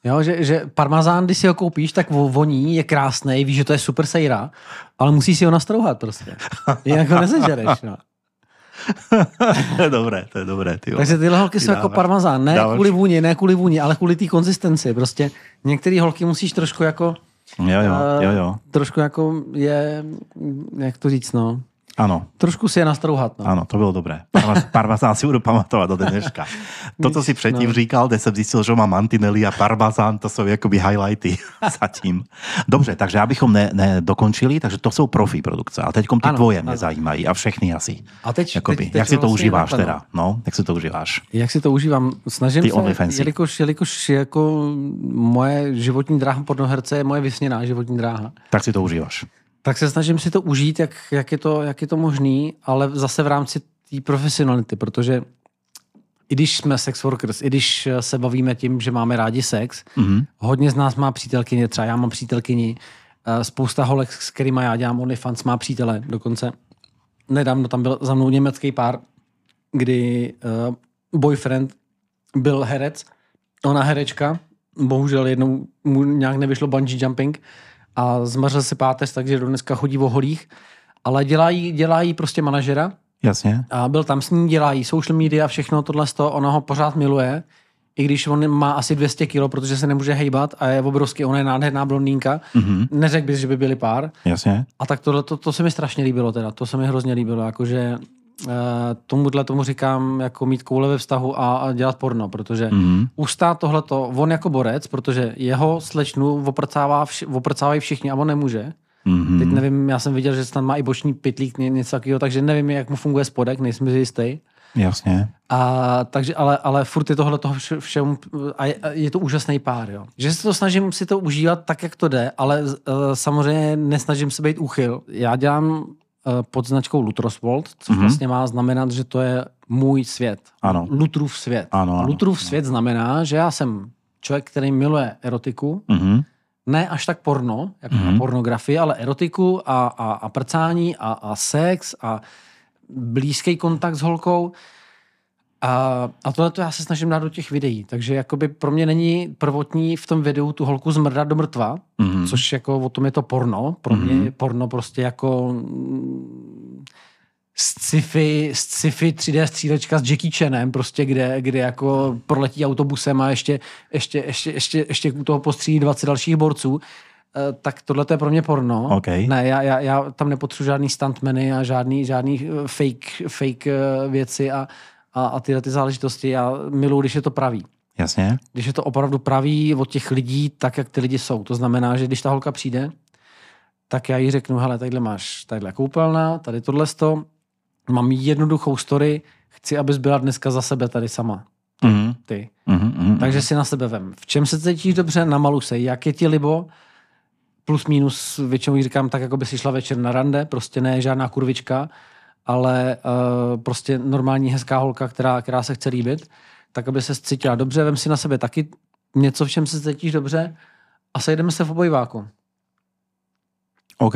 A: Jo, že, že parmazán, když si ho koupíš, tak vo- voní, je krásný, víš, že to je super sejra, ale musíš si ho nastrouhat prostě. Jinak ho nezežereš. No.
B: to je dobré, to je dobré. Ty.
A: Takže tyhle holky
B: Ty
A: jsou jako parmazán. Ne
B: dáváš-
A: kvůli vůni, ne kvůli vůni, ale kvůli té konzistenci. Prostě některé holky musíš trošku jako,
B: Jo, jo,
A: eh,
B: jo, jo.
A: trošku jako je, jak to říct, no,
B: Ano,
A: trošku si je nastrouhat. No.
B: ano, to bylo dobré. Parvaz- Parvazán si budu pamatovat do dneška. To, co si předtím
A: No.
B: říkal, kde jsem zjistil, že má mantinely a parmazán, to jsou jakoby highlighty zatím. Dobře, takže abychom ne, nedokončili, takže to jsou profi produkce. A teď ty
A: Ano,
B: tvoje mě
A: ano.
B: zajímají a všechny asi.
A: A teď,
B: Jakoby,
A: teď, teď
B: jak si to
A: vlastně
B: užíváš
A: napadlo.
B: teda? No, jak si to užíváš?
A: Jak si to užívám? Snažím
B: Ty
A: se, jelikož, jelikož jako moje životní dráha pornoherce je moje vysněná životní dráha,
B: Tak si to užíváš.
A: Tak se snažím si to užít, jak, jak, je, to, jak je to možný, ale zase v rámci té profesionality, protože i když jsme sex workers, i když se bavíme tím, že máme rádi sex,
B: Mhm.
A: hodně z nás má přítelkyně, třeba já mám přítelkyni, eh, spousta holek, s kterými já dělám OnlyFans, má přítele dokonce. Nedávno tam byl za mnou německý pár, kdy uh, boyfriend byl herec, ona herečka, bohužel jednou mu nějak nevyšlo bungee jumping a zmařil si páteř, takže do dneska chodí o holích, ale dělají, dělají prostě manažera
B: Jasně.
A: a byl tam s ní, dělají social media, všechno tohle z toho, ona ho pořád miluje, i když on má asi 200 kilo, protože se nemůže hejbat a je obrovský, ona je nádherná blondýnka, mm-hmm. neřekl bys, že by byli pár.
B: Jasně.
A: A tak tohle, to, to se mi strašně líbilo teda, to se mi hrozně líbilo, jakože tomuhle tomu říkám jako mít koule ve vztahu a, a dělat porno, protože
B: Mhm.
A: ustát tohleto, on jako borec, protože jeho slečnu oprcává vši, oprcávají všichni a on nemůže.
B: Mhm.
A: Teď nevím, já jsem viděl, že snad má i boční pytlík, ně- něco takového, takže nevím, jak mu funguje spodek, nejsem si jistý.
B: Jasne.
A: A, takže, ale, ale furt je tohle toho vše, všemu, a je, je to úžasný pár, jo. Že se to snažím si to užívat tak, jak to jde, ale uh, samozřejmě nesnažím se být úchyl. Já dělám pod značkou Lutrosvold, což
B: Mhm.
A: mm-hmm. vlastně má znamenat, že to je můj svět.
B: Ano.
A: Lutrův svět.
B: Ano, ano,
A: Lutrův svět znamená, že já jsem člověk, který miluje erotiku,
B: Mhm.
A: ne až tak porno, jako
B: Mhm.
A: mm-hmm. pornografii, ale erotiku a, a, a prcání a, a sex a blízký kontakt s holkou. A, a tohle to já se snažím dát do těch videí. Takže jakoby pro mě není prvotní v tom videu tu holku zmrdat do mrtva,
B: Mhm.
A: mm-hmm. což jako o tom je to porno. Pro mě
B: Mhm.
A: je porno prostě jako mm, sci-fi, sci-fi 3D střílečka s Jackie Chanem, prostě kde, kde jako proletí autobusem a ještě, ještě, ještě, ještě, ještě u toho postřílí 20 dalších borců, Eh, tak tohle to je pro mě porno.
B: OK.
A: Ne, já, já, já tam nepotřebuji žádný stuntmeny a žádný, žádný eh, fake, fake eh, věci a, a, a tyhle ty záležitosti. Já miluji, když je to pravý.
B: Jasne.
A: Když je to opravdu pravý od těch lidí, tak, jak ty lidi jsou. To znamená, že když ta holka přijde, tak já jí řeknu, hele, tadyhle máš tadyhle koupelna, tady tohle sto, mám jednoduchou story, chci, abys byla dneska za sebe tady sama.
B: Mhm.
A: Ty.
B: Mhm. Mhm.
A: Takže si na sebe vem. V čem se cítíš dobře, namalu se, jak je ti libo, plus minus většinou jí říkám tak, jako by si šla večer na rande, prostě ne žádná kurvička, ale uh, prostě normální hezká holka, která, která se chce líbit, tak aby se cítila dobře, vem si na sebe taky něco, v čem se cítíš dobře a sejdeme se v obojváku.
B: OK.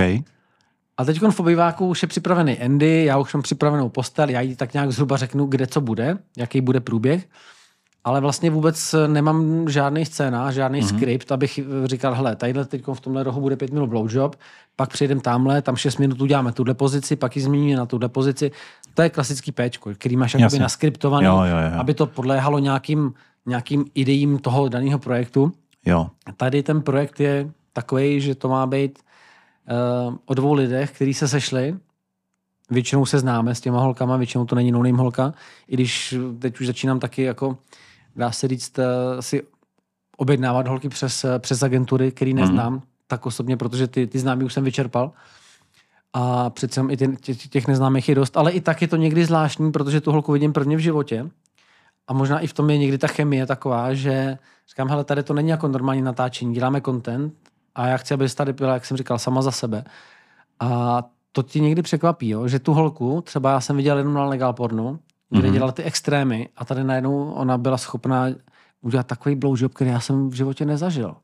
A: A teď v obýváku už je připravený Andy, já už mám připravenou postel, já jí tak nějak zhruba řeknu, kde co bude, jaký bude průběh, ale vlastně vůbec nemám žádný scénář, žádný mm-hmm. skript, abych říkal, hele, tadyhle teď v tomhle rohu bude pět minut blowjob, pak přijedem tamhle, tam šest minut uděláme tuhle pozici, pak ji změníme na tuhle pozici. To je klasický péčko, který máš jakoby naskriptovaný,
B: Jo, jo, jo.
A: aby to podléhalo nějakým, nějakým ideím toho daného projektu.
B: Jo.
A: Tady ten projekt je takový, že to má být uh, o dvou lidech, kteří se sešli. Většinou se známe s těma holkama, většinou to není no holka, i když teď už začínám taky jako, dá se říct, uh, si objednávat holky přes, eh, přes agentury, který neznám, mm. tak osobně, protože ty, ty známý už jsem vyčerpal. A přece i ty, těch, těch neznámých je dost, ale i tak je to někdy zvláštní, protože tu holku vidím prvně v životě. A možná i v tom je někdy ta chemie taková, že říkám, hele, tady to není jako normální natáčení, děláme content a já chci, aby tady byla, jak jsem říkal, sama za sebe. A to ti někdy překvapí, jo? že tu holku, třeba já jsem viděl jenom na Legal Pornu, kde
B: Mhm.
A: mm-hmm. dělala ty extrémy a tady najednou ona byla schopná udělat takový blowjob, který já jsem v životě nezažil.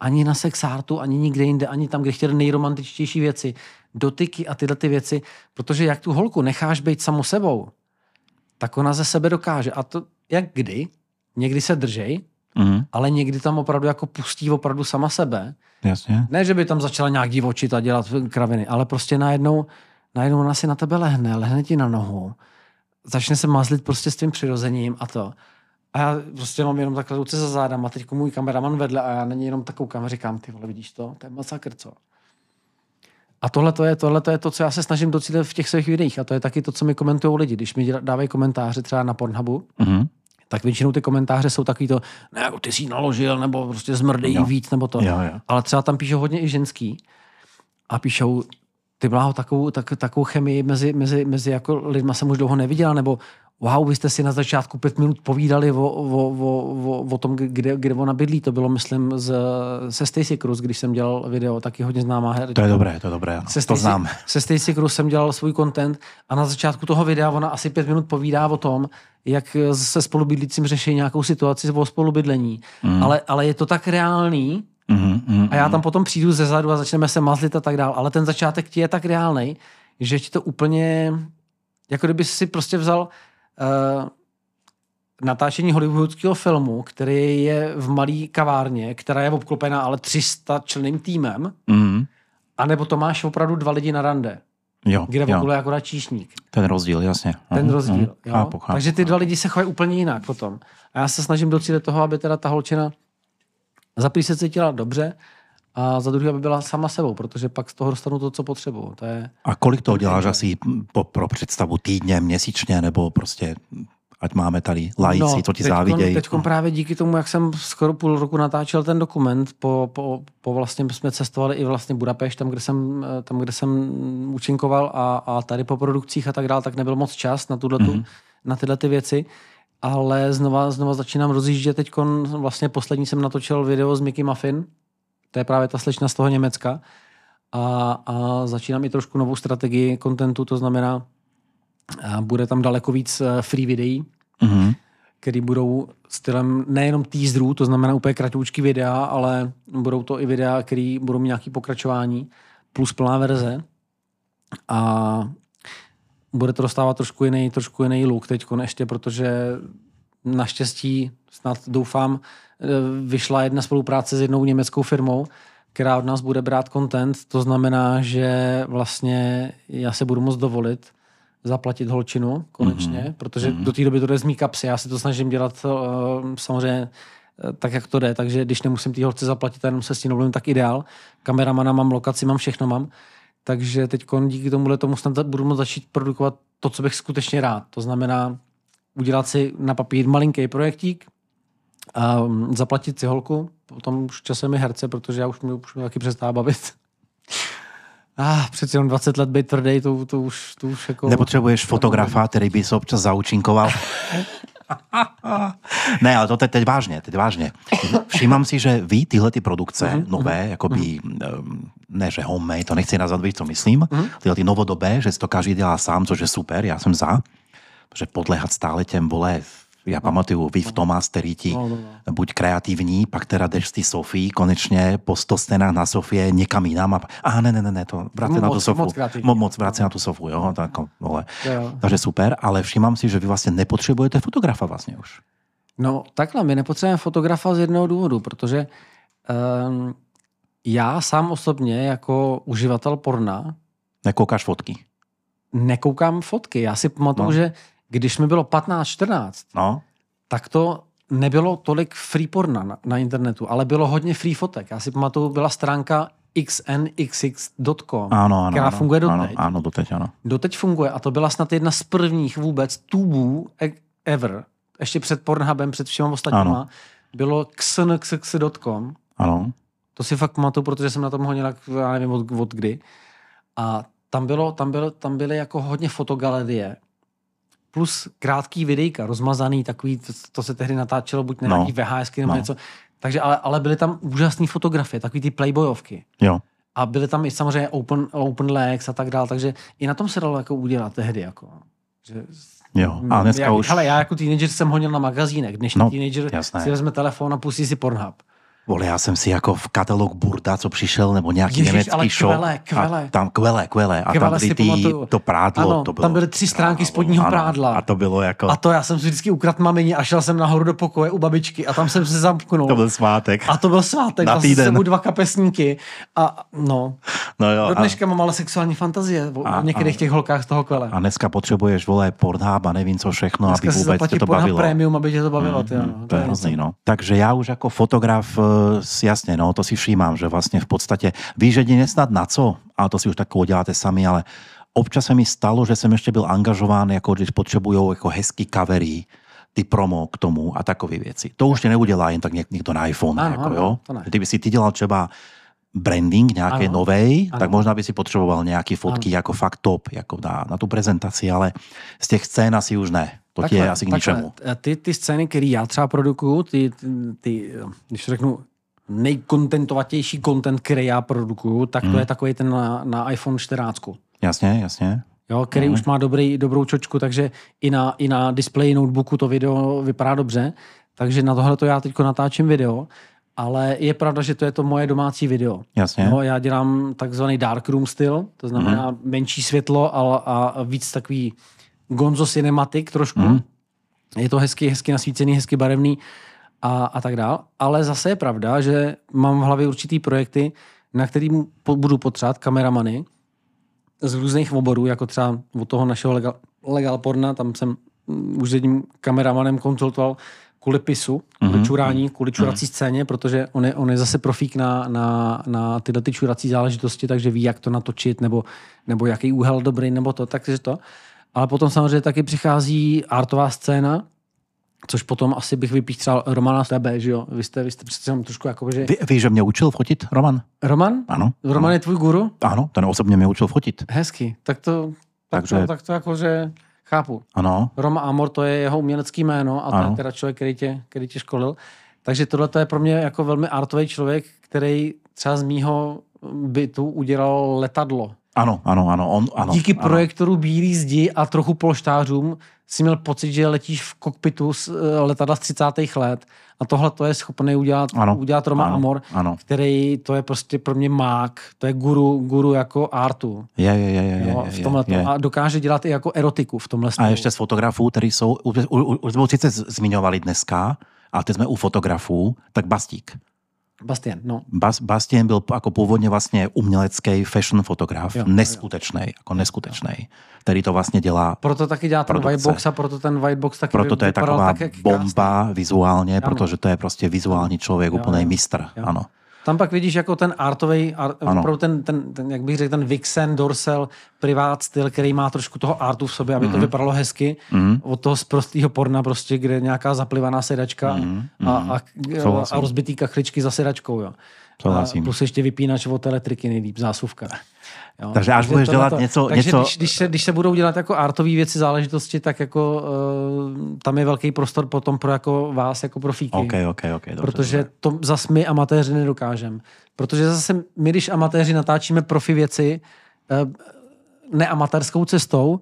A: Ani na sexártu, ani nikde jinde, ani tam, kde chtěli nejromantičtější věci, dotyky a tyhle ty věci, protože jak tu holku necháš být samou sebou, tak ona ze sebe dokáže. A to jak kdy? Někdy se držej,
B: Mhm.
A: ale někdy tam opravdu jako pustí opravdu sama sebe.
B: Jasne.
A: Ne, že by tam začala nějak divočit a dělat kraviny, ale prostě najednou, najednou ona si na tebe lehne, lehne ti na nohu, začne se mazlit prostě s tvým přirozením a to. A já prostě mám jenom takhle ruce za zádama, teď můj kameraman vedle a já na něj jenom takovou kameru říkám, ty vole, vidíš to? To je masakr, co? A tohle to je, tohle to je to, co já se snažím docílit v těch svých videích. A to je taky to, co mi komentují lidi. Když mi dávají komentáře třeba na Pornhubu,
B: Mhm.
A: tak většinou ty komentáře jsou takový to, ne, jako ty jsi naložil, nebo prostě zmrdej víc, nebo to.
B: Jo, jo.
A: Ale třeba tam píšou hodně i ženský a píšou, ty bláho, takovou, tak, takovou chemii mezi, mezi, mezi jako lidma jsem už dlouho neviděla, nebo wow, vy jste si na začátku pět minut povídali o, o, o, o, o tom, kde, kde ona bydlí. To bylo, myslím, z, se Stacey Cruz, když jsem dělal video, taky hodně známá herečka.
B: To je dobré, to je dobré. Ano.
A: Se
B: To
A: Stacey-
B: znám.
A: Se Stacey Cruz jsem dělal svůj content a na začátku toho videa ona asi pět minut povídá o tom, jak se spolubydlícím řeší nějakou situaci o spolubydlení. Mm. Ale, ale je to tak reálný,
B: Mhm, mhm,
A: a já tam potom přijdu ze zadu a začneme se mazlit a tak dál. Ale ten začátek ti je tak reálný, že ti to úplně, jako kdyby si prostě vzal uh, natáčení hollywoodského filmu, který je v malé kavárně, která je obklopená ale 300 členným týmem,
B: mhm.
A: anebo to máš opravdu dva lidi na rande,
B: Jo,
A: kde
B: jo.
A: je akorát číšník.
B: Ten rozdíl, jasně.
A: Ten
B: Mhm,
A: rozdíl.
B: mhm.
A: Jo?
B: Chápu, chápu.
A: Takže ty dva lidi se chovají úplně jinak potom. A já se snažím docílit toho, aby teda ta holčina za prvý se cítila dobře a za druhé, aby byla sama sebou, protože pak z toho dostanu to, co potřebuju. To je...
B: A kolik toho děláš asi po, pro představu týdně, měsíčně, nebo prostě ať máme tady lajíci, no, co ti závidějí.
A: Teď právě díky tomu, jak jsem skoro půl roku natáčel ten dokument, po, po, po vlastně jsme cestovali i vlastně Budapešť, tam, kde jsem, tam, kde jsem účinkoval a, a tady po produkcích a tak dále, tak nebyl moc čas na, tuto, mm-hmm. na tyhle ty věci. Ale znova, znova začínám rozjíždět. Teď vlastně poslední jsem natočil video s Mickey Muffin, to je právě ta slečna z toho Německa. A, a začínám i trošku novou strategii kontentu, to znamená, bude tam daleko víc eh, free videí, mm-hmm. které budou stylem nejenom teaserů, to znamená úplně kratoučky videa, ale budou to i videa, které budou mít nějaké pokračování, plus plná verze. A bude to dostávat trošku jiný, trošku jiný look teď ještě, protože naštěstí snad doufám, eh, vyšla jedna spolupráce s jednou německou firmou, která od nás bude brát content. To znamená, že vlastně já se budu moct dovolit zaplatit holčinu konečně, mm-hmm. protože mm-hmm. do té doby to jde z mý kapsy. Já si to snažím dělat uh, samozřejmě uh, tak, jak to jde, takže když nemusím té holce zaplatit, jenom se s tím domluvím, tak ideál. Kameramana mám, lokaci mám, všechno mám. Takže teď díky tomuhle tomu snad budu moct začít produkovat to, co bych skutečně rád. To znamená udělat si na papír malinký projektík, a um, zaplatit si holku, potom už časem je herce, protože já už mě, už mě taky přestává bavit. Ah, přeci jenom 20 let být tvrdý, to, to, už, to už jako...
B: Nepotřebuješ fotografa, který by se občas zaučinkoval? ne, ale to teď, teď vážně, teď vážně. Všímám si, že vy tyhle ty produkce uh-huh, nové, uh-huh, jakoby, uh-huh. ne že homemade, to nechci nazvat, víš, co myslím, uh-huh. tyhle ty novodobé, že si to každý dělá sám, což je super, já jsem za, že podléhat stále těm, vole, já pamatuju, vy v který ti no, no, no. buď kreativní, pak teda jdeš z té Sofii konečně po 100 stenách na Sofie někam jinam a, a ne, ne, ne, ne, to vráte na tu Sofu. Moc, mo, moc vráte na tu Sofu, jo, tak, vole. Jo. Takže super, ale všímám si, že vy vlastně nepotřebujete fotografa vlastně už.
A: No takhle, my nepotřebujeme fotografa z jednoho důvodu, protože um, já sám osobně jako uživatel porna
B: Nekoukáš fotky?
A: Nekoukám fotky. Já si pamatuju, no. že když mi bylo 15-14, no. tak to nebylo tolik free porna na, na internetu, ale bylo hodně free fotek. Já si pamatuju, byla stránka xnxx.com,
B: ano, ano,
A: která
B: ano,
A: funguje doteď.
B: Ano, ano, doteď, ano.
A: Doteď funguje a to byla snad jedna z prvních vůbec tubů e- ever, ještě před Pornhubem, před všema ostatníma, ano. bylo xnxx.com.
B: Ano.
A: To si fakt pamatuju, protože jsem na tom honil, já nevím od, od kdy. A tam, bylo, tam, bylo, tam byly jako hodně fotogalerie plus krátký videjka, rozmazaný, takový, to, to se tehdy natáčelo buď na no. nějaký VHS nebo no. něco. Takže, ale, ale byly tam úžasné fotografie, takový ty playboyovky.
B: Jo.
A: A byly tam i samozřejmě open, open legs a tak dále, takže i na tom se dalo jako udělat tehdy. Jako, že,
B: jo, a dneska
A: já,
B: už...
A: Hele, já jako teenager jsem honil na magazínek, dnešní no, teenager jasné. si vezme telefon a pustí si Pornhub.
B: Vole, já jsem si jako v katalog Burda, co přišel, nebo nějaký Ježiš, německý ale
A: show. Kvele, kvele.
B: A tam kvele, kvele. A kvele tam byly ty, to prádlo. Ano,
A: to bylo, tam byly tři stránky právo, spodního ano, prádla.
B: A to bylo jako...
A: A to já jsem si vždycky ukradl mamině a šel jsem nahoru do pokoje u babičky a tam jsem se zamknul.
B: To byl svátek.
A: A to byl svátek.
B: Na týden.
A: Jsem dva kapesníky. A no.
B: no jo,
A: do dneška a... mám ale sexuální fantazie o a, některých a, těch holkách z toho kvele.
B: A dneska potřebuješ, vole, Pornhub a nevím co všechno, dneska aby vůbec tě to bavilo.
A: Premium, aby tě to bavilo.
B: Mm, to je hrozný, no. Takže já už jako fotograf eh, Jasne, no to si všímám, že vlastně v podstatě víš jedině snad na co, ale to si už tak uděláte sami, ale občas se mi stalo, že jsem ještě byl angažován, jako když potřebují jako hezký covery, ty promo k tomu a takové věci. To už tě neudělá jen tak někdo na iPhone. Ano, jako, ano, jo? Kdyby si ty dělal třeba branding nějaké ano. novej, ano. tak možná by si potřeboval nějaké fotky ano. jako fakt top, jako na, na tu prezentaci, ale z těch scén asi už ne. To takhle, ti je asi k ničemu.
A: Ty, ty scény, které já třeba produkuju, ty, ty, ty, když řeknu nejkontentovatější content, který já produkuju, tak hmm. to je takový ten na, na iPhone 14.
B: Jasně, jasně.
A: Jo, který hmm. už má dobrý, dobrou čočku, takže i na, i na displeji notebooku to video vypadá dobře. Takže na tohle to já teď natáčím video, ale je pravda, že to je to moje domácí video.
B: Jasně.
A: No, já dělám takzvaný darkroom styl, to znamená hmm. menší světlo a, a víc takový gonzo cinematic trošku. Hmm. Je to hezky, hezky nasvícený, hezky barevný a, a tak dál. Ale zase je pravda, že mám v hlavě určitý projekty, na kterým budu potřebovat kameramany z různých oborů, jako třeba od toho našeho legal, legal porna, tam jsem už s jedním kameramanem konzultoval kvůli pisu, kvůli
B: Mhm.
A: čurání, kvůli čurací scéně, protože on je, on je zase profík na, na, na tyhle ty čurací záležitosti, takže ví, jak to natočit, nebo, nebo jaký úhel dobrý, nebo to, takže to. Ale potom samozřejmě taky přichází artová scéna, což potom asi bych vypíchl třeba Romana z tebe, že jo? Vy jste, vy jste přece jenom trošku jako, že...
B: Ví, víš, že mě učil fotit, Roman?
A: Roman?
B: Ano.
A: Roman je tvůj guru?
B: Ano, ten osobně mě učil fotit.
A: Hezky. Tak to, tak
B: Takže-
A: to, tak to jako, že chápu.
B: Ano.
A: Roma Amor, to je jeho umělecký jméno a to
B: Ano.
A: je teda člověk, který tě, který tě školil. Takže tohle to je pro mě jako velmi artový člověk, který třeba z mýho bytu udělal letadlo.
B: Ano, ano, ano. On, ano
A: Díky
B: ano.
A: projektoru Bílý zdi a trochu polštářům si měl pocit, že letíš v kokpitu z eh, letadla z 30. let a tohle to je schopný udělat,
B: Ano,
A: udělat Roma
B: ano,
A: Amor,
B: ano.
A: který to je prostě pro mě mák, to je guru, guru jako artu.
B: Je, je, je, je,
A: Jo,
B: je,
A: v
B: je,
A: tomhle
B: je.
A: a dokáže dělat i jako erotiku v tomhle
B: A
A: stylu.
B: ještě z fotografů, který jsou, už jsme sice zmiňovali dneska, ale teď jsme u fotografů, tak Bastík.
A: Bastian, no.
B: Bas, Bastien byl jako původně vlastně umělecký fashion fotograf,
A: Jo,
B: neskutečný, jako neskutečný, který to vlastně dělá.
A: Proto taky dělá ten
B: Produkce.
A: whitebox a proto ten whitebox taky
B: Proto to je taková
A: tak, jak krásný.
B: bomba vizuálně,
A: Ano.
B: protože to je prostě vizuální člověk,
A: Jo,
B: úplný
A: jo.
B: mistr.
A: Jo.
B: Ano.
A: Tam pak vidíš jako ten artový, art, opravdu ten, ten, ten, jak bych řekl, ten Vixen, Dorsel, privát styl, který má trošku toho artu v sobě, aby
B: Mhm.
A: to vypadalo hezky. Od toho z prostého porna prostě, kde je nějaká zaplivaná sedačka
B: Mhm,
A: a, a,
B: Souhlasím.
A: a rozbitý kachličky za sedačkou. Jo.
B: Souhlasím.
A: Plus ještě vypínač od elektriky nejlíp, zásuvka. Jo.
B: Takže až budeš dělat něco-
A: Takže
B: něco-
A: Když, když, se, když se budou dělat jako artové věci, záležitosti, tak jako uh, tam je velký prostor potom pro jako vás, jako profíky.
B: OK, OK, OK. Dobře,
A: protože
B: dobře.
A: to zas my amatéři nedokážeme. Protože zase my, když amatéři natáčíme profi věci eh, neamatérskou cestou,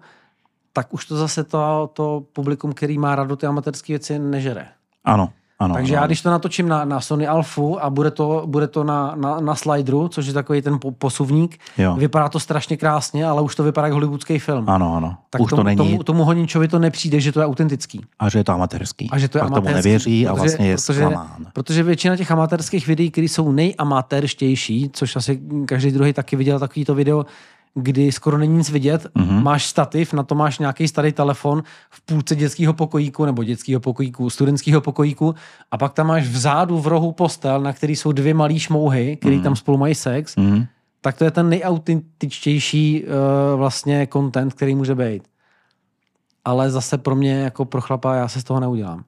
A: tak už to zase to, to publikum, který má rado ty amatérské věci, nežere.
B: Ano, ano.
A: Takže
B: ano,
A: já, když to natočím na, na Sony Alfu a bude to, bude to na, na, na slideru, což je takový ten po, posuvník,
B: Jo.
A: vypadá to strašně krásně, ale už to vypadá jako hollywoodský film.
B: Ano, ano.
A: tak
B: Už
A: tomu,
B: to není
A: tomu, tomu Honinčovi to nepřijde, že to je autentický.
B: a že je to amatérský.
A: A že to je
B: Pak tomu
A: amatérský.
B: nevěří a
A: protože-
B: vlastně je
A: protože,
B: zklamán.
A: Protože většina těch amatérských videí, které jsou nejamatérštější, což asi každý druhý taky viděl takovýto video, kdy skoro není nic vidět,
B: Mhm.
A: mm-hmm. máš stativ, na to máš nějaký starý telefon v půlce dětského pokojíku nebo dětského pokojíku, studentského pokojíku a pak tam máš vzadu v rohu postel, na který jsou dvě malý šmouhy, který mm-hmm. tam spolu mají sex,
B: Mhm.
A: tak to je ten nejautentičtější uh, vlastně content, který může být. Ale zase pro mě jako pro chlapa já se z toho neudělám.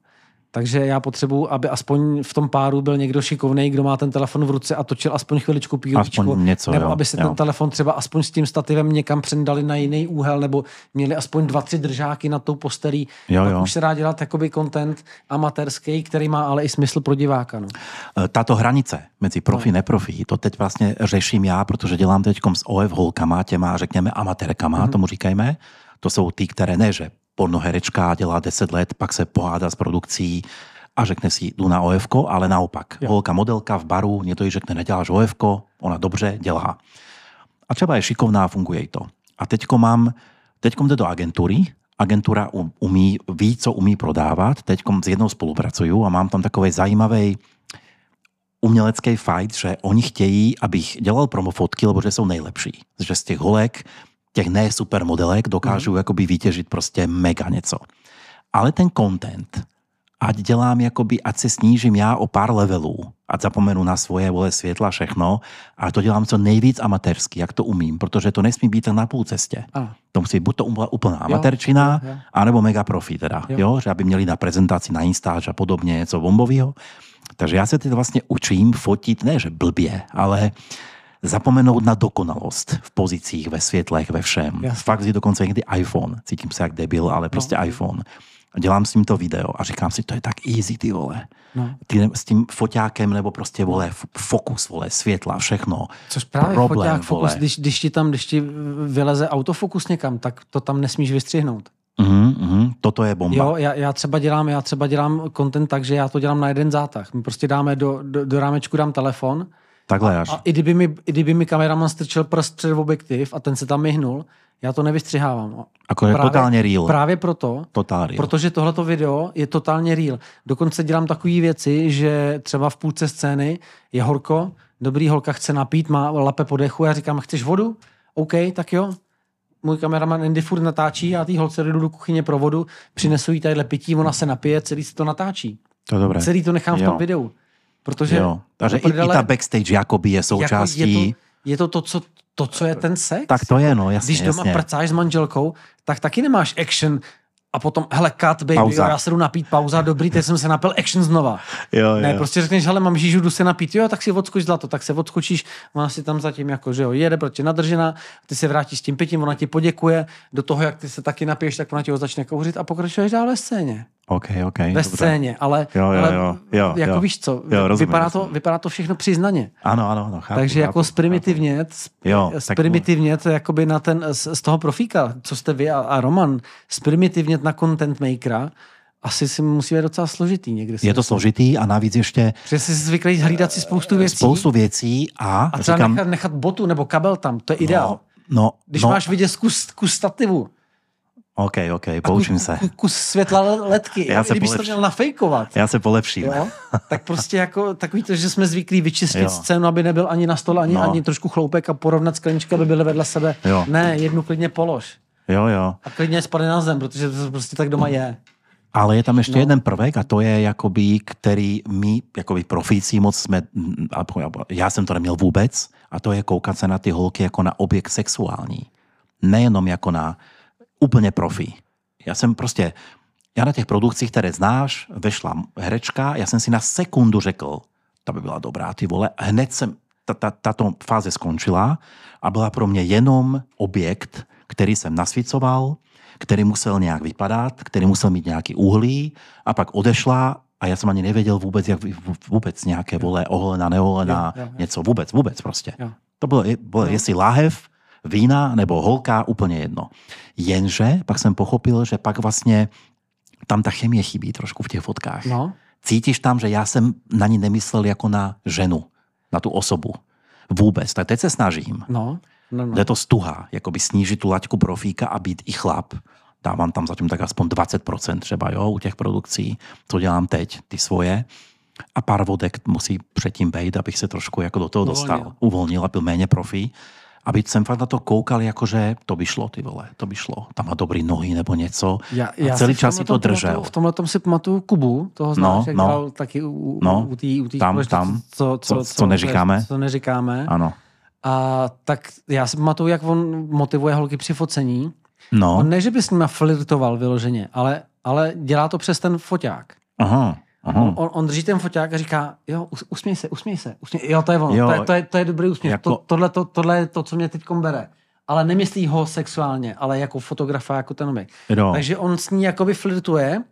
A: Takže já potřebuji, aby aspoň v tom páru byl někdo šikovný, kdo má ten telefon v ruce a točil aspoň chviličku pílíčko.
B: Aspoň něco,
A: nebo
B: jo,
A: aby se
B: jo.
A: ten telefon třeba aspoň s tím stativem někam přendali na jiný úhel, nebo měli aspoň dva, tři držáky nad tou postelí.
B: Jo,
A: Pak
B: jo.
A: už se dá dělat jakoby content amatérský, který má ale i smysl pro diváka. No.
B: E, Táto hranice mezi profi a neprofi, to teď vlastně řeším já, protože dělám teď s OF holkama, těma, řekněme, amatérkama, mm-hmm. tomu říkajme. To jsou ty, které ne, že pornoherečka dělá 10 let, pak se pohádá s produkcí a řekne si, jdu na OF, ale naopak.
A: Jo.
B: Holka modelka v baru, někdo jí řekne, neděláš OF, ona dobře dělá. A třeba je šikovná, funguje jí to. A teďko mám, teďko jde do agentury, agentura um- umí, ví, co umí prodávat, teďko s jednou spolupracuju a mám tam takový zajímavý umělecký fight, že oni chtějí, abych dělal promofotky, lebo že jsou nejlepší. Že z těch holek, těch ne super modelek dokážu mm. jakoby vytěžit prostě mega něco. Ale ten content, ať dělám jakoby, ať se snížím já o pár levelů, ať zapomenu na svoje vole světla, všechno, a to dělám co nejvíc amatérsky, jak to umím, protože to nesmí být na půl cestě.
A: Ano.
B: To musí být buď to úplná- úplná amatérčina,
A: jo, jo.
B: anebo mega profi teda,
A: Jo.
B: jo. že aby měli na prezentaci na Instač a podobně něco bombového. Takže já se teď vlastně učím fotit, ne že blbě, ale zapomenout na dokonalost v pozicích, ve světlech, ve všem.
A: Jasně.
B: Fakt si dokonce někdy iPhone, cítím se jak debil, ale prostě
A: No.
B: iPhone. A dělám s ním to video a říkám si, to je tak easy, ty vole.
A: No.
B: Ty, s tím foťákem nebo prostě, vole, fokus, vole, světla, všechno.
A: Což právě
B: Problém,
A: foťák, fokus,
B: vole.
A: když, když ti tam, když ti vyleze autofokus někam, tak to tam nesmíš vystřihnout.
B: Mhm, mhm, toto je bomba.
A: Jo, já, já, třeba dělám, já třeba dělám content tak, že já to dělám na jeden zátah. My prostě dáme do, do, do rámečku dám telefon
B: Takhle až.
A: a i kdyby mi, i kdyby mi kameraman strčil prst před objektiv a ten se tam myhnul, já to nevystřihávám.
B: Ako je totálně real.
A: Právě proto,
B: Totál real.
A: Protože tohleto video je totálně real. Dokonce dělám takové věci, že třeba v půlce scény je horko, dobrý holka chce napít, má lape po dechu, já říkám, chceš vodu? OK, tak jo. Můj kameraman Andy furt natáčí, já té holce jdu do kuchyně pro vodu, přinesu jí tadyhle pití, ona se napije, celý se to natáčí.
B: To je dobré.
A: Celý to nechám v
B: Jo.
A: tom videu. Protože
B: Jo. Takže i, i ta backstage jakoby je
A: jako
B: součástí.
A: je, to, je to to, co, to, co je ten sex.
B: Tak to je, no, jasně,
A: Když doma
B: jasně.
A: prcáš s manželkou, tak taky nemáš action a potom, hele, cut, baby,
B: Pauza.
A: jo, já se jdu napít, pauza, dobrý, teď jsem se napil, action znova.
B: Jo,
A: Ne,
B: jo.
A: prostě řekneš, hele, mám žížu, jdu se napít, jo, tak si odskoč zlato, tak se odskočíš, ona si tam zatím jako, že jo, jede, protože nadržená, ty se vrátíš s tím pitím, ona ti poděkuje, do toho, jak ty se taky napiješ, tak ona ti ho začne kouřit a pokračuješ dál ve scéně.
B: OK, OK.
A: Ve
B: dobře.
A: scéně, ale,
B: Jo, jo,
A: ale
B: jo, jo,
A: jako
B: jo.
A: víš co,
B: Jo, rozumím,
A: vypadá, to,
B: rozumím.
A: vypadá to všechno přiznaně.
B: Ano, ano, ano, chápu,
A: Takže jako
B: chápu,
A: sprimitivně,
B: Jo,
A: jo,
B: tak-
A: sprimitivnět jakoby na ten, z, z toho profíka, co jste vy a, a Roman, sprimitivnět na content makera, asi si musí být docela složitý někdy.
B: Je to složitý a navíc ještě
A: Protože jsi zvyklý hlídat si spoustu věcí
B: spoustu věcí a,
A: a třeba
B: říkám,
A: nechat, nechat botu nebo kabel tam, to je ideál.
B: no, no,
A: Když
B: no,
A: máš vidět kus, kus stativu,
B: OK, OK, poučím se.
A: kus, světla le- ledky,
B: Já
A: jo,
B: se
A: kdybys to měl nafejkovat,
B: Já se polepším.
A: jo, tak prostě jako takový to, že jsme zvyklí vyčistit
B: Jo.
A: scénu, aby nebyl ani na stole, ani,
B: No.
A: ani trošku chloupek a porovnat skleničky, aby byly vedle sebe.
B: Jo.
A: Ne, jednu klidně polož.
B: Jo, jo.
A: A klidně spadne na zem, protože to prostě tak doma je.
B: Ale je tam ještě
A: No.
B: jeden prvek a to je jakoby, který my, jakoby profíci moc jsme, já jsem to neměl vůbec a to je koukat se na ty holky jako na objekt sexuální. Nejenom jako na úplně profi. Já jsem prostě, já na těch produkcích, které znáš, vešla herečka, já jsem si na sekundu řekl, ta by byla dobrá, ty vole. Hned jsem, ta, ta, tato fáze skončila a byla pro mě jenom objekt, který jsem nasvicoval, který musel nějak vypadat, který musel mít nějaký uhlí a pak odešla a já jsem ani nevěděl vůbec, jak vůbec nějaké vole, oholená, neoholená,
A: Jo, jo, jo.
B: něco, vůbec, vůbec prostě.
A: Jo.
B: To bylo, bylo jestli láhev, vína nebo holka, úplně jedno. Jenže pak jsem pochopil, že pak vlastně tam ta chemie chybí trošku v těch fotkách.
A: No,
B: Cítíš tam, že já jsem na ní nemyslel jako na ženu, na tu osobu. Vůbec. Tak teď se snažím.
A: no, no, no.
B: Je to stuha, jakoby snížit tu laťku profíka a být i chlap. Dávám tam zatím tak aspoň 20% třeba, jo, u těch produkcí, co dělám teď, ty svoje. A pár vodek musí předtím být, abych se trošku jako do toho
A: Uvolnil.
B: dostal. Uvolnil a byl méně profi. Aby jsem fakt na to koukal, jakože to by šlo, ty vole, to by šlo. Tam má dobrý nohy nebo něco.
A: Já,
B: a
A: já
B: celý
A: si v
B: čas si to držel.
A: V tomhle tom si pamatuju Kubu, toho znáš,
B: No,
A: jak
B: no.
A: hrál taky u,
B: No,
A: u té u tý
B: tam, tam.
A: Co,
B: Co- co neříkáme.
A: Co neříkáme.
B: Ano.
A: A tak já si pamatuju, jak on motivuje holky při focení.
B: No,
A: On ne, že by s nima flirtoval vyloženě, ale, ale dělá to přes ten foťák.
B: aha, aha.
A: On, on drží ten foťák a říká, jo, us- usměj se, usměj se. Usměj. Jo, to je ono,
B: Jo.
A: to, je, to, je, to je dobrý úsměv.
B: Jako-
A: To, tohle, to, tohle je to, co mě teď bere. Ale nemyslí ho sexuálně, ale jako fotografa, jako ten objekt.
B: Jo.
A: Takže on s ní jakoby flirtuje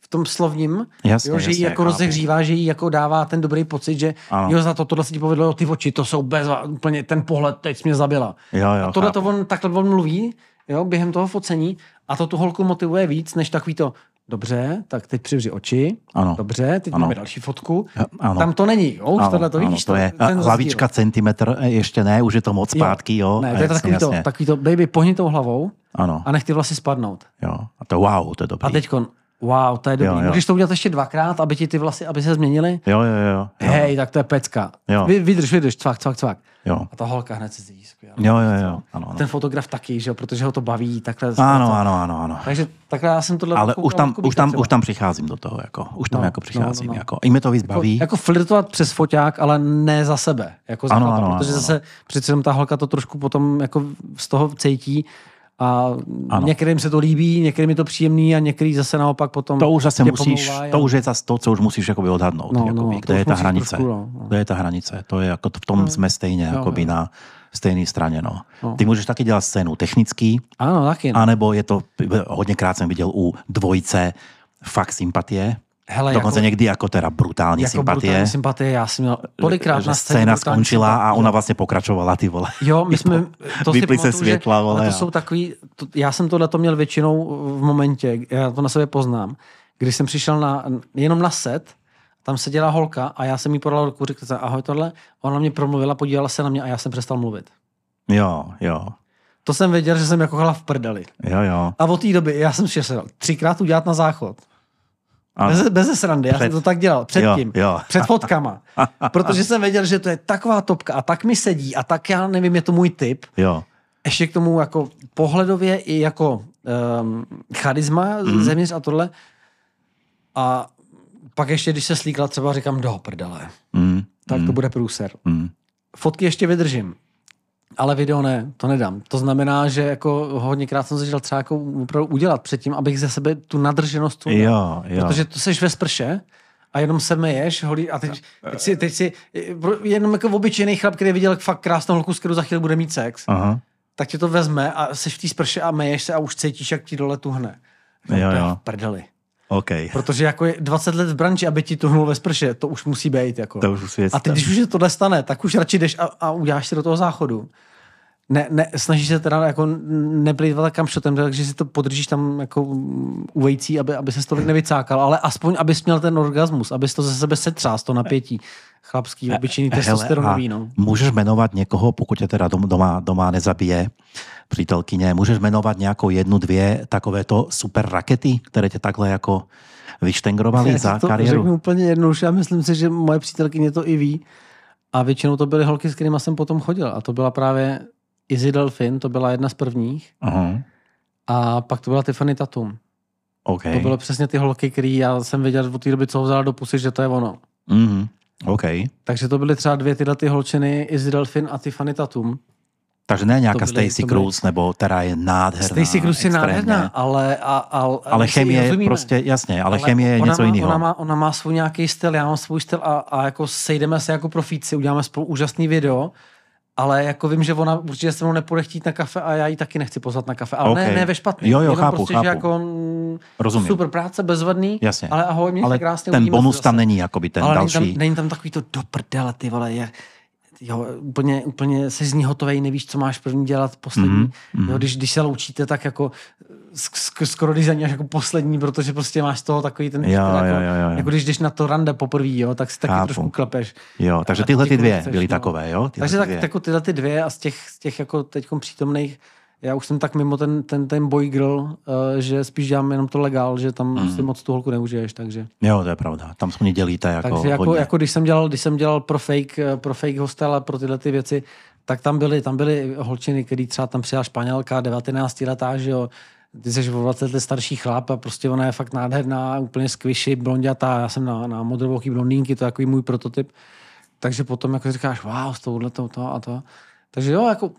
A: v tom slovním,
B: Jasně,
A: jo, že ji
B: jasně,
A: jako
B: chápu.
A: rozehřívá, že jí jako dává ten dobrý pocit, že
B: Ano.
A: jo, za to tohle se ti povedlo, jo, ty oči, to jsou bez, úplně ten pohled, teď jsi mě zabila.
B: Jo, jo,
A: a tohle to on, takhle on mluví, jo, během toho focení a to tu holku motivuje víc, než takový to, dobře, tak teď přivři oči,
B: Ano.
A: dobře, teď
B: Ano.
A: máme další fotku,
B: Ano.
A: tam to není, jo, už tohle to vidíš,
B: to je
A: ten rozdíl.
B: hlavička centimetr, eh, ještě ne, už je to moc zpátky, jo.
A: Ne, to je takový to, takový to, baby, pohni tou hlavou
B: Ano,
A: a nech ty vlasy spadnout.
B: jo. A to wow, to je dobrý.
A: A teďkon, wow, to je dobrý.
B: Jo, jo.
A: Můžeš to udělat ještě dvakrát, aby ti ty vlasy, aby se změnily?
B: Jo, jo, jo. jo.
A: Hej, tak to je pecka.
B: Jo.
A: Vy, vydrž, vydrž, cvak, cvak, cvak.
B: Jo.
A: A ta holka hned se skvěle.
B: Jo, jo, jo. Ano, ano.
A: Ten fotograf taky, že jo, protože ho to baví. Takhle,
B: Ano, ano, ano, ano.
A: Takže takhle já jsem tohle
B: Ale už tam,
A: Kubíka
B: už tam,
A: třeba.
B: už tam přicházím do toho, jako. Už tam
A: No,
B: jako
A: no,
B: přicházím,
A: no, no.
B: jako. I mě to víc
A: jako,
B: baví.
A: jako flirtovat přes foťák, ale ne za sebe. Jako za
B: Ano,
A: chlapa,
B: ano,
A: protože
B: ano,
A: zase přece jenom ta holka to trošku potom jako z toho cítí a
B: Ano.
A: některým se to líbí, některým je to příjemný a některý zase naopak potom
B: To už zase musíš,
A: pomlouvá
B: to
A: a-
B: už je zase to, co už musíš jakoby odhadnout.
A: No, no,
B: jakoby,
A: to
B: kde je ta hranice.
A: trošku, no, no.
B: Kde je ta hranice. To je jako, v tom jsme stejně, jakoby
A: jo.
B: na stejné straně, no.
A: No.
B: Ty můžeš taky dělat scénu technický,
A: Ano, taky. No.
B: anebo je to, hodněkrát jsem viděl u dvojce fakt sympatie,
A: Hele,
B: dokonce někdy jako teda brutální
A: jako
B: sympatie.
A: brutální sympatie, já jsem měl tolikrát
B: že
A: na scéně
B: scéna skončila a ona vlastně pokračovala, ty vole.
A: Jo, my jsme, to si
B: se
A: pamatuju, že-
B: světla,
A: ale
B: vole,
A: to jsou takový, to, já jsem tohle to měl většinou v momentě, já to na sebe poznám, když jsem přišel na, jenom na set, tam seděla holka a já jsem jí podal ruku, řekl jsem ahoj tohle, ona mě promluvila, podívala se na mě a já jsem přestal mluvit.
B: Jo, jo,
A: To jsem věděl, že jsem jako hala v prdeli.
B: jo, jo.
A: A od té doby já jsem si šel třikrát udělat na záchod.
B: Ano.
A: Bez, bez srandy, já
B: Před-
A: jsem to tak dělal, předtím,
B: Jo, jo.
A: před fotkama. Protože jsem věděl, že to je taková topka a tak mi sedí a tak já nevím, je to můj typ.
B: Jo,
A: ještě k tomu jako pohledově i jako um, charisma mm. zevnitř a tohle. A Pak ještě, když se slíkla, třeba říkám, do prdele,
B: Mm,
A: tak
B: mm,
A: to bude průser.
B: mm.
A: Fotky ještě vydržím, ale video ne, to nedám. To znamená, že jako hodněkrát jsem se chtěl třeba jako opravdu udělat předtím, abych ze sebe tu nadrženost tu
B: Jo, jo.
A: Protože to seš ve sprše a jenom se meješ, holí, a teď, teď, si, teď si, jenom jako obyčejný chlap, který viděl fakt krásnou holku, s kterou za chvíli bude mít sex,
B: Aha.
A: tak tě to vezme a jsi v té sprše a meješ se a už cítíš, jak ti dole tuhne.
B: Jo, jo.
A: Prdeli.
B: OK.
A: Protože jako je 20 let v branži, aby ti tuhnul ve sprše, to už musí být. Jako.
B: To už je
A: A ty, když už se tohle stane, tak už radši jdeš a, a uděláš si do toho záchodu. Ne, ne, snažíš se teda jako neplývat kam šotem, takže si to podržíš tam jako mm, u vejcí, aby, aby se tolik nevycákal, ale aspoň, abys měl ten orgasmus, abys to ze sebe setřás, to napětí chlapský, obyčejný testosteronový, no.
B: Můžeš jmenovat někoho, pokud tě teda dom- doma, doma nezabije přítelkyně, můžeš jmenovat nějakou jednu, dvě takovéto super rakety, které tě takhle jako vyštengrovali
A: Já
B: za
A: to
B: kariéru?
A: řeknu úplně jednoduše a myslím si, že moje přítelkyně to i ví. A většinou to byly holky, s kterými jsem potom chodil. A to byla právě Izzy Delfin, to byla jedna z prvních.
B: Aha.
A: A pak to byla Tiffany Tatum.
B: OK.
A: To bylo přesně ty holky, které já jsem věděl od té doby, co ho vzala do pusy, že to je ono.
B: Mhm. OK.
A: Takže to byly třeba dvě tyhle ty holčiny, Izzy Delfin a Tiffany Tatum.
B: Takže ne nějaká
A: To byly-
B: Stacy Cruz, nebo která je nádherná.
A: Stacey Cruz je nádherná, ale, a, a,
B: Ale
A: my si
B: chemie je prostě, jasně, ale, chemie je něco
A: má,
B: jiného.
A: Ona má, ona má svůj nějaký styl, já mám svůj styl a, a jako sejdeme se jako profíci, uděláme spolu úžasný video, ale jako vím, že ona určitě se mnou nepůjde chtít na kafe a já ji taky nechci pozvat na kafe. Ale
B: OK.
A: ne, ne ve špatný.
B: Jo, jo,
A: Jenom
B: chápu,
A: prostě,
B: chápu.
A: Že jako, mm,
B: Rozumím.
A: Super práce, bezvadný,
B: Jasně.
A: ale ahoj, mě
B: ale
A: krásně
B: ten bonus tam není, jakoby ten
A: ale
B: další.
A: Není tam, není tam takový to do prdele, ty vole, je, jo, úplně, úplně jsi z ní hotovej, nevíš, co máš první dělat, poslední.
B: Mhm,
A: Mm-hmm.
B: mhm.
A: Jo, když, když se loučíte, tak jako sk- sk- skoro když za ní až jako poslední, protože prostě máš toho takový ten,
B: Jo,
A: jako,
B: jo, jo, jo.
A: jako když jdeš na to rande poprvé, jo, tak si taky
B: Chápu.
A: trošku klepeš.
B: Jo, takže tyhle ty dvě
A: chceš,
B: byly
A: no.
B: takové, jo? Tyhle
A: Takže tak,
B: dvě.
A: jako tyhle ty dvě a z těch, z těch jako teď přítomných, já už jsem tak mimo ten, ten, ten boy girl, uh, že spíš dělám jenom to legál, že tam mm. si moc tu holku neužiješ, takže.
B: Jo, to je pravda. Tam se mě dělíte jako
A: Takže jako,
B: hodně.
A: jako když jsem dělal, když jsem dělal pro fake, eh, pro fake hostel a pro tyhle ty věci, tak tam byly, tam byly holčiny, který třeba tam přijela Španělka, 19 letá, že jo, ty jsi o 20 let starší chlap a prostě ona je fakt nádherná, úplně squishy, blondětá, já jsem na, na modrovouchý blondýnky, to je takový můj prototyp. Takže potom jako říkáš, wow, s touhle to, to a to. Takže jo, jako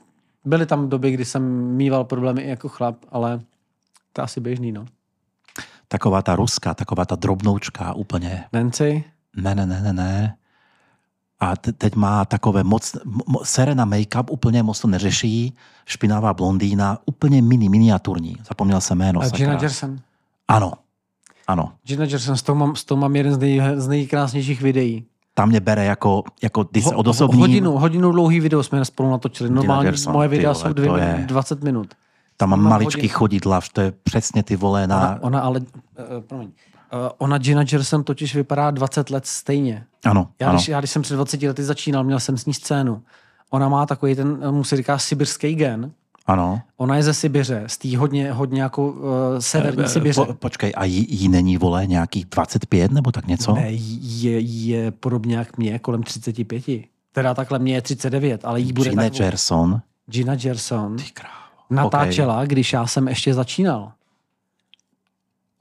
A: byly tam doby, kdy jsem mýval problémy i jako chlap, ale to je asi běžný, no.
B: Taková ta ruská, taková ta drobnoučka úplně.
A: Nancy,
B: Ne, ne, ne, ne, ne. A te- teď má takové moc, mo, Serena make-up úplně moc to neřeší, špinavá blondýna, úplně mini, miniaturní. Zapomněl jsem jméno.
A: a. Gina Gerson.
B: Ano, ano.
A: Gina Gerson, s tou mám, s tou mám jeden z, nej, z nejkrásnějších videí.
B: Tam mě bere jako, jako když se odosobním.
A: Hodinu, hodinu dlouhý video jsme spolu natočili. Normálně
B: Gerson,
A: moje
B: ty
A: videa
B: vole,
A: jsou dvě,
B: je-
A: 20 minut.
B: Tam mám maličký
A: hodinu.
B: chodidla, to je přesně ty vole na...
A: Ona, ona ale, uh, promiň, uh, ona Gina Gerson totiž vypadá 20 let stejně.
B: Ano,
A: Já,
B: ano.
A: když, já když jsem před 20 lety začínal, měl jsem s ní scénu. Ona má takový ten, eh, mu se říká sibirský gen.
B: ano.
A: Ona je ze Sibiře, z té hodně, hodně jako uh, severní
B: Eh,
A: Sibiře.
B: Po, počkej, a jí, jí není, vole, nějakých 25 nebo tak něco?
A: Ne, je, je podobně jak mě, kolem 35. Teda takhle mě je 39, ale jí bude
B: Gina
A: tak...
B: Gerson.
A: Gina Gerson
B: Ty krávo.
A: natáčela, okay. když já jsem ještě začínal.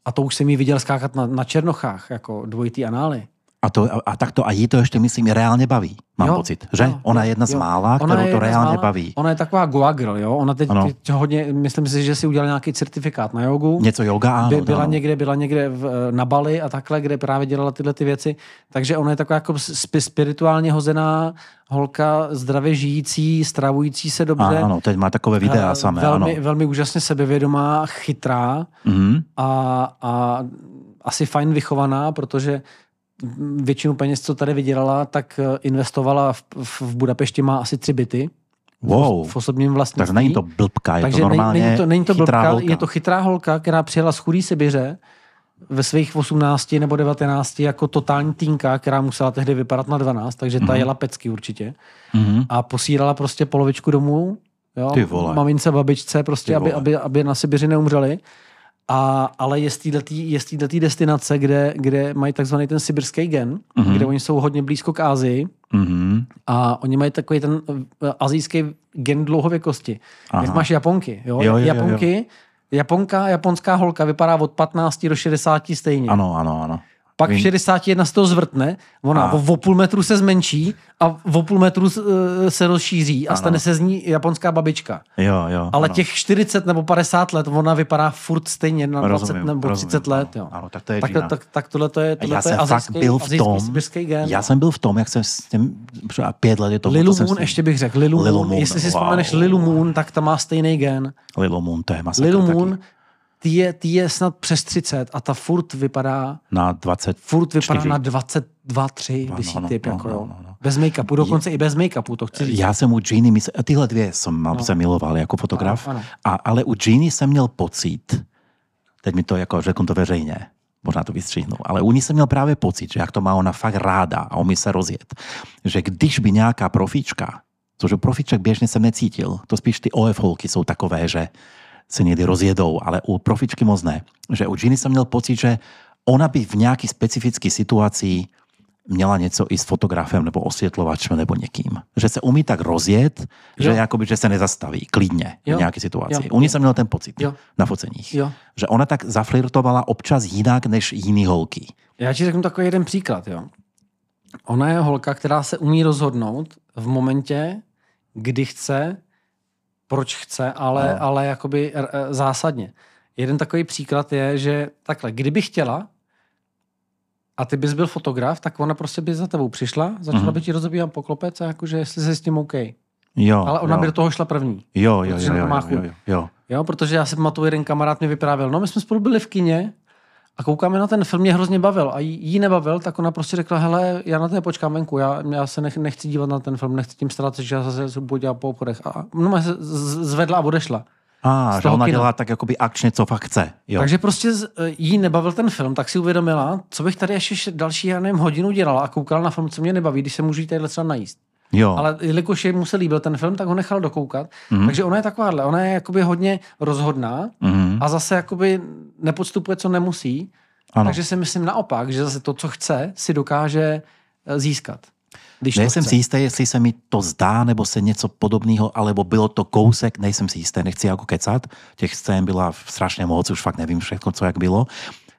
A: A to už jsem ji viděl skákat na, na Černochách, jako dvojitý anály.
B: A, to, a, a tak to, a jí to ještě, myslím, reálně baví, mám
A: Jo,
B: pocit. Že?
A: jo,
B: Ona je
A: jo,
B: jedna z mála, kterou
A: je
B: to reálně
A: mála-
B: baví.
A: Ona je taková goa girl, jo? Ona teď,
B: Ano.
A: teď hodně, myslím si, že si udělala nějaký certifikát na jogu.
B: Něco yoga, ano.
A: By, byla,
B: ano.
A: někde, byla někde v, na Bali a takhle, kde právě dělala tyhle ty věci. Takže ona je taková jako spi, spirituálně hozená holka, zdravě žijící, stravující se dobře.
B: Ano, teď má takové videa
A: Eh,
B: samé,
A: velmi,
B: ano.
A: velmi úžasně sebevědomá, chytrá
B: Mhm.
A: a, a asi fajn vychovaná, protože většinu peněz, co tady vydělala, tak eh, investovala v, v, Budapešti, má asi tři byty
B: Wow.
A: v osobním vlastnictví.
B: Takže není to blbka, je
A: Takže
B: to normálně
A: není to, není to
B: chytrá
A: blbka,
B: holka.
A: je to chytrá holka, která přijela z chudý Sibiře ve svých 18 nebo 19 jako totální týnka, která musela tehdy vypadat na 12, takže ta
B: Mhm.
A: jela pecky určitě.
B: Mhm.
A: A posílala prostě polovičku domů, jo,
B: Ty vole.
A: mamince, babičce, prostě, aby, aby, aby na Sibiři neumřeli. A, ale je z této destinace, kde, kde mají takzvaný ten sibirský gen,
B: Mhm.
A: kde oni jsou hodně blízko k Ázii
B: Mhm.
A: a oni mají takový ten eh, azijský gen dlouhověkosti.
B: Aha.
A: Jak máš Japonky, jo?
B: Jo, jo, jo, jo.
A: Japonky, Japonka, japonská holka vypadá od 15 do 60 stejně.
B: Ano, ano, ano.
A: Pak v
B: Vím.
A: 61 se to zvrtne, ona
B: A.
A: o, půl metru se zmenší a o půl metru eh, se rozšíří a
B: Ano.
A: stane se z ní japonská babička.
B: Jo, jo.
A: Ale
B: ano.
A: těch 40 nebo 50 let, ona vypadá furt stejně na 20
B: Rozumím,
A: nebo
B: rozumím,
A: 30 let.
B: ano,
A: Jo.
B: ano, tak to je Gina.
A: tak, tak tohle to je, tohle
B: já
A: to je azijský,
B: byl v
A: azijský,
B: tom,
A: sibirský gen.
B: já jsem byl v tom, jak jsem s tím, třeba pět let je to.
A: Lilu Moon, ještě bych řekl, Lilu,
B: Lilu
A: Moon,
B: Moon,
A: jestli si
B: wow.
A: vzpomeneš Lilu Moon, tak ta má stejný gen.
B: Lilu Moon, to je masakr
A: Lilu
B: taky.
A: Ty je, ty je snad přes 30 a ta furt vypadá
B: Na 20.
A: furt vypadá
B: Čtyři.
A: na 22, 3
B: No,
A: vysí
B: no,
A: typ,
B: no,
A: jako
B: no, no, no.
A: Bez make-upu, dokonce i bez make-upu, to chci říct.
B: Já jsem u Giny, mysl... tyhle dvě jsem
A: No.
B: se miloval jako fotograf,
A: Ano, ano.
B: A, ale u Giny jsem měl pocit, teď mi to jako řeknu to veřejně, možná to vystřihnu, ale u ní jsem měl právě pocit, že jak to má ona fakt ráda a umí se rozjet, že když by nějaká profička, což u profiček běžně jsem necítil, to spíš ty OF holky jsou takové, že se někdy rozjedou, ale u profičky moc ne. Že u Giny jsem měl pocit, že ona by v nějaký specifický situaci měla něco i s fotografem nebo osvětlovačem nebo někým. Že se umí tak rozjet, že,
A: Jo.
B: jakoby, že se nezastaví klidně
A: Jo.
B: v nějaké situaci.
A: Jo.
B: U ní jsem měl ten pocit
A: Jo.
B: na foceních.
A: Jo.
B: Že ona tak zaflirtovala občas jinak než jiný holky.
A: Já ti řeknu takový jeden příklad, jo. Ona je holka, která se umí rozhodnout v momentě, kdy chce, proč chce, ale,
B: No.
A: ale jakoby r- zásadně. Jeden takový příklad je, že takhle, kdyby chtěla a ty bys byl fotograf, tak ona prostě by za tebou přišla, začala
B: Mhm.
A: by ti rozebírat poklopec a jakože jestli se s tím OK.
B: Jo,
A: Ale ona
B: jo.
A: by do toho šla první.
B: Jo, jo,
A: protože
B: jo, jo, jo, jo, jo.
A: Jo, protože já si pamatuju, jeden kamarád mi vyprávěl, no my jsme spolu byli v kině a koukáme na ten film, mě hrozně bavil a jí, jí nebavil, tak ona prostě řekla, hele, já na to počkám venku, já, já se nech, nechci dívat na ten film, nechci tím starat, že já zase budu dělat po obchodech. A no, se zvedla a odešla.
B: A, že ona
A: kina.
B: dělá tak jakoby akčně, co fakt chce. Jo.
A: Takže prostě z- jí nebavil ten film, tak si uvědomila, co bych tady ještě další, já nevím, hodinu dělala a koukala na film, co mě nebaví, když se můžu jít tady třeba najíst.
B: Jo.
A: Ale jelikož je mu se líbil ten film, tak ho nechal dokoukat.
B: Mhm.
A: Takže ona je takováhle, ona je jakoby hodně rozhodná,
B: Mhm.
A: a zase jakoby nepodstupuje, co nemusí.
B: Ano.
A: Takže si myslím naopak, že zase to, co chce, si dokáže eh, získat. Když
B: Nejsem si jistý, jestli se mi to zdá, nebo se něco podobného, alebo bylo to kousek, nejsem si jistý, nechci jako kecat. Těch scén byla strašně moc, už fakt nevím všechno, co jak bylo.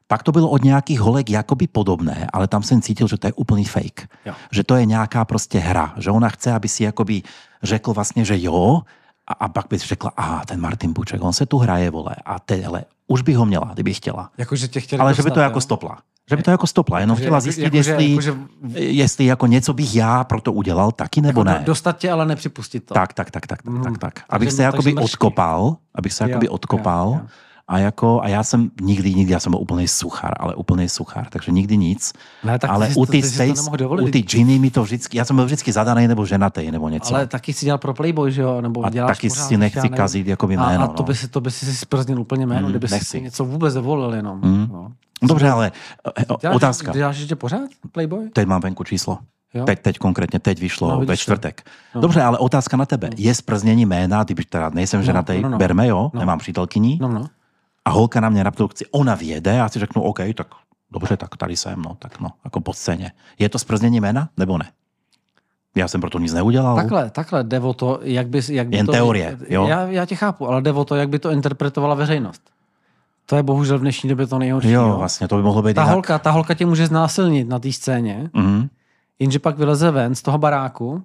B: Pak to bylo od nějakých holek jakoby podobné, ale tam jsem cítil, že to je úplný fake.
A: Jo.
B: Že to je nějaká prostě hra. Že ona chce, aby si jakoby řekl vlastně, že jo, a, a pak by si řekla, a ten Martin Buček, on se tu hraje, vole, a te, ale už by ho měla, kdyby chtěla.
A: Jako, že tě chtěli
B: Ale že by
A: dostat,
B: to jako
A: jo?
B: stopla. Že by to jako stopla, jenom chtěla
A: jako-
B: zjistit,
A: jako-
B: jestli,
A: jako- že-
B: jestli jako něco bych já pro to udělal taky, nebo
A: Jako
B: ne.
A: do- Dostat tě, ale nepřipustit to.
B: Tak, tak, tak, tak, tak, tak.
A: Takže-
B: Abych se
A: takže
B: jakoby odkopal, abych se
A: Jo,
B: jakoby
A: jo,
B: odkopal
A: jo.
B: A jako, a já jsem nikdy, nikdy, já jsem byl úplný suchar, ale úplný suchar, takže nikdy nic.
A: Ne, tak
B: ale u
A: to-
B: ty
A: to dovolit.
B: u ty Ginny mi to vždycky, já jsem byl vždycky zadaný nebo ženatý nebo něco.
A: Ale taky si dělal pro Playboy, že jo? Nebo
B: a
A: děláš
B: taky
A: pořád,
B: si nechci kazit jakoby
A: a,
B: jméno.
A: a to by
B: no.
A: si, to by si sprznil úplně jméno,
B: Mm,
A: kdyby si
B: nechci.
A: si něco vůbec dovolil jenom.
B: Mm.
A: No.
B: Dobře, ale eh,
A: Děláš,
B: otázka.
A: Děláš ještě pořád Playboy?
B: Teď mám venku číslo.
A: Jo?
B: Teď, teď konkrétně, teď vyšlo
A: No,
B: no, ve
A: to.
B: čtvrtek.
A: No.
B: Dobře, ale otázka na tebe. Je zprznění jména, kdyby teda nejsem
A: No,
B: ženatý,
A: no, no.
B: berme jo,
A: No.
B: nemám přítelkyni,
A: No, no.
B: A holka na mě na produkci, ona vyjede a já si řeknu, OK, tak dobře, tak tady jsem, no, tak no, jako po scéně. Je to zprznění jména, nebo ne? Já jsem proto nic neudělal.
A: Takhle, takhle jde o to, jak by, jak by
B: Jen
A: to...
B: teorie, jo?
A: Já, já tě chápu, ale jde o to, jak by to interpretovala veřejnost. To je bohužel v dnešní době to nejhorší.
B: Jo, vlastně, to by mohlo být
A: Ta
B: jinak.
A: holka, ta holka tě může znásilnit na té scéně,
B: Mhm.
A: jenže pak vyleze ven z toho baráku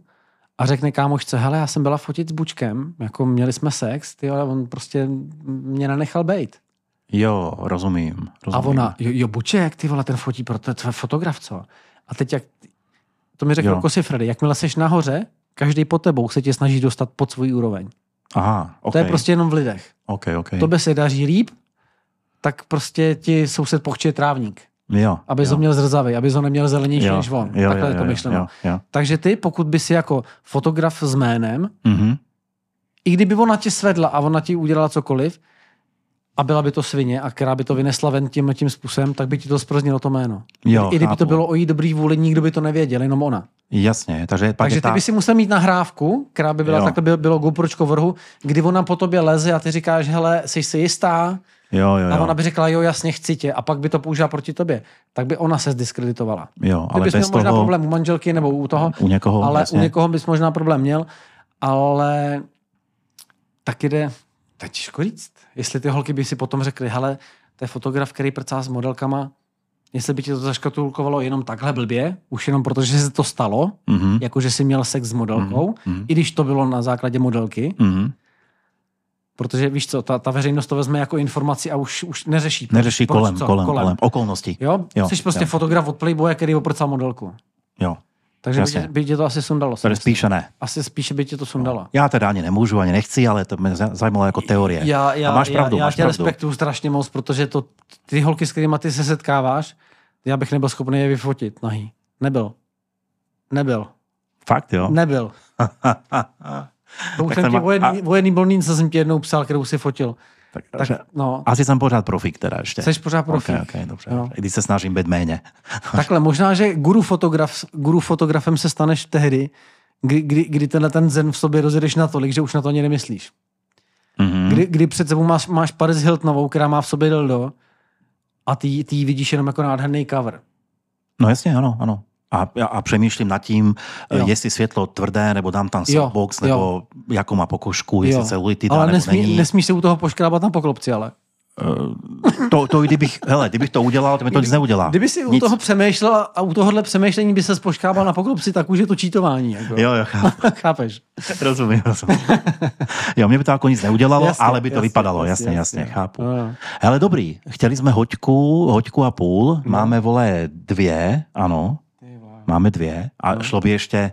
A: a řekne kámošce, hele, já jsem byla fotit s Bučkem, jako měli jsme sex, ty, ale on prostě mě nenechal bejt.
B: Jo, rozumím. rozumím.
A: A ona, jo, jo, Buček, ty vole, ten fotí, pro to tvůj fotograf, co? A teď jak, to mi řekl
B: Jo.
A: Kosy Freddy, jakmile seš nahoře, každý pod tebou se tě snaží dostat pod svůj úroveň.
B: Aha, OK.
A: To je prostě jenom v lidech.
B: OK, OK.
A: To by se daří líp, tak prostě ti soused pochče trávník.
B: Jo,
A: Aby
B: jo.
A: ho měl zrzavý, aby ho neměl zelenější
B: jo,
A: než on.
B: Jo,
A: Takhle
B: jo,
A: je to myšleno.
B: Jo, jo.
A: Takže ty, pokud by si jako fotograf s jménem,
B: Mhm.
A: i kdyby ona tě svedla a ona ti udělala cokoliv, a byla by to svině, a která by to vynesla ven tím tím způsobem, tak by ti to zproznilo to jméno.
B: Jo,
A: I kdyby
B: chápu.
A: to bylo o její dobrý vůli, nikdo by to nevěděl, jenom ona.
B: Jasně, takže pak
A: Takže
B: je
A: ty
B: ta...
A: by si musel mít nahrávku, která by byla
B: Jo.
A: takhle, bylo, bylo GoPročko v rohu, kdy ona po tobě leze a ty říkáš, hele, jsi si jistá?
B: Jo, jo,
A: A
B: jo.
A: ona by řekla, jo, jasně, chci tě. A pak by to použila proti tobě. Tak by ona se zdiskreditovala.
B: jo
A: Ty
B: ale
A: měl
B: bez
A: možná
B: toho...
A: problém u manželky nebo u toho,
B: U někoho,
A: ale
B: jasně.
A: u někoho bys možná problém měl, ale taky jde, to je těžko říct. Jestli ty holky by si potom řekly, hele, to je fotograf, který prcá s modelkama, jestli by ti to zaškatulkovalo jenom takhle blbě, už jenom protože se to stalo,
B: Mhm.
A: jako že jsi měl sex s modelkou,
B: Mhm.
A: i když to bylo na základě modelky,
B: Mhm.
A: protože víš co, ta, ta veřejnost to vezme jako informaci a už, už neřeší. proč-
B: Neřeší
A: proč
B: kolem,
A: co,
B: kolem, kolem, okolnosti.
A: Jo?
B: Jo,
A: Jsi prostě
B: jo.
A: fotograf od Playboye, který oprcal modelku.
B: Jo.
A: Takže by
B: Jasně.
A: tě, by tě to asi sundalo. myslím.
B: spíše ne.
A: Asi spíše by tě to sundalo.
B: Já teda ani nemůžu, ani nechci, ale to mě za- zajímalo jako teorie.
A: Já, já,
B: a máš pravdu,
A: já, já
B: máš
A: tě
B: pravdu.
A: respektuju strašně moc, protože to, ty holky, s kterými ty se setkáváš, já bych nebyl schopný je vyfotit nahý. Nebyl. Nebyl.
B: Fakt, jo?
A: Nebyl. To už
B: Tak
A: jsem ti
B: má-
A: o jedný, o jedný blondýnce jsem ti jednou psal, kterou si fotil.
B: Tak,
A: Tak, no,
B: asi jsem pořád profík teda ještě.
A: jsi pořád profík.
B: Ok, ok, dobře.
A: Jo.
B: I když se snažím být méně.
A: Takhle, možná, že guru, fotograf, guru fotografem se staneš tehdy, kdy, kdy, kdy tenhle ten zen v sobě rozjedeš natolik, že už na to ani nemyslíš.
B: Mhm.
A: Kdy, kdy před sebou máš, máš Paris Hiltonovou, která má v sobě dildo a ty, ty ji vidíš jenom jako nádherný cover.
B: No jasně, ano, ano. A, a, a přemýšlím nad tím,
A: Jo.
B: jo. jestli světlo tvrdé, nebo dám tam
A: Jo,
B: softbox,
A: jo.
B: nebo jakou má pokožku, jestli
A: Jo.
B: celulitida,
A: Ale
B: nebo
A: nesmí,
B: není.
A: nesmíš se u toho poškrábat na poklopci, ale.
B: To, to i kdybych, hele, kdybych to udělal, to mi to nic neudělá.
A: Kdyby si u
B: nic.
A: toho přemýšlel a u tohohle přemýšlení by se poškrábal na poklopci, tak už je to čítování. Jako.
B: Jo, jo, chápu.
A: Chápeš?
B: rozumím, rozumím. Jo, mě by to jako nic neudělalo,
A: Jasně,
B: ale by to
A: jasně,
B: vypadalo,
A: jasně,
B: jasně, jasně,
A: jasně.
B: chápu.
A: No, no.
B: Hele, dobrý, chtěli jsme hoďku, hoďku a půl, máme, vole, dvě, ano, máme dvě a šlo by ještě,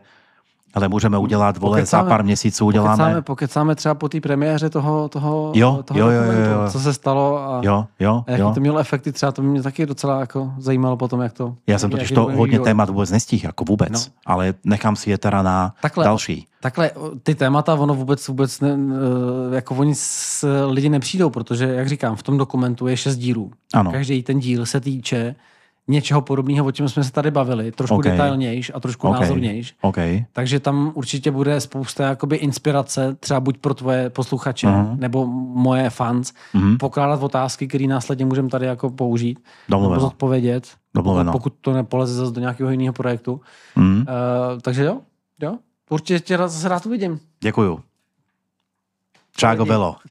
B: ale můžeme udělat, vole, za
A: Pokecáme-
B: pár měsíců uděláme,
A: Pokecáme, pokecáme třeba po té premiéře toho, toho,
B: Jo,
A: toho
B: jo, jo, jo, jo.
A: co se stalo a,
B: jo, jo,
A: a jaký
B: jo.
A: to mělo efekty. Třeba to mě taky docela jako zajímalo potom, jak to...
B: Já jsem totiž to hodně
A: vývoj.
B: témat vůbec nestihl, jako vůbec,
A: No.
B: ale nechám si je teda na
A: Takhle.
B: další.
A: Takhle, ty témata, ono vůbec, vůbec ne, eh, jako oni s lidi nepřijdou, protože, jak říkám, v tom dokumentu je šest dílů.
B: Ano.
A: Každý ten díl se týče něčeho podobného, o čem jsme se tady bavili, trošku
B: OK.
A: okay. detailnějš a trošku
B: OK.
A: okay. názornějš.
B: OK,
A: Takže tam určitě bude spousta jakoby inspirace, třeba buď pro tvoje posluchače,
B: Mhm.
A: nebo moje fans,
B: Mhm.
A: pokládat otázky, které následně můžeme tady jako použít,
B: Domluveno.
A: nebo zodpovědět,
B: Domluveno.
A: pokud to nepoleze zase do nějakého jiného projektu.
B: Mhm.
A: Uh, takže jo, jo, určitě tě zase rád uvidím.
B: Děkuju. Čágo. Belo.